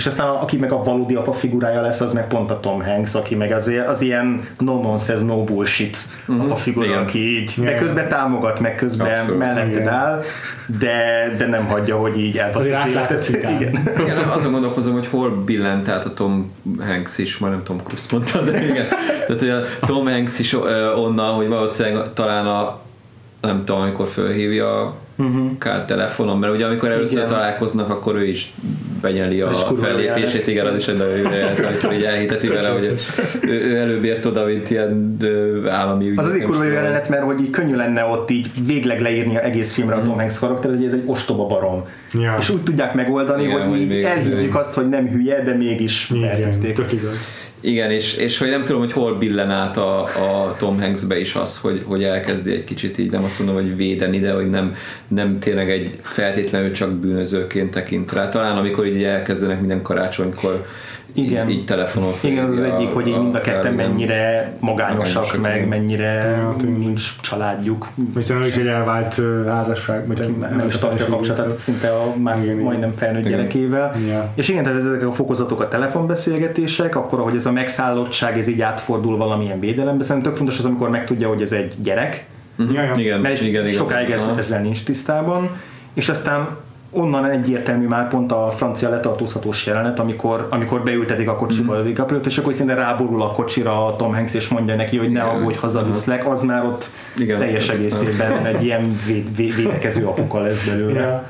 És aztán aki meg a valódi apa figurája lesz, az meg pont a Tom Hanks, aki meg az, az ilyen no nonsense, no bullshit apa figura, Igen. aki így, de közben támogat, meg közben Abszolút. melletted Igen. áll, de, de nem hagyja, hogy így elbaszt Azért az életet. a. Igen. Igen, azon gondolkozom, hogy hol billent át a Tom Hanks is, már nem Tom Cruise mondta, de igen. Tehát, hogy a Tom Hanks is onnan, hogy valószínűleg talán a nem tudom, amikor fölhívja a uh-huh. kár telefonon, mert ugye amikor először Igen. találkoznak, akkor ő is benyeli a Az fellépését, igen, az is egy nagyon jó jelenet, amikor így elhiteti vele, hogy ő, ő előbb ért oda, mint ilyen állami ügy. Az azért kurva jó jelenet, mert hogy így könnyű lenne ott így végleg leírni a egész filmre a Tom Hanks karakteret, hogy ez egy ostoba barom. Ja. És úgy tudják megoldani, Igen, hogy hogy így elhívjuk azt, hogy nem hülye, de mégis Igen, eltették. tök igaz. Igen, és, és hogy nem tudom, hogy hol billen át a, a Tom Hanksbe is az, hogy, hogy elkezdi egy kicsit így, nem azt mondom, hogy védeni, de hogy nem, nem tényleg egy feltétlenül csak bűnözőként tekint rá. Talán amikor így elkezdenek minden karácsonykor Igen. így, így telefonon. Igen, az az egyik, hogy így mind a ketten igen. mennyire magányosak, Magányosak, meg igen. mennyire nincs családjuk. Viszont is egy elvált házasság, vagy Nem, nem is tartja a kapcsolatot szinte a már Igen, igen. majdnem felnőtt Igen. gyerekével. Ja. És igen, tehát ezek a fokozatok a telefonbeszélgetések, akkor ahogy ez a megszállottság ez így átfordul valamilyen védelembe, szerintem tök fontos az, amikor megtudja, hogy ez egy gyerek, Ja, ja. Igen, mert igen, igen, sokáig igazad ez, van. ezzel nincs tisztában, és aztán onnan egyértelmű már pont a francia letartóztatós jelenet, amikor, amikor beültetik a kocsiba mm. a DiCaprio-t, és akkor szinte ráborul a kocsira a Tom Hanks, és mondja neki, hogy ne aggódj, hazaviszlek, az már ott Igen. teljes egészében egy ilyen véd, véd, védekező apuka lesz belőle. Ja.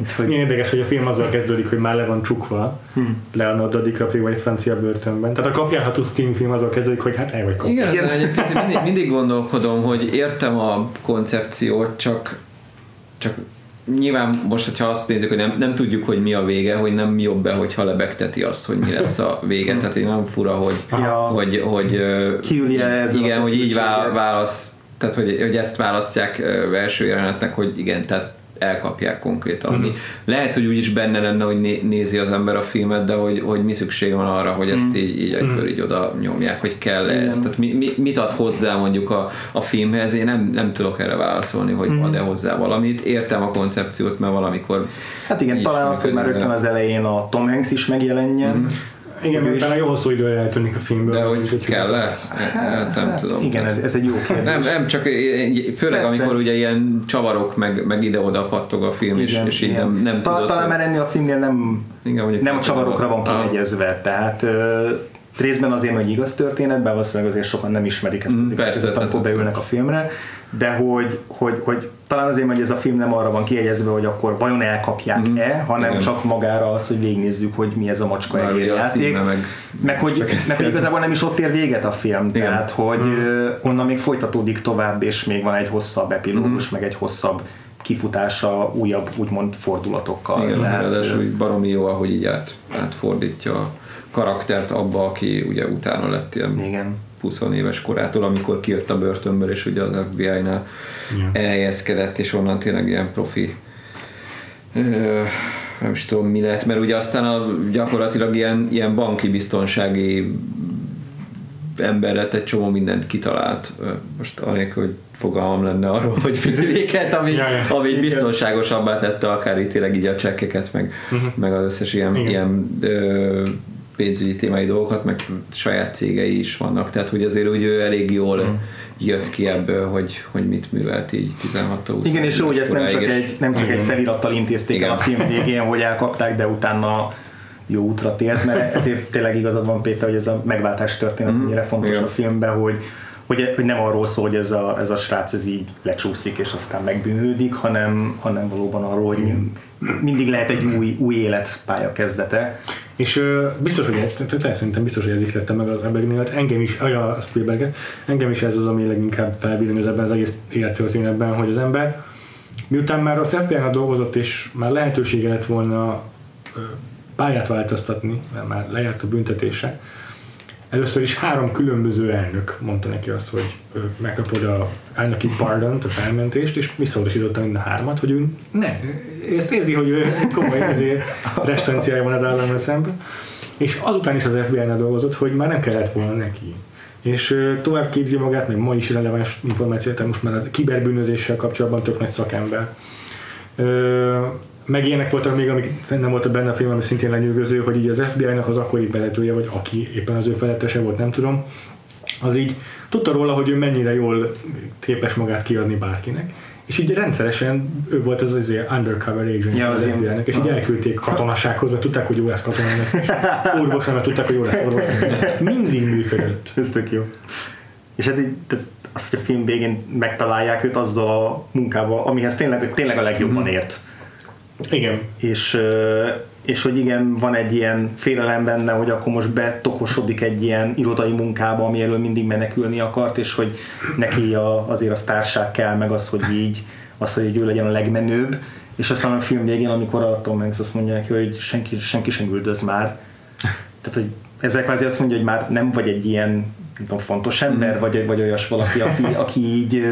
Úgyhogy... Milyen érdekes, hogy a film azzal kezdődik, hogy már le van csukva hmm. Leonardo DiCaprio egy francia börtönben. Tehát a Kapjálhatus címfilm azzal kezdődik, hogy hát el vagy kapja. Igen, Igen. egyébként mindig, mindig gondolkodom, hogy értem a koncepciót, csak csak nyilván most, hogyha azt nézzük, hogy nem, nem tudjuk, hogy mi a vége, hogy nem jobb-e, hogyha lebegteti azt, hogy mi lesz a vége. Tehát én nem fura, hogy, ja. hogy, hogy ez igen, hogy így választ, tehát hogy, hogy ezt választják első jelenetnek, hogy igen, tehát elkapják konkrétan. Mm. Ami lehet, hogy úgy is benne lenne, hogy né- nézi az ember a filmet, de hogy, hogy mi szükség van arra, hogy ezt mm. így, így mm. így oda nyomják, hogy kell -e ez. Tehát mi, mi, mit ad hozzá mondjuk a, a filmhez, én nem, nem tudok erre válaszolni, hogy mm. ad-e hozzá valamit. Értem a koncepciót, mert valamikor Hát igen, talán az, hogy már rögtön az elején a Tom Hanks is megjelenjen, mm igen, mert utána jó hosszú időre eltűnik a filmből. De hogy kell le? Hát, nem hát, tudom. Igen, ez, ez egy jó kérdés. Nem, nem csak főleg Persze. amikor ugye ilyen csavarok, meg, meg ide-oda pattog a film, igen, és, és így nem, nem Ta, tudod. Talán már ennél a filmnél nem, igen, nem a csavarokra van kiegyezve, tehát részben azért, hogy igaz történet, bár valószínűleg azért sokan nem ismerik ezt az mm, igazságot, amikor beülnek a filmre, de hogy, hogy, hogy talán azért, hogy ez a film nem arra van kiegyezve, hogy akkor vajon elkapják-e, mm, hanem igen. csak magára az, hogy végignézzük, hogy mi ez a macska egérjáték. Meg, meg, hogy, meg hogy igazából nem is ott ér véget a film, igen. tehát hogy mm. onnan még folytatódik tovább, és még van egy hosszabb epilógus, mm. meg egy hosszabb kifutása újabb, úgymond fordulatokkal. Igen, tehát, hogy baromi jó, ahogy így át, átfordítja a karaktert abba, aki ugye utána lett ilyen Igen 20 éves korától, amikor kijött a börtönből, és ugye az FBI-nál yeah. elhelyezkedett, és onnan tényleg ilyen profi nem is tudom mi lett, mert ugye aztán a, gyakorlatilag ilyen, ilyen banki biztonsági ember lett, egy csomó mindent kitalált. Most anélkül, hogy fogalmam lenne arról, hogy filméket, ami, ja, ja. ami biztonságosabbá tette akár itt tényleg így a csekkeket, meg, uh-huh. meg az összes ilyen, ilyen ö, pénzügyi témai dolgokat, meg saját cégei is vannak, tehát hogy azért úgy ő elég jól mm. jött ki ebből, hogy, hogy mit művelt így 16 20 Igen, és úgy ezt nem csak, egy, nem csak egy felirattal intézték Igen. el a film végén, hogy elkapták, de utána jó útra tért, mert ezért tényleg igazad van Péter, hogy ez a megváltás történet mm. fontos Igen. a filmben, hogy hogy, hogy nem arról szól, hogy ez a, ez a srác ez így lecsúszik, és aztán megbűnődik, hanem, hanem valóban arról, hogy mindig lehet egy új, új életpálya kezdete. És uh, biztos, hogy tehát szerintem biztos, hogy ez ihlette meg az emberi Engem is, a Spielberget, engem is ez az, ami leginkább felvillanyoz ebben az egész élettörténetben, hogy az ember miután már a fbi dolgozott, és már lehetősége lett volna pályát változtatni, mert már lejárt a büntetése, Először is három különböző elnök mondta neki azt, hogy megkapod a elnöki pardon a felmentést, és visszautasította mind a hármat, hogy ő ne, ezt érzi, hogy ő komoly restanciája van az állammal szemben. És azután is az FBI-nál dolgozott, hogy már nem kellett volna neki. És tovább képzi magát, meg ma is releváns információt, most már a kiberbűnözéssel kapcsolatban tök nagy szakember meg ilyenek voltak még, amik szerintem volt benne a film, ami szintén lenyűgöző, hogy így az FBI-nak az akkori vezetője, vagy aki éppen az ő felettese volt, nem tudom, az így tudta róla, hogy ő mennyire jól képes magát kiadni bárkinek, és így rendszeresen ő volt az az undercover agent ja, az FBI-nek, és így elküldték katonasághoz, mert tudták, hogy jó lesz katonának, orvos, mert tudták, hogy jó lesz orvos. Mindig működött. Ez tök jó. És hát így, azt, hogy a film végén megtalálják őt azzal a munkával, amihez tényleg, tényleg a legjobban ért. Igen. És, és hogy igen, van egy ilyen félelem benne, hogy akkor most betokosodik egy ilyen irodai munkába, ami elől mindig menekülni akart, és hogy neki a, azért a sztárság kell, meg az, hogy így, az, hogy ő legyen a legmenőbb, és aztán a film végén, amikor a Tom Hanks azt mondja neki, hogy senki, senki sem üldöz már, tehát, hogy ezek kvázi azt mondja, hogy már nem vagy egy ilyen nem tudom, fontos ember, mm. vagy, vagy olyas valaki, aki, aki így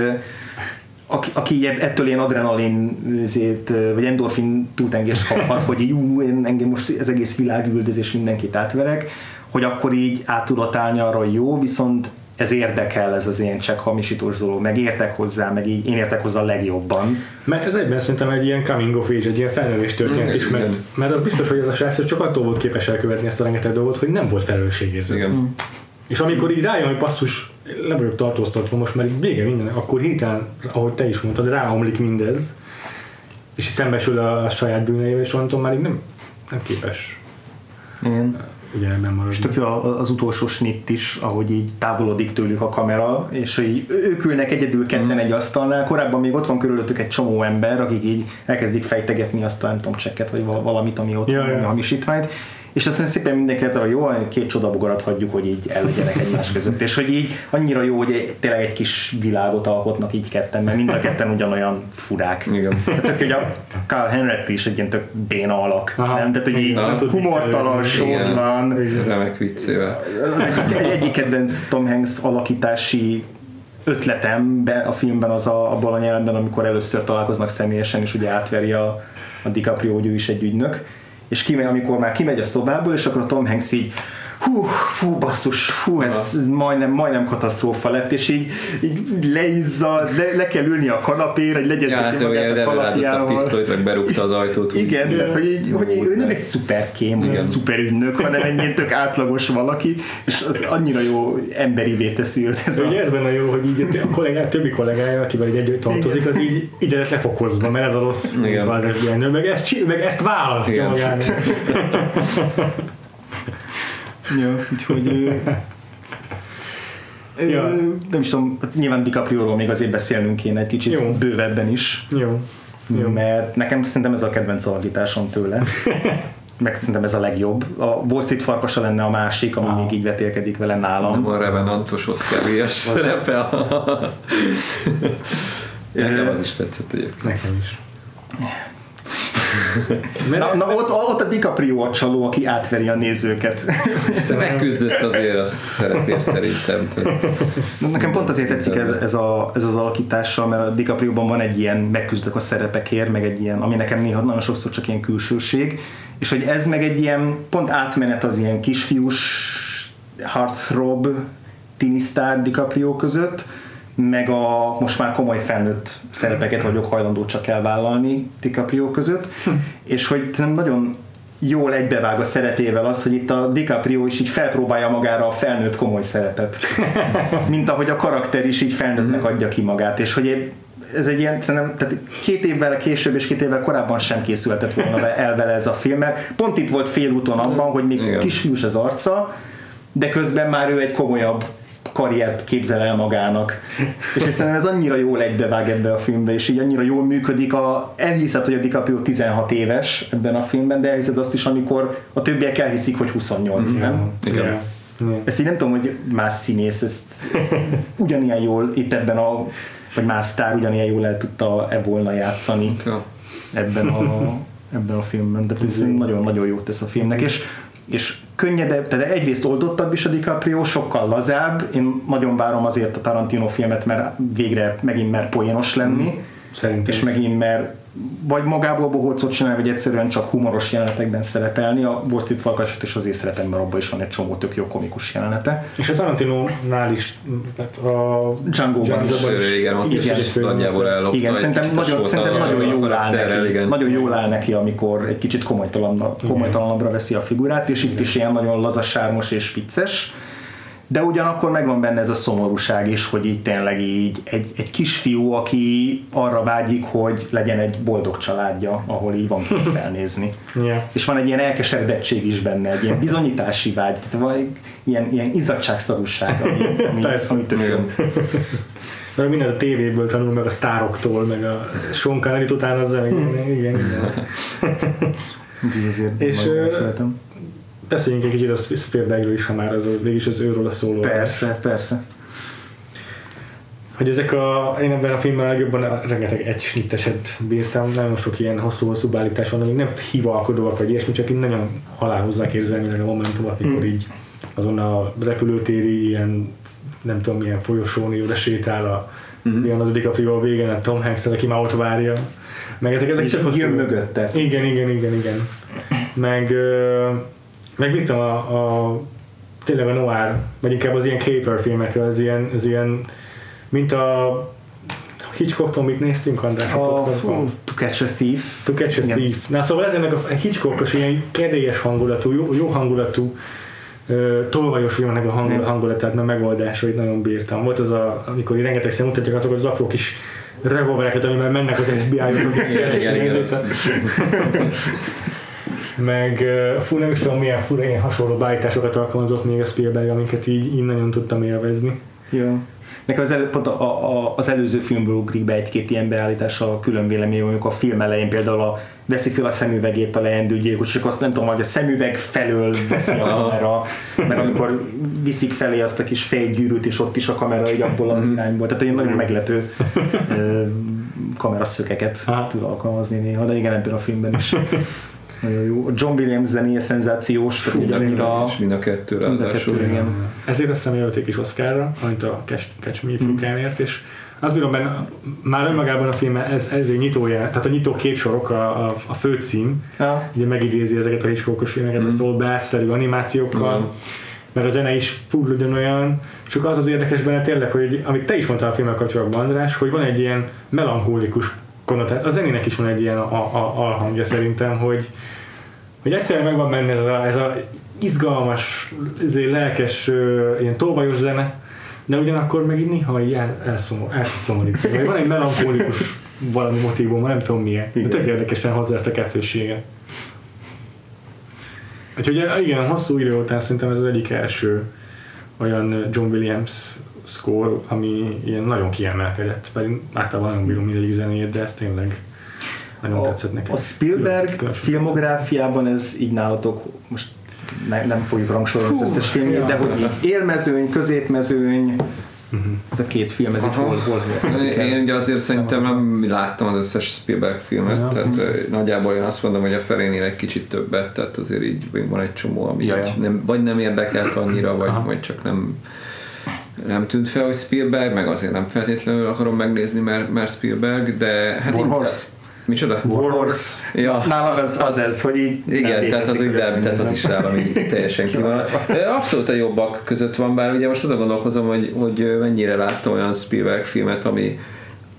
aki, aki ettől ilyen adrenalin vagy endorfin túltengés kaphat, hogy így ú, én, engem most ez egész világ üldözés mindenkit átverek, hogy akkor így át tudott állni arra, hogy jó, viszont ez érdekel, ez az ilyen csak hamisítós dolog, meg értek hozzá, meg így én értek hozzá a legjobban. Mert ez egyben szerintem egy ilyen coming of age, egy ilyen felnővés történet is, mert, mert az biztos, hogy ez a srác csak attól volt képes elkövetni ezt a rengeteg dolgot, hogy nem volt felelősségérzet. Igen. És amikor így rájön, hogy passzus, le vagyok tartóztatva most, mert vége minden, akkor hirtelen, ahogy te is mondtad, ráomlik mindez, és szembesül a, a saját bűneivel, és onnantól már így nem, nem képes Igen. ugye nem. És tök jó az utolsó snitt is, ahogy így távolodik tőlük a kamera, és így ők ülnek egyedül ketten egy asztalnál, korábban még ott van körülöttük egy csomó ember, akik így elkezdik fejtegetni azt a nem tudom, csekket, vagy val- valamit, ami ott Ja, van, ja. ami hamisítványt, és aztán szépen mindenki hogy jó, két csodabogarat hagyjuk, hogy így el legyenek egymás között, és hogy így annyira jó, hogy egy- tényleg egy kis világot alkotnak így ketten, mert mind a ketten ugyanolyan furák. Igen. Tehát tök, hogy a Carl Henry is egy ilyen tök béna alak, Aha. nem? Tehát, hogy így tud humortalan, sótlan, Remek viccével. az egyik, egy, egyik kedvenc Tom Hanks alakítási ötletem be a filmben az a, abban a nyelven, amikor először találkoznak személyesen, és ugye átveri a, a DiCaprio, hogy ő is egy ügynök, és kimegy, amikor már kimegy a szobából, és akkor a Tom Hanks így hú, hú, basszus, hú, ez majdnem, majdnem katasztrófa lett, és így, így leizzad, le, le kell ülni a kanapéra, hogy Ja, legyezeti hát magát a a pisztolyt, meg berúgta az ajtót. úgy- Igen, Igen. de hogy, így, hogy így, ő nem egy szuperkém, vagy egy szuperügynök, hanem egy ilyen tök átlagos valaki, és az annyira jó emberivé teszi őt ez a... Ugye ez benne jó, hogy így a kollégák, többi kollégája, akivel így együtt tartozik, az így ide lett lefokozva, mert ez a rossz Igen. munka az FBI nő, meg ezt, meg ezt választja magának. Jó, úgyhogy... Ja. nem is tudom, hát nyilván DiCaprio-ról még azért beszélnünk kéne egy kicsit Jó. bővebben is, Jó. Jó. mert nekem szerintem ez a kedvenc alakításom tőle. Meg szerintem ez a legjobb. A Wall Street farkasa lenne a másik, ami Ah. még így vetélkedik vele nálam. Nem a Revenantos díjas szerepe. Nekem az is tetszett egyébként. Nekem is. Na, na ott, ott a DiCaprio a csaló, aki átveri a nézőket. Megküzdött azért a szerepért szerintem. Na, Nekem pont azért tetszik ez, ez, a, ez az alakítással, mert a DiCaprio-ban van egy ilyen megküzdök a szerepekért, meg egy ilyen, ami nekem néha nagyon sokszor csak ilyen külsőség, és hogy ez meg egy ilyen pont átmenet az ilyen kisfiús heartthrob tinisztár DiCaprio között, meg a most már komoly felnőtt szerepeket vagyok hajlandó csak elvállalni DiCaprio között, és hogy nem nagyon jól egybevág a szeretével az, hogy itt a DiCaprio is így felpróbálja magára a felnőtt komoly szerepet. Mint ahogy a karakter is így felnőttnek adja ki magát, és hogy ez egy ilyen, szerintem, tehát két évvel később és két évvel korábban sem készülhetett volna el vele ez a film, mert pont itt volt félúton abban, hogy még Igen. kisfiús az arca, de közben már ő egy komolyabb karriert képzel el magának. És szerintem ez annyira jól egybevág ebbe a filmbe, és így annyira jól működik. A, elhiszed, hogy a DiCaprio 16 éves ebben a filmben, de elhiszed azt is, amikor a többiek elhiszik, hogy 28, nem? Igen. Ja. Ezt így nem tudom, hogy más színész ezt, ezt ugyanilyen jól itt ebben a vagy más sztár ugyanilyen jól el tudta-e volna játszani Ja. ebben a, ebben a filmben. De ez nagyon-nagyon jót tesz a filmnek, és, és könnyedebb, tehát egyrészt oldottabb is a DiCaprio, sokkal lazább. Én nagyon várom azért a Tarantino filmet, mert végre megint mer poénos lenni, Szerintem. és megint mer vagy magából bohócot csinálni, vagy egyszerűen csak humoros jelenetekben szerepelni. A Wall Street azért szeretem, mert abban is van egy csomó tök jó komikus jelenete. És a Tarantino-nál is, tehát a Django-ban Django-ban is. is. És igen, ott Igen, is nagyjából ellopta Igen, szerintem nagyon, szerintem nagyon jól áll neki. igen. Nagyon jól áll neki, amikor egy kicsit komolytalanabbra, veszi a figurát, és itt is ilyen nagyon lazasármos és vicces. De ugyanakkor megvan benne ez a szomorúság is, hogy így tényleg így egy, egy kisfiú, aki arra vágyik, hogy legyen egy boldog családja, ahol így van kit felnézni. Ja. És van egy ilyen elkeseredettség is benne, egy ilyen bizonyítási vágy, tehát van egy ilyen, ilyen izzadságszorúság, ami, ami, Persze. ami tök jó. Igen. Mert minden a tévéből tanul, meg a sztároktól, meg a Sean Connery után az igen, igen, igen. És, szeretem. Beszéljünk egy kicsit a Spielbergről is, ha már az, végülis az őről a szóló. Persze, persze. Hogy ezek a, én ebben a filmben legjobban rengeteg egy snitteset bírtam, nagyon sok ilyen hosszú-hosszú beállítás van, amik nem hivalkodóak vagy ilyesmi, csak így nagyon halálhozzák érzelmileg a momentumot, mikor így azon a repülőtéri ilyen nem tudom milyen folyosón oda sétál a mm-hmm. Leonardo DiCaprio végén, a Tom Hanks, aki már ott várja. Meg ezek, ezek És tök jön hosszú- mögötte. Igen, igen, igen, igen. Meg, ö, meg mit a, a, tényleg a noir, vagy inkább az ilyen caper filmekre, az ilyen, az ilyen mint a Hitchcocktól mit néztünk, András? A, A To Catch a Thief. To Catch a Igen. Thief. Na szóval ez ennek a Hitchcockos ilyen kedélyes hangulatú, jó, jó hangulatú, ö, tolvajos filmnek a hang, hangulatát, mert megoldásait nagyon bírtam. Volt az a, amikor így rengeteg mutatják azokat az apró kis revolvereket, amivel mennek az FBI-ok, meg fú, nem is tudom milyen fura, ilyen hasonló beállításokat alkalmazott még a Spielberg, amiket így, így nagyon tudtam élvezni. Ja. Nekem az, elő, pont a, a, az előző filmből ugrik be egy-két ilyen beállítással a külön véleményem, amikor a film elején például a, veszi fel a szemüvegét a leendő gyilkos, csak azt nem tudom, hogy a szemüveg felől veszi a kamera, mert amikor viszik felé azt a kis fejgyűrűt, és ott is a kamera így abból az Mhm. irányból. Tehát ilyen nagyon meglepő kameraszökeket Aha. tud alkalmazni néha, de igen, ebben a filmben is. Nagyon jó. A John Williams zenéje szenzációs, tehát így annyira... És mind a kettő Mind a ráadásul. kettő, igen. Ezért azt jelölték is Oscarra, mint a Catch, Catch Me If You Can-ért, és azt bírom benne, már önmagában a film ez, ez egy nyitója, tehát a nyitó képsorok a, a, a főcím, Ja. ugye megidézi ezeket a Hitchcockos filmeket, a Soul Bass-szerű animációkkal, Mhm. meg a zene is full ugyanolyan, csak az az érdekes benne tényleg, hogy amit te is mondtál a filmmel kapcsolatban, András, hogy van egy ilyen melankólikus konnotáció, a zenének is van egy ilyen a, a, alhangja szerintem, hogy, hogy egyszerűen megvan benne ez a, ez a izgalmas, ezért lelkes, ö, ilyen tolvajos zene, de ugyanakkor meg így néha így el, elszomor, Van egy melankólikus valami motivum, nem tudom milyen. De tök érdekesen hozzá ezt a kettősséget. Úgyhogy igen, hosszú idő után szerintem ez az egyik első olyan John Williams score, ami ilyen nagyon kiemelkedett, pedig általában nagyon bírom mindegyik zenéjét, de ez tényleg nagyon A, tetszett nekem. a Spielberg Külön- különösen filmográfiából ez így nálatok, most ne, nem fogjuk rangsorolni az összes filmjét, ja. de hogy így élmezőny, középmezőny, Mhm. ez a két film, ez itt Aha. hol, hol el? Én ugye azért szerintem nem láttam az összes Spielberg filmet, Ja. tehát ö, nagyjából én azt mondom, hogy a felénél egy kicsit többet, tehát azért így van egy csomó, ami Ja, ja. nem, vagy nem érdekelt annyira, vagy, Aha. vagy csak nem nem tűnt fel, hogy Spielberg, meg azért nem feltétlenül akarom megnézni, mert, mert Spielberg, de hát Warhorse. Micsoda? Warhorse. Ja, Nálam ez az, ez, hogy így nem igen, tehát az, úgy nem, tehát az is nálam így teljesen ki van. Abszolút a jobbak között van, bár ugye most azon gondolkozom, hogy, hogy mennyire láttam olyan Spielberg filmet, ami,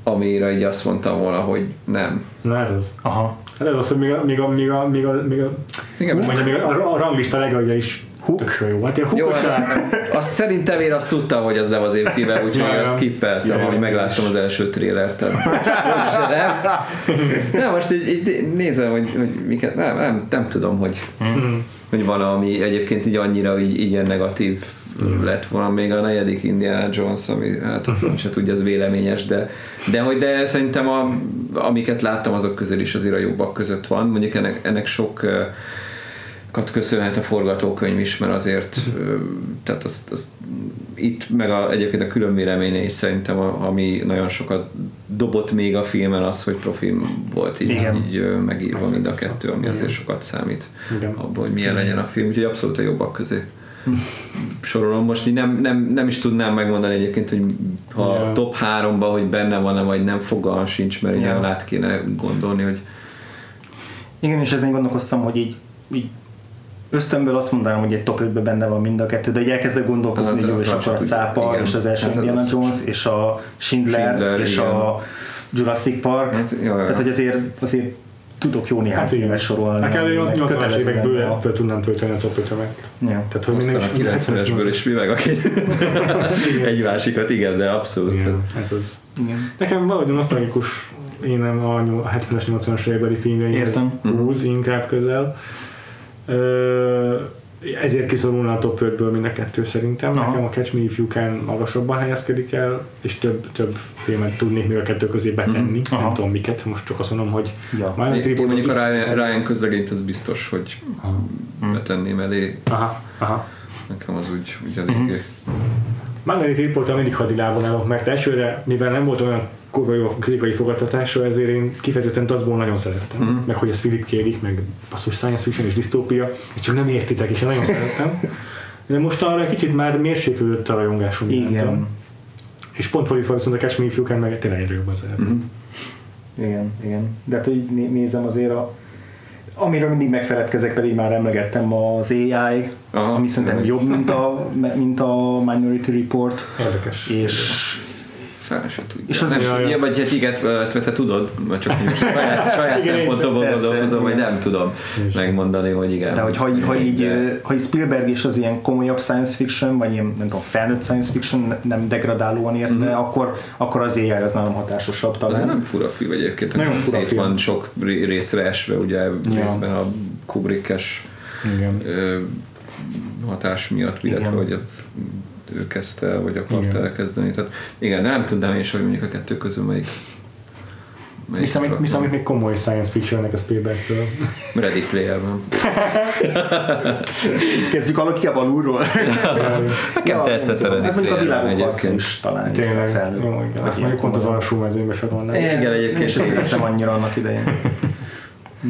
amire így azt mondtam volna, hogy nem. Na ez az. Aha. Hát ez az, hogy még a, még a, még a, még a, még a, Igen, hú, mondjam, még a, a ranglista legalja is Hook. tök jó. Hát ilyen Jó, hát azt szerintem én azt tudtam, hogy az nem az én filmem, úgyhogy Ja, én azt Ja, ahogy ja. megláttam az első trélert. Nem. Nem, most így, így nézem, hogy, hogy miket, nem, nem, nem tudom, hogy, hogy van, ami egyébként így annyira így, így ilyen negatív lett volna még a negyedik Indiana Jones, ami hát se tudja, az véleményes, de, de hogy de szerintem a, amiket láttam azok közül is azért a jobbak között van. Mondjuk ennek, ennek sok kat köszönhet a forgatókönyv is, mert azért tehát azt, azt itt meg a, egyébként a külön véleménye is szerintem, a, ami nagyon sokat dobott még a filmen az, hogy profi volt így, Igen. így megírva mind a Abszolút. kettő, ami azért sokat számít Igen. abban, hogy milyen legyen a film, úgyhogy abszolút a jobbak közé sorolom. Most így nem, nem, nem is tudnám megmondani egyébként, hogy ha Ja. a top 3-ban, hogy benne van-e, vagy nem fogalmam sincs, mert ugye Ja. át kéne gondolni, hogy Igen, és ezen gondolkoztam, hogy így, így ösztönből azt mondanám, hogy egy top 5 benne van mind a kettő, de így elkezdek gondolkozni, Hát, hogy jó, és akkor a cápa, Igen. és az első Hát Indiana az- Jones, és a Schindler, Schindler, és igen. a Jurassic Park. Hát, jó, jó. Tehát, hogy azért, azért tudok jó néhány Hát filmet sorolni. Nekem meg 80-as kötelező évekből föl tudnám tölteni a top 5 Ja. Tehát, hogy minden a 90-esből is mi meg a egy másikat, igen, de abszolút. Igen, ez az. Igen. Nekem valahogy nosztalgikus én nem a nyol- a 70-es, 80-as évekbeli filmjeimhez Értem. húz inkább közel. Ö, ezért kiszorulna a top 5-ből mind a kettő szerintem. Aha. Nekem a Catch Me If You Can magasabban helyezkedik el, és több, több filmet tudnék még a kettő közé betenni. Aha. Nem tudom miket, most csak azt mondom, hogy Ja. Én Report mondjuk a Ryan, Ryan közlegényt az biztos, hogy betenném elé. Aha, aha. Nekem az úgy, úgy eléggé. Minority report mindig hadilában állok, mert elsőre, mivel nem volt olyan kurva jó a kritikai fogadtatása, ezért én kifejezetten Dazból nagyon szerettem. Mhm. Meg hogy ez Philip K. Dick, meg basszus science fiction és disztópia, ezt csak nem értitek, és én nagyon szerettem. De most arra egy kicsit már mérséklődött a rajongásom. Igen. irántam. És pont fordítva viszont a Catch Me If You Can meg tényleg egyre jobban szeretem. Mhm. Igen, igen. De hát így né- nézem azért a amiről mindig megfeledkezek, pedig már emlegettem az AI, Aha. ami szerintem jobb, mint a, mint a Minority Report, Érdekes. és. És az is- ja, vagy hát igen, te, te tudod, csak saját, saját szempontomból gondolkozom, hogy nem tudom megmondani, hogy igen. De hogy ha, ha, így, De- ha így Spielberg és az ilyen komolyabb science fiction, vagy ilyen nem tudom, felnőtt science fiction ne- nem degradálóan ért le, akkor, akkor az AI az nálam hatásosabb talán. nem fura film egyébként, Nagyon fura film. van sok ré- részre esve, ugye Ja. részben a Kubrickes Igen. hatás miatt, illetve hogy a, ő kezdte el, vagy akarta Igen. elkezdeni. Tehát igen, de nem tudnám én sem, hogy mondjuk a kettő közül melyik Mi melyik számít, mi számít még komoly science fictionnek a Spielbergtől? Ready Player van. Kezdjük valaki a valóról. Nekem tetszett a Ready Hát mondjuk a Player világok is talán. Tényleg, felnőtt. jó, igen. Ilyen mondjuk pont az alsó mezőnybe sorolnám. Igen, Én egyébként sem szerettem annyira annak idején.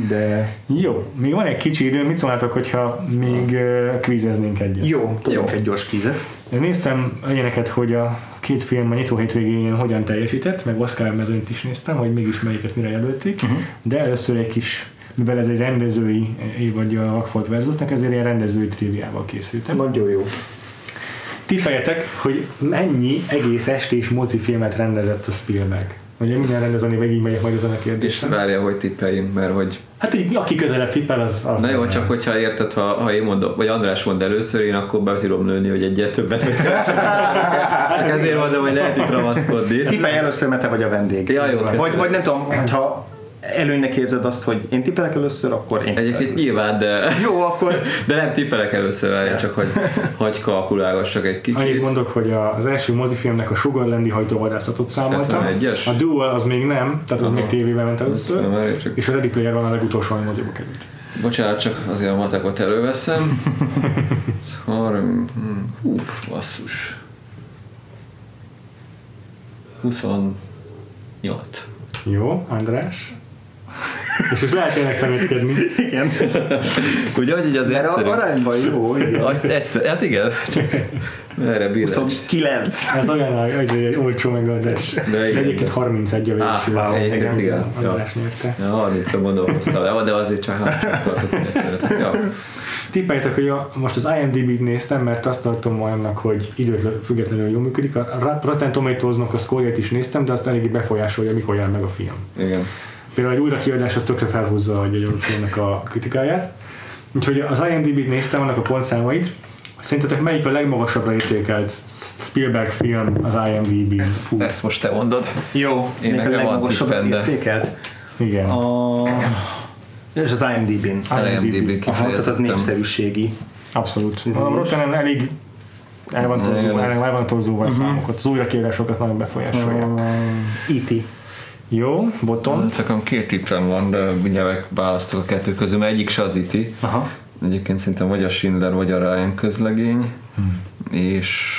De Jó, még van egy kicsi idő, mit szólnátok, hogyha még uh, kvízeznénk egyet? jó, tudunk Jó. egy gyors kvízet. Néztem ilyeneket, hogy a két film a nyitó hétvégén hogyan teljesített, meg Oscar mezőnyt is néztem, hogy mégis melyiket mire jelölték, uh-huh. de először egy kis, mivel ez egy rendezői vagy a Rockford versusnak, ezért ilyen rendezői triviával készültem. Nagyon jó. Tippeljetek, hogy mennyi egész estés mozifilmet rendezett a Spielberg. Ugye minden rendezőnél végig megyek majd ezen a És kérdésen. várja, hogy tippeljünk, mert hogy Hát, hogy aki közelebb tippel, az... az Na jó, csak hogyha érted, ha, ha én mondom, vagy András mond először, én akkor be tudom lőni, hogy egyet többet vagy kevesebbet. Csak ezért mondom, hogy lehet itt ramaszkodni. Tippelj először, mert te vagy a vendég. Ja, jó, vagy, vagy nem tudom, hogyha előnynek érzed azt, hogy én tippelek először, akkor én Egyébként nyilván, de. Jó, akkor de nem tippelek először, várjál, csak hogy, hogy kalkulálgassak egy Annyit kicsit. mondok, hogy a- az első mozifilmnek a Sugarlandi hajtóvadászatot számoltam. 71-es? A Duel az még nem, tehát az Aha. még tévében ment Nem, először. csak, És a Ready Player van a legutolsó, ami moziba került. bocsánat, csak azért a matekot előveszem. Harm, hm, hú, basszus. 28. Jó, András? És most lehet tényleg szemétkedni. igen. Ugye, hogy így az Mert egyszerű. arányban jó, igen. Egyszer, hát igen. Erre bírás. 29. Ez olyan az egy olcsó megoldás. De igen. egyébként 31 a végső. az egyébként igen. Ja. András nyerte. Ja, 30 gondolkoztam, de azért csak hát tartok, hogy ezt szeretem. Ja. Tippeljetek, hogy a, most az IMDb-t néztem, mert azt tartom olyannak, hogy időtlen függetlenül jól működik. A Rot- Rotten Tomatoes-nak a szkórját is néztem, de azt eléggé befolyásolja, mikor jár meg a film. Igen. Például egy újrakiadás az tökre felhúzza a adott filmnek a kritikáját. Úgyhogy az IMDb-t néztem, annak a pontszámait. Szerintetek melyik a legmagasabbra értékelt Spielberg film az IMDb-n? Fú, Ezt most te mondod. Jó, Én még a legmagasabb értékelt. igen. A... És az IMDb-n. IMDb Aha, tehát az kifejezetten. népszerűségi. Abszolút. A. Rottenen elég el van ez- el van torzóval Mhm. a számokat. Az újrakiadásokat nagyon befolyásolják. E.T. Jó, Botton. Nekem két tippem van, de mindjárt választok a kettő közül, mert egyik se az iti. Aha. Egyébként szerintem vagy a Schindler, vagy a Ryan közlegény. És...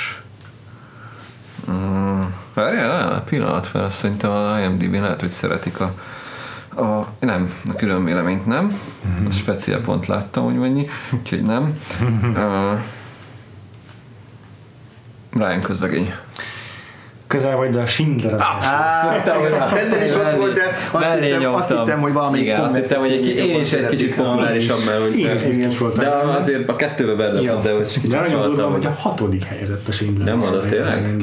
Mm, Várjál, pillanat fel, szerintem a IMDb lehet, hogy szeretik a, a nem, a külön véleményt nem. A speciál pont láttam, hogy mennyi, úgyhogy nem. uh, Ryan közlegény. Közel vagy, de a Schindler az első. Á, bennem is ott volt, de azt hittem, azt hittem, hogy valamelyik Igen, azt hittem, hogy egy, én is egy kicsit populárisabb, mert hogy Én is biztos Igen. voltam. de azért a kettőbe benne volt, de hogy kicsit De nagyon durva, hogy a hatodik helyezett a Schindler. Nem mondod Az tényleg?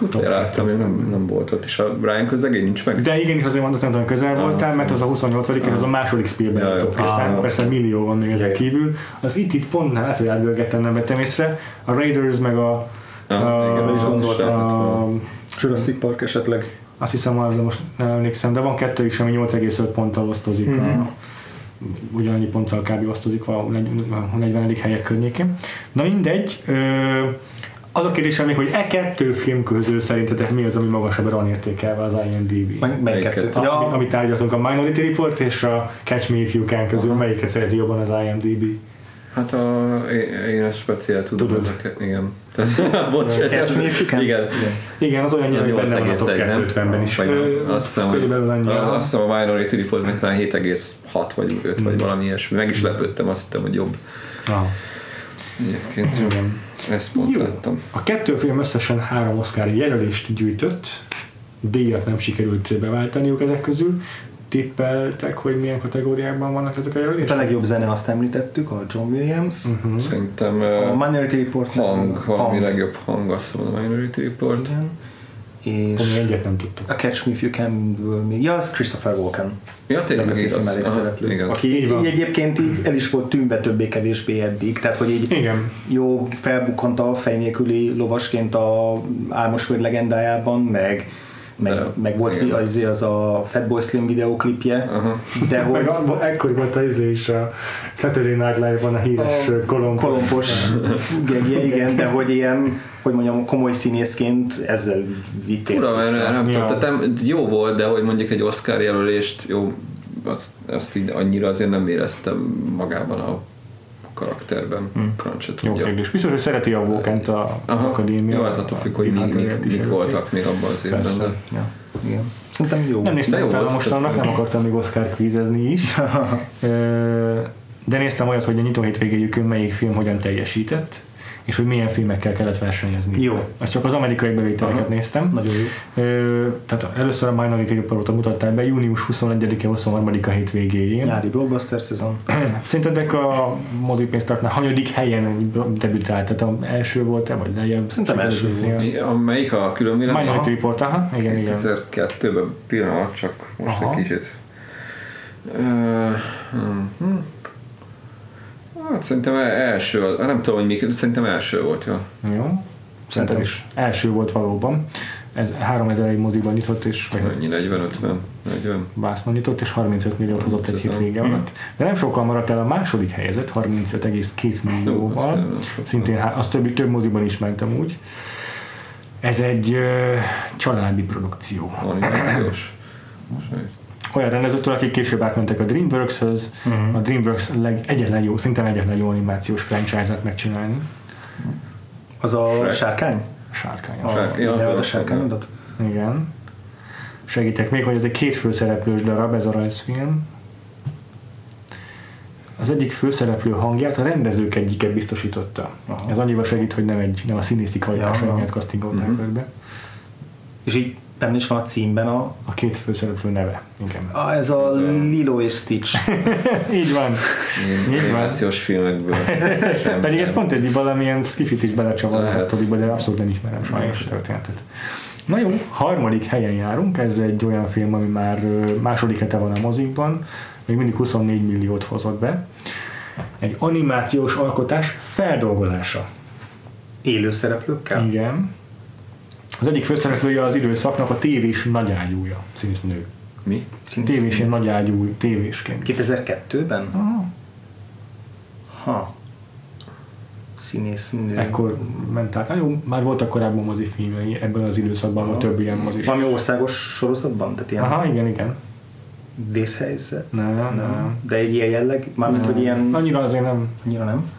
Utoljára láttam, nem, nem volt ott, és a Ryan közlegény nincs meg? De igen, azért mondom, hogy közel voltál, mert az a 28 és az a második Ja, Spielberg top listán, Ah. persze millió van még ezek Igen. kívül. Az itt itt pont nem, lehet, hogy átbőgettem, nem vettem észre. A Raiders meg a, Ah, igen, is a, gondoltam. a Jurassic Park esetleg. azt hiszem az, de most nem emlékszem, de van kettő is, ami 8,5 ponttal osztozik. Mhm. A, ugyanannyi ponttal kb. osztozik valahol a 40. helyek környékén. Na mindegy, ö, az a kérdésem még, hogy e kettő film közül szerintetek mi az, ami magasabbra van értékelve az IMDb? Mely- kettőt? A, Ja, amit, amit tárgyaltunk, a Minority Report és a Catch Me If You Can közül, melyiket szereti jobban az IMDb? Hát a, én, ezt speciál tudom. Tudod. Ezeket, igen. Bocs. Can? Igen. Igen, az olyan, hogy benne van a top 8,1, nem? 250-ben is. Vagy Ö. Azt hiszem, Körülbelül hogy, annyi. a- azt hiszem a Minority Report meg talán 7,6 vagy 5 vagy valami ilyesmi. Meg is lepődtem, azt hittem, hogy jobb. Ah, Egyébként igen. ezt pont Jó. láttam. A kettő film összesen három Oscar jelölést gyűjtött, díjat nem sikerült beváltaniuk ezek közül. Tippeltek, hogy milyen kategóriákban vannak ezek a a jelölések? legjobb zene azt említettük, a John Williams. Mhm. Szerintem A Minority Report. hang, valami hang. legjobb hang, azt mondom, a Minority Report. Igen. és Ami egyet nem tudtuk. a Catch Me If You Can még, ja, az Christopher Walken. Ja, tényleg igaz. Aha, szereplő. igaz. Aki Így van. egyébként így el is volt tűnve többé-kevésbé eddig, tehát hogy így Igen. jó felbukkant a fej nélküli lovasként a Álmos Föld legendájában, meg meg, De, meg volt igen. az, az a Fatboy Slim videoklipje, Aha. de hogy Meg ekkor volt az izé is a Saturday Night Live-ban a híres A kolomb. kolompos gegje, igen, de hogy ilyen, hogy mondjam, komoly színészként ezzel vitték. Ura, mert nem Ja. tudom, jó volt, de hogy mondjuk egy Oscar jelölést, jó, azt, azt így annyira azért nem éreztem magában a karakterben. Hmm. Franc se Jó tudja. kérdés. Biztos, hogy szereti a Walkent a, az akadémia. Jó, hát attól függ, hogy mi, a mik, mik voltak még abban az évben. De... Ja, igen. Szerintem jó. Nem néztem utána most annak, nem akartam még Oscar kvízezni is. De néztem olyat, hogy a nyitó hétvégéjükön melyik film hogyan teljesített, és hogy milyen filmekkel kellett versenyezni. Jó. Ezt csak az amerikai bevételeket Aha. néztem. Nagyon jó. Ö, tehát először a Minority Reportot mutatták be június 21-e 23-a hétvégéjén. Nyári blockbuster szezon. Szerintetek a mozipénztartnál hanyadik helyen debütált? Tehát a első volt-e, vagy lejjebb? Szerintem első volt. A, melyik a külön? Minority Report, aha, igen, igen. 2002-ben pillanat, csak most Aha. egy kicsit. Uh, hm. Hát szerintem első, nem tudom, hogy mi, szerintem első volt, jó. Jó. Szerintem is első volt valóban. Ez 3001 moziban nyitott, és vagy Mennyi, 40, 50, 40. vásznon nyitott, és 35 milliót hozott egy 35, hétvége alatt. De nem sokkal maradt el a második helyzet, 35,2 millióval. sokkal. Szintén az több, több moziban is mentem úgy. Ez egy ö, családi produkció. Animációs. Olyan rendezőtől, akik később átmentek a DreamWorks-höz, Mhm. a DreamWorks leg, egyetlen jó, szinte egyetlen jó animációs franchise-et megcsinálni. Az a Shrek. sárkány? Sárkány. A, Shrek, ja, a sárkányodat? Igen. Segítek még, hogy ez egy két főszereplős darab, ez a rajzfilm. Az egyik főszereplő hangját a rendezők egyike biztosította. Aha. Ez annyival segít, hogy nem, egy, nem a színészi kvalitásai Ja, miatt castingolták Mhm. őt be. És így benne is van a címben a, A két főszereplő neve. Igen. a ez a Lilo és Stitch. Így van. Ilyen Így van. animációs filmekből. Sem- Pedig ez pont egy valamilyen skifit is belecsavar a sztoriba, de abszolút nem ismerem sajnos a történetet. Na jó, harmadik helyen járunk, ez egy olyan film, ami már második hete van a mozikban, még mindig 24 milliót hozott be. Egy animációs alkotás feldolgozása. Élő szereplőkkel? Igen. Az egyik főszereplője az időszaknak a tévés nagyágyúja, színésznő. Mi? Szintén Tévés ilyen nagyágyú tévésként. 2002-ben? Aha. Ha. Színésznő. Ekkor ment át. Na jó, már voltak korábban mozifilmjei, ebben az időszakban volt több ilyen mozis. Valami országos sorozatban? Tehát ilyen Aha, igen, igen. vészhelyzet? Nem, nem. De egy ilyen jelleg? Mármint, Nem. hogy ilyen... Annyira azért nem. Annyira nem?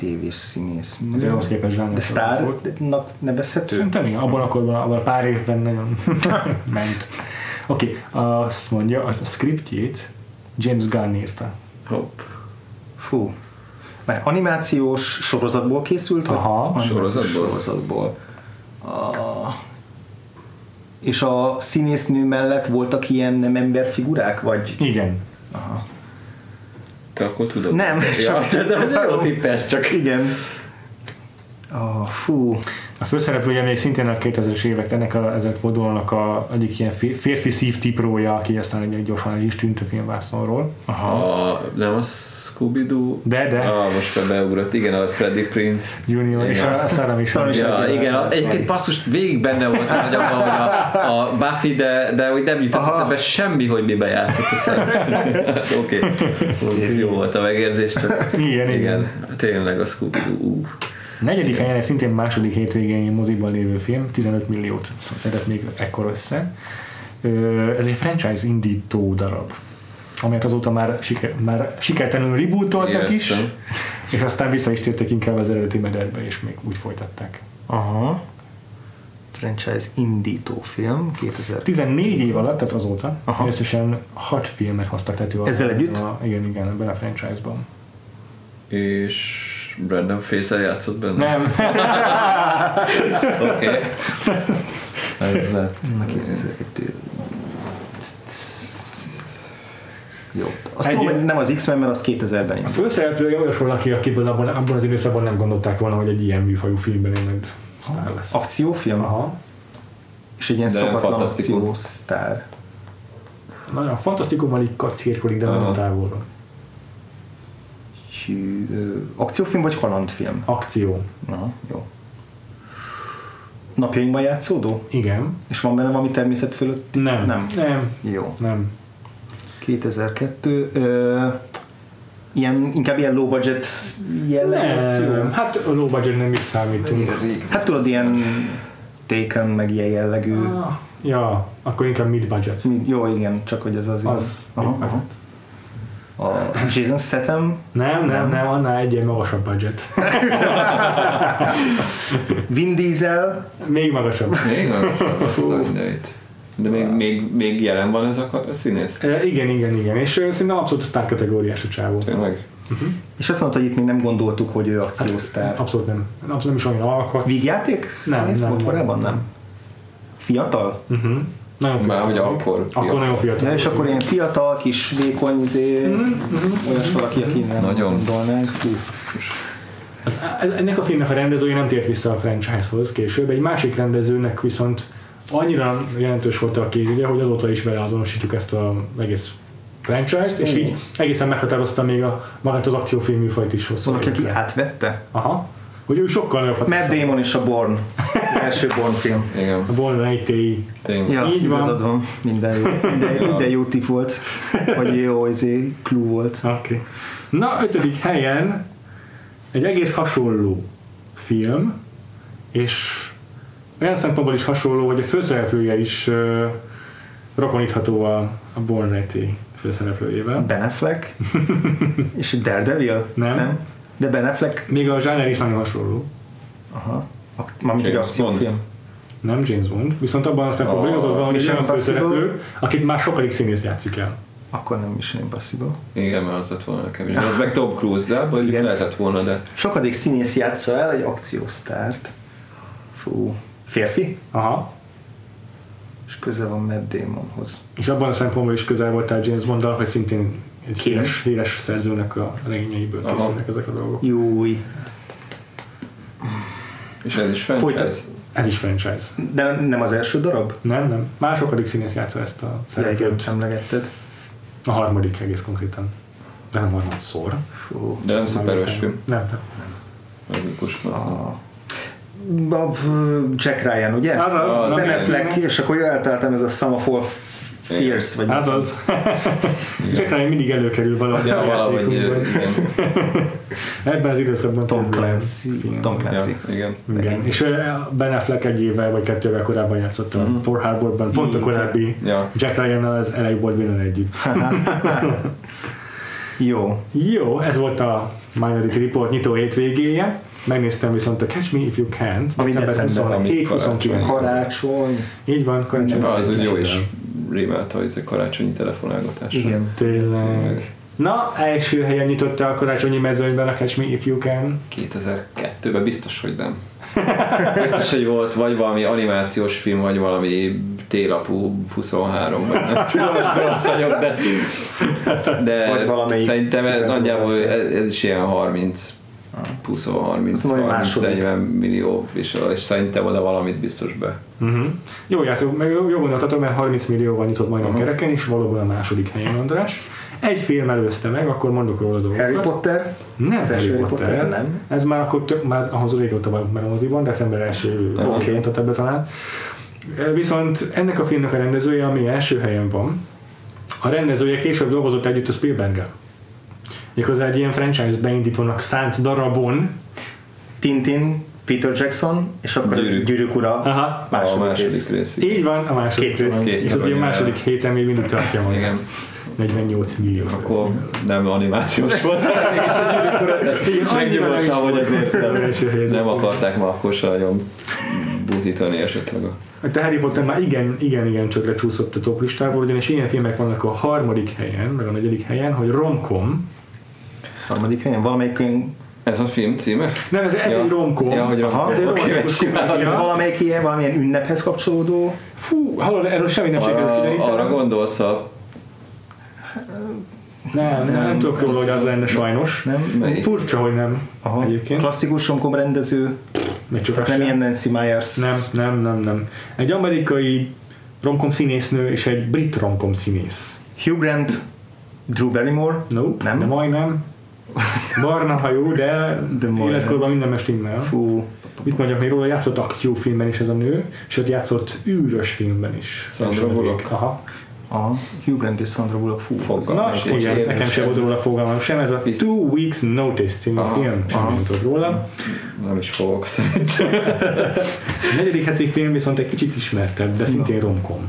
Tévés színésznő. Azért ahhoz képest zsáner De sztárnak nevezhető? Szerintem igen, abban a korban, abban a pár évben nagyon ment. Oké, okay, azt mondja, a scriptjét James Gunn írta. Hopp. Fú. Mert animációs sorozatból készült? Aha. Sorozatból? sorozatból. A... És a színésznő mellett voltak ilyen nem emberfigurák? Vagy... Igen. Aha. Te akkor tudod? Nem, ja, csak- de, de, de jó tippes, csak Igen. Oh, fú. A főszereplője még szintén a 2000-es évek, ennek a, ezek a egyik ilyen fér- férfi szívtiprója, aki aztán egy gyorsan el is tűnt a filmvászonról. a, nem a Scooby-Doo? De, de. Ah, most már beugrott. Igen, a Freddy Prince. Junior, és Igen. a Szellemi Szellemi Sandra. Ja, Igen, a, egyébként passzus végig benne volt a agyamban, hogy a, a Buffy, de, de hogy nem jutott Aha. eszembe semmi, hogy miben játszott a. Oké, okay. jó volt a megérzés, csak Igen, igen. igen, tényleg a Scooby-Doo. Negyedik helyen egy szintén második hétvégén moziban lévő film, 15 milliót szedett még ekkor össze. Ez egy franchise indító darab, amelyet azóta már, siker, már sikertelenül rebootoltak is, és aztán vissza is tértek inkább az eredeti mederbe, és még úgy folytatták. Aha. Franchise indító film 2000. 14 év alatt, tehát azóta, Aha. összesen 6 filmet hoztak tető. Ezzel együtt? A, igen, igen, ebben a franchise-ban. És Brandon Fraser játszott benne? Nem, Oké. Ez lett. Na, 2002. Jó. Azt Egy- tudom, hogy nem az X-Men, mert az 2000-ben a főszereplője olyas valaki, akiből abban, abban az időszakban nem gondolták volna, hogy egy ilyen műfajú filmben én majd sztár lesz. Akciófilm? Aha. És egy ilyen De szokatlan akciósztár. Nagyon fantasztikummal így kacérkodik, de nagyon Aha. távolról. Hű, akciófilm vagy kalandfilm? Akció. Na, jó. Napjainkban játszódó? Igen. És van benne valami természet fölött? Nem. Nem. Nem. Jó. Nem. 2002. Ö, ilyen, inkább ilyen low budget jellegű akció? Nem. Hát low budget nem mit számítunk. Hát tudod, ilyen Taken, meg ilyen jellegű. Ah, Ja, akkor inkább mid budget. Mi- Jó, igen, csak hogy ez az. Az Aha, mid aha. budget. A Jason Statham, Nem, nem, nem, annál egyen magasabb budget. Vin Diesel, Még magasabb. Még magasabb azt a. De még, még, még jelen van ez a színész? E, igen, igen, igen. És szerintem abszolút a sztár kategóriás a csávó. Tényleg? és azt mondta, hogy itt még nem gondoltuk, hogy ő akciósztár. Abszolút nem. Abszolút nem is olyan alkat. Vígjáték? Nem, nem, volt nem. korábban? Nem. Fiatal? Uh-huh. Nagyon Már fiatal. hogy még. akkor Akkor fiatal. nagyon fiatal. Ja, és akkor ilyen fiatal, kis, vékony, izé, olyas valaki, aki nem Nagyon. gondolnánk. Hú. Az, ez- ennek a filmnek a rendezője nem tért vissza a franchise-hoz később, egy másik rendezőnek viszont annyira jelentős volt a kézügye, hogy azóta is vele azonosítjuk ezt az egész franchise-t, és így egészen meghatározta még a, magát az akciófilm műfajt is hosszú Valaki, aki átvette? Aha. Hogy ő sokkal nagyobb Matt Damon és a Born. Az első Born film. Igen. A Born Rejtély. Ja, Így van. van. Minden jó, minden, minden jó tip volt. Vagy jó izé, clue volt. Oké. Okay. Na, ötödik helyen egy egész hasonló film, és olyan szempontból is hasonló, hogy a főszereplője is uh, rokonítható a, a Born Rejtély főszereplőjével. Ben Affleck és Daredevil? Nem. nem. De Ben Affleck, Még a zsáner is nagyon hasonló. aha, mármint egy akciófilm. Nem James Bond, viszont abban a szempontból A igazad van, hogy egy olyan főszereplő, akit már sokadik színész játszik el. Akkor nem Mission Impossible. Igen, mert az lett volna nekem is. Az meg Tom Cruise, de vagy Igen. lehetett volna, de Sokadik színész játsza el egy akciósztárt. Fú. Férfi? Aha. És közel van Matt Damonhoz. És abban a szempontból is közel voltál James Bonddal, hogy szintén egy Ki? híres, híres szerzőnek a regényeiből Aha. készülnek ezek a dolgok. Júj. és ez is franchise. Folytat. Ez is franchise. De nem az első darab? Nem, nem. Már sokadik színész játsza ezt a szereplőt. emlegetted. A harmadik egész konkrétan. De nem harmadszor. Fú. De nem értem. film. Nem, nem. Logikus. nem. A... Jack Ryan, ugye? Az mi- Affleck, és akkor eltaláltam ez a Sum of All Fears, vagy Azaz. Csak Ryan mindig előkerül valahogy Ja, a valahogy, játékunkban. igen. Ebben az időszakban Tom Clancy. Tom Clancy. Ja, igen. Igen. És Ben Affleck egy évvel vagy kettővel korábban játszott a Mhm. Harborban, pont a Igen. korábbi Ja. Jack Ryan-nal az LA Baldwin együtt. Jó. Jó, ez volt a Minority Report nyitó hétvégéje. Megnéztem viszont a Catch Me If You Can't, Ami december december, 27 ami 29 Karácsony. Így van, karácsony. Az úgy jó is. is rémelt a izé karácsonyi telefonálgatás. Igen. Tényleg. Na, első helyen nyitotta a karácsonyi mezőnyben a Catch Me If You Can. 2002-ben biztos, hogy nem. Biztos, hogy volt vagy valami animációs film, vagy valami télapú 23, vagy nem tudom, most rossz vagyok, de, de Vagy szerintem ez, nagyjából ez, ez is ilyen 30 20 30 Azt mondom, hogy 30 második. 40 millió, és, és szerintem oda valamit biztos be. Uh-huh. Jó jártok, meg jó gondoltatok, mert 30 millióval nyitott majdnem Aha. kereken, és valóban a második helyen András. Egy film előzte meg, akkor mondok róla dolgokat. Harry Potter. Nem Az Harry Potter. Potter, nem. Ez már akkor tök, már ahhoz régóta van már a moziban, december első okay. mutat be talán. Viszont ennek a filmnek a rendezője, ami első helyen van, a rendezője később dolgozott együtt a Spielberg-gel. Méghozzá egy ilyen franchise beindítónak szánt darabon. Tintin, Peter Jackson, és akkor ez Gyűrűk. Gyűrűk ura. Aha, Második, a második rész. rész. így van, a második Két rész. torony. És az a második héten még mindig tartja magát. Igen. 48 millió. Akkor nem animációs volt, és a gyűrűk ura, de megnyugodtam, hogy azért nem, nem akarták már akkor se nagyon butítani esetleg a A Harry Potter már igen, igen, igen csak lecsúszott a top listából, ugyanis ilyen filmek vannak a harmadik helyen, meg a negyedik helyen, hogy romcom. Harmadik helyen valamelyik Ez a film címe? Nem, ez, ez Ja. egy romcom. Ja, hogy Aha, ez egy simán ez valamelyik ilyen, valamilyen ünnephez kapcsolódó. Fú, hallod, erről semmi nem sikerült Arra, arra gondolsz a... Nem, nem, nem tudok róla, hogy az lenne sajnos. Nem? Melyik? Furcsa, hogy nem Aha. egyébként. Klasszikus romkom rendező. Még csak nem ilyen Nancy Myers. Nem, nem, nem, nem. Egy amerikai romkom színésznő és egy brit romkom színész. Hugh Grant, Drew Barrymore. No, Nem? de majdnem. Barna hajú, de, De életkorban minden mestimmel. Fú, Mit mondjak még róla, játszott akciófilmben is ez a nő, sőt játszott űrös filmben is. Sandra Bullock. Aha. aha, Hugh Grant és Sandra Bullock, fú, Fogalmam Na, igen, nekem sem volt róla fogalmam sem, ez a Bizt- Two Weeks Notice című Aha, film, sem tudod róla. Nem is fogok szerintem. A negyedik heti film viszont egy kicsit ismertebb, de szintén romkom.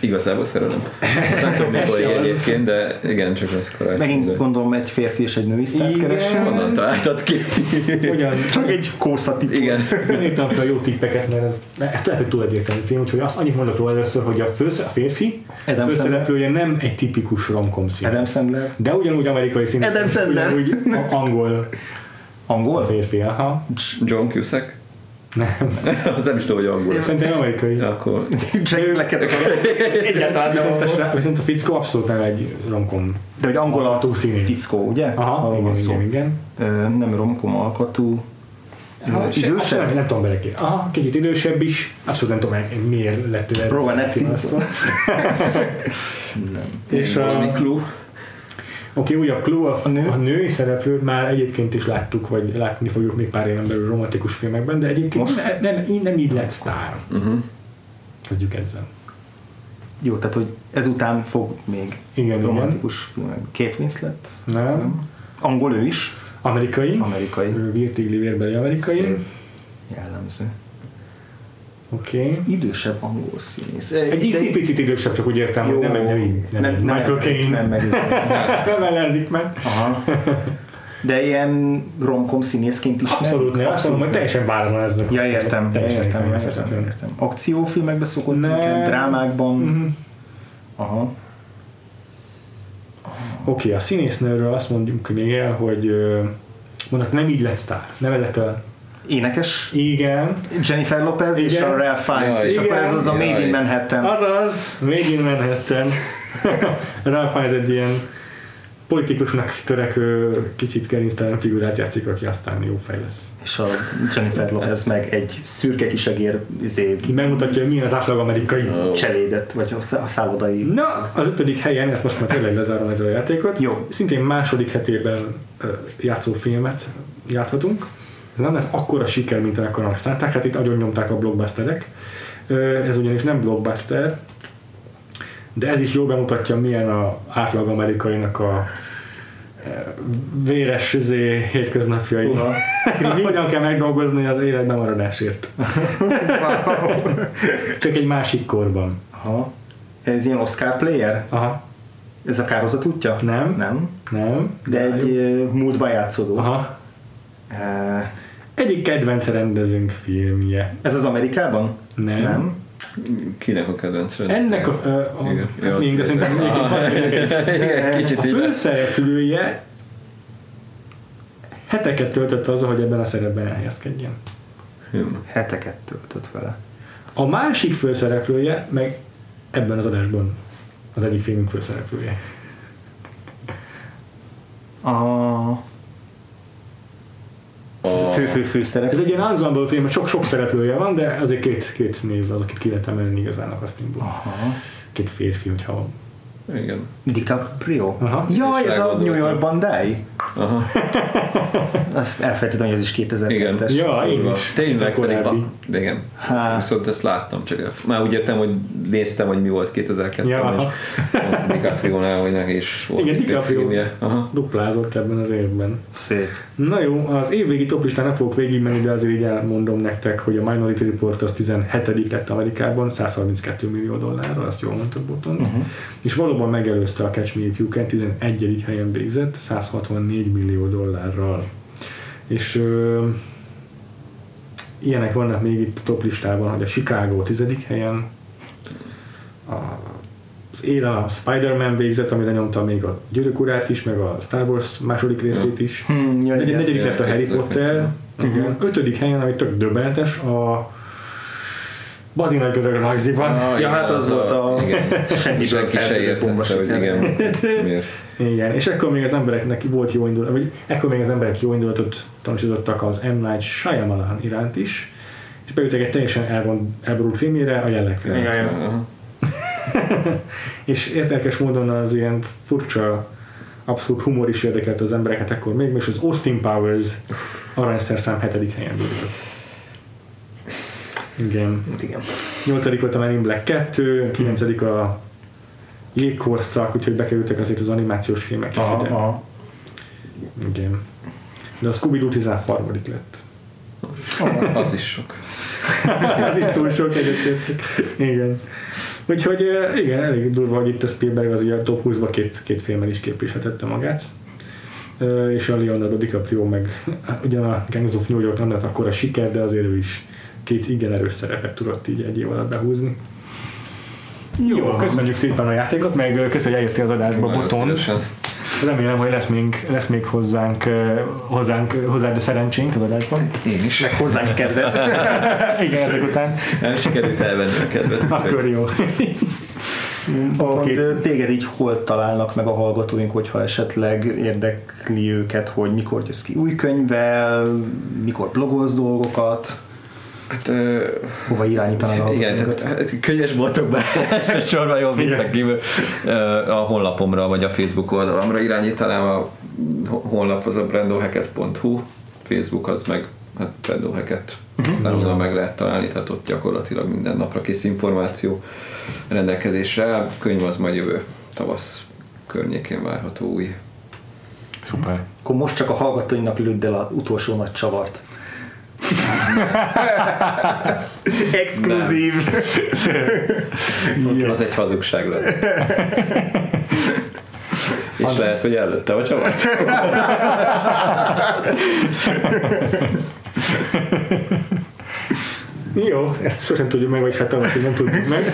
Igazából szeretem. Nem tudom mikor egyébként, de igen, csak az korábban. Megint gondolom egy férfi és egy női sztárt Igen. keresem. Honnan találtad ki? Hogyan? Csak egy kószati. Igen. Nem írtam fel a jó tippeket, mert ez, ezt lehet, hogy túl egyértelmű film, úgyhogy azt annyit mondok róla először, hogy a, fősz, a férfi Adam főszereplője nem egy tipikus romkom szín. Adam Sandler. De ugyanúgy amerikai szín. Adam Sandler. Ugyanúgy a- angol Angol? férfi, aha. John Cusack? Nem. Az nem is tudom, hogy angol. Szerintem amerikai. Ja, akkor Jack Black-et. Egyáltalán nem Viszont a, angol. srác- viszont a fickó abszolút nem egy romkom. De hogy angol a Alkotó színész. fickó, ugye? Aha, Arról igen, szó. igen, igen. Ö, Nem romkom alkotú. Aha, se- idősebb? abszolút Nem, nem tudom bele ki. Aha, kicsit idősebb is. Abszolút nem tudom, miért lett ő erre Rowan szétválasztva. És a, valami oké, clue. újabb clue, a, A nő? a női szereplőt már egyébként is láttuk, vagy látni fogjuk még pár éven belül romantikus filmekben, de egyébként Most? nem, nem, így nem így lett sztár. Uh-huh. Kezdjük ezzel. Jó, tehát hogy ezután fog még Igen, romantikus filmek. Kate Winslet? igen. Nem. Angol ő is? Amerikai. Amerikai. Virtigli vérbeli amerikai. Szép. Jellemző. Okay. Idősebb angol színész. Egy De- picit idősebb, csak úgy értem, hogy nem egy nem, nem, nem, Michael Caine. Nem, meg nem Alan Rickman. Aha. De ilyen romkom színészként is Abszolút nem, azt mondom, hogy teljesen váratlan ez a Ja, értem, ja, értem, értem, értelmezhetetlen. értem. Akciófilmekben szokott Nem. inkább, drámákban. Mhm. Aha. Oké, a színésznőről azt mondjuk még el, hogy ö, mondok, nem így lett sztár. Nevezett el. Énekes Igen. Jennifer Lopez és Igen. a Ralph Fiennes, Ja, és igen. akkor ez az a Made in Jaj. Manhattan. Azaz, még in Manhattan. Ralph Fiennes egy ilyen politikusnak törekvő, kicsit gerinctelen figurát játszik, aki aztán jó fej lesz. És a Jennifer Lopez meg egy szürke kisegér izé, Ki megmutatja, hogy milyen az átlag amerikai. Ó. cselédet, vagy a szá- a szállodai. Na, az ötödik helyen, ezt most már tényleg lezárom ezzel a játékot. Jó. Szintén második hetében játszó filmet játhatunk. Ez nem lett akkora siker, mint amekkorának szánták, hát itt agyon nyomták a blockbusterek. Ez ugyanis nem blockbuster, de ez is jól bemutatja, milyen a átlag amerikainak a ö, véres izé, hétköznapjai. Hogyan kell megdolgozni az életben maradásért. Csak egy másik korban. Aha. Ez ilyen Oscar player? Aha, Ez a kározat útja? nem, Nem. nem. De egy ö, múltban játszódó. Aha. Uh, Egyik kedvenc rendezőnk filmje. ez az Amerikában? Nem. Nem. Kinek a kedvenc Ennek a, a, a Igen. hát még, de szerintem kicsit a főszereplője heteket töltött azzal, hogy ebben a szerepben elhelyezkedjen. Heteket töltött vele. A másik főszereplője meg ebben az adásban az egyik filmünk főszereplője. A A, fő-fő Ez főszereplő. egy ilyen ensemble film, sok-sok szereplője van, de azért két, két név az, akit ki lehet emelni igazán a castingból. Aha. Két férfi, hogyha van. igen. DiCaprio? Aha. Jaj, És ez a. New Yorkban Die? Aha, Azt elfelejtettem, hogy ez is 2002-es. igen. Ja, én is. Tényleg pedig, a, igen. Hát. Viszont ezt láttam, csak el- már úgy értem, hogy néztem, hogy mi volt 2002-ben, Ja, és ott DiCaprio-nál, hogy neki is volt Igen, DiCaprio. Aha. duplázott ebben az évben. Szép. Na jó, az évvégi toplistán nem fogok végigmenni, de azért így elmondom nektek, hogy a Minority Report az 17 lett Amerikában, 132 millió dollárral, azt jól mondtad Botont, uh-huh. és valóban megelőzte a Catch Me If You Can, 11. helyen végzett, 164 millió dollárral. És ö, ilyenek vannak még itt a toplistában, hogy a Chicago 10. helyen, a az élen a Spider-Man végzett, amire nyomta még a Gyűrűk urát is, meg a Star Wars második részét is. Hmm, ja, Negy- igen. negyedik igen, lett a Harry Potter, igen. ötödik helyen, ami tök döbbenetes, a bazi nagy görög rajziban. Ah, Ja, hát az volt a- igen. semmiből Senki se feltörő értette, bomba hogy siker. igen, miért. Igen, és ekkor még az embereknek volt jó indulat, vagy ekkor még az emberek jó indulatot tanúsítottak az M. Night Shyamalan iránt is, és beültek egy teljesen elvon, elborult filmjére, a jellegre. Igen, igen. És érdekes módon az ilyen furcsa, abszolút humor is érdekelt az embereket ekkor még, és az Austin Powers aranyszerszám hetedik helyen borított. Igen. Hát igen. Nyolcadik volt a Men in Black 2, kilencedik a jégkorszak, úgyhogy bekerültek azért az animációs filmek is Aha, ide. aha. Igen. De a Scooby-Doo 13. lett. Az is sok. Ez is túl sok egyébként. Igen. Úgyhogy igen, elég durva, hogy itt a Spielberg az a top 20-ba két, két filmmel is képviseltette magát. És a Leonardo DiCaprio meg ugyan a Gangs of New York nem lett akkor a siker, de azért ő is két igen erős szerepet tudott így egy év alatt behúzni. Jó, köszönjük szépen a játékot, meg köszönjük, hogy eljöttél az adásba, Nagyon Boton. szívesen. Remélem, hogy lesz még, lesz még hozzánk, hozzánk, hozzád a szerencsénk az adásban. Én is. Meg hozzánk kedvet. Igen, ezek után. Nem sikerült elvenni a kedvet. Akkor jó. Okay. Téged így hol találnak meg a hallgatóink, hogyha esetleg érdekli őket, hogy mikor jössz ki új könyvvel, mikor blogolsz dolgokat, Hát, ö, hova irányítanak igen, tehát hát könyvesboltokban elsősorban jó viccek kívül a honlapomra vagy a Facebook oldalamra irányítanám. A honlap az a brandohacket.hu, Facebook az meg hát brandohacket. Aztán oda meg lehet találni, tehát ott gyakorlatilag minden napra kész információ rendelkezésre. áll. A könyv az majd jövő tavasz környékén várható új. Szuper. Akkor most csak a hallgatóinak lőd el az utolsó nagy csavart. Exkluzív. Az egy hazugság lett. És lehet, hogy előtte a csavart. Jó, ezt sosem tudjuk meg, vagy hát talán nem tudjuk meg.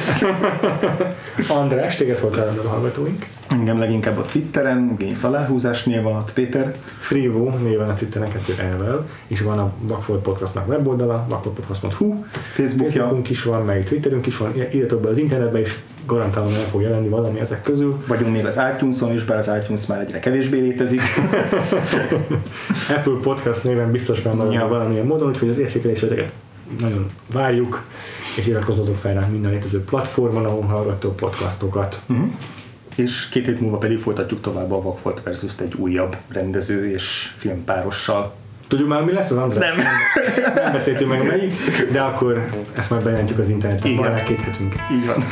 András, téged hol találnak a hallgatóink? Engem leginkább a Twitteren, Génsz aláhúzásnél van ott Péter. Frivo néven a Twitteren kettő elvel, és van a Vakfolt Podcastnak weboldala, vakfoltpodcast.hu, Facebookja. Facebookunk is van, meg Twitterünk is van, írjatok be az internetbe, és garantálom el fog jelenni valami ezek közül. Vagyunk még az iTunes-on is, bár az iTunes már egyre kevésbé létezik. Apple Podcast néven biztos fennmarad Ja. valamilyen módon, úgyhogy az értékeléseteket nagyon várjuk, és iratkozzatok fel rá minden létező platformon, ahol hallgattok podcastokat. Uh-huh. És két hét múlva pedig folytatjuk tovább a Vakfolt versus egy újabb rendező és filmpárossal. Tudjuk már, mi lesz az András? Nem. Nem beszéltünk meg melyik, de akkor ezt majd bejelentjük az interneten. Igen. Van két hetünk. Így van.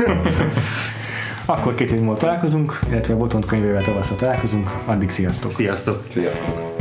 Akkor két hét múlva találkozunk, illetve a Botont könyvével tavasszal találkozunk. Addig sziasztok! Sziasztok! Sziasztok!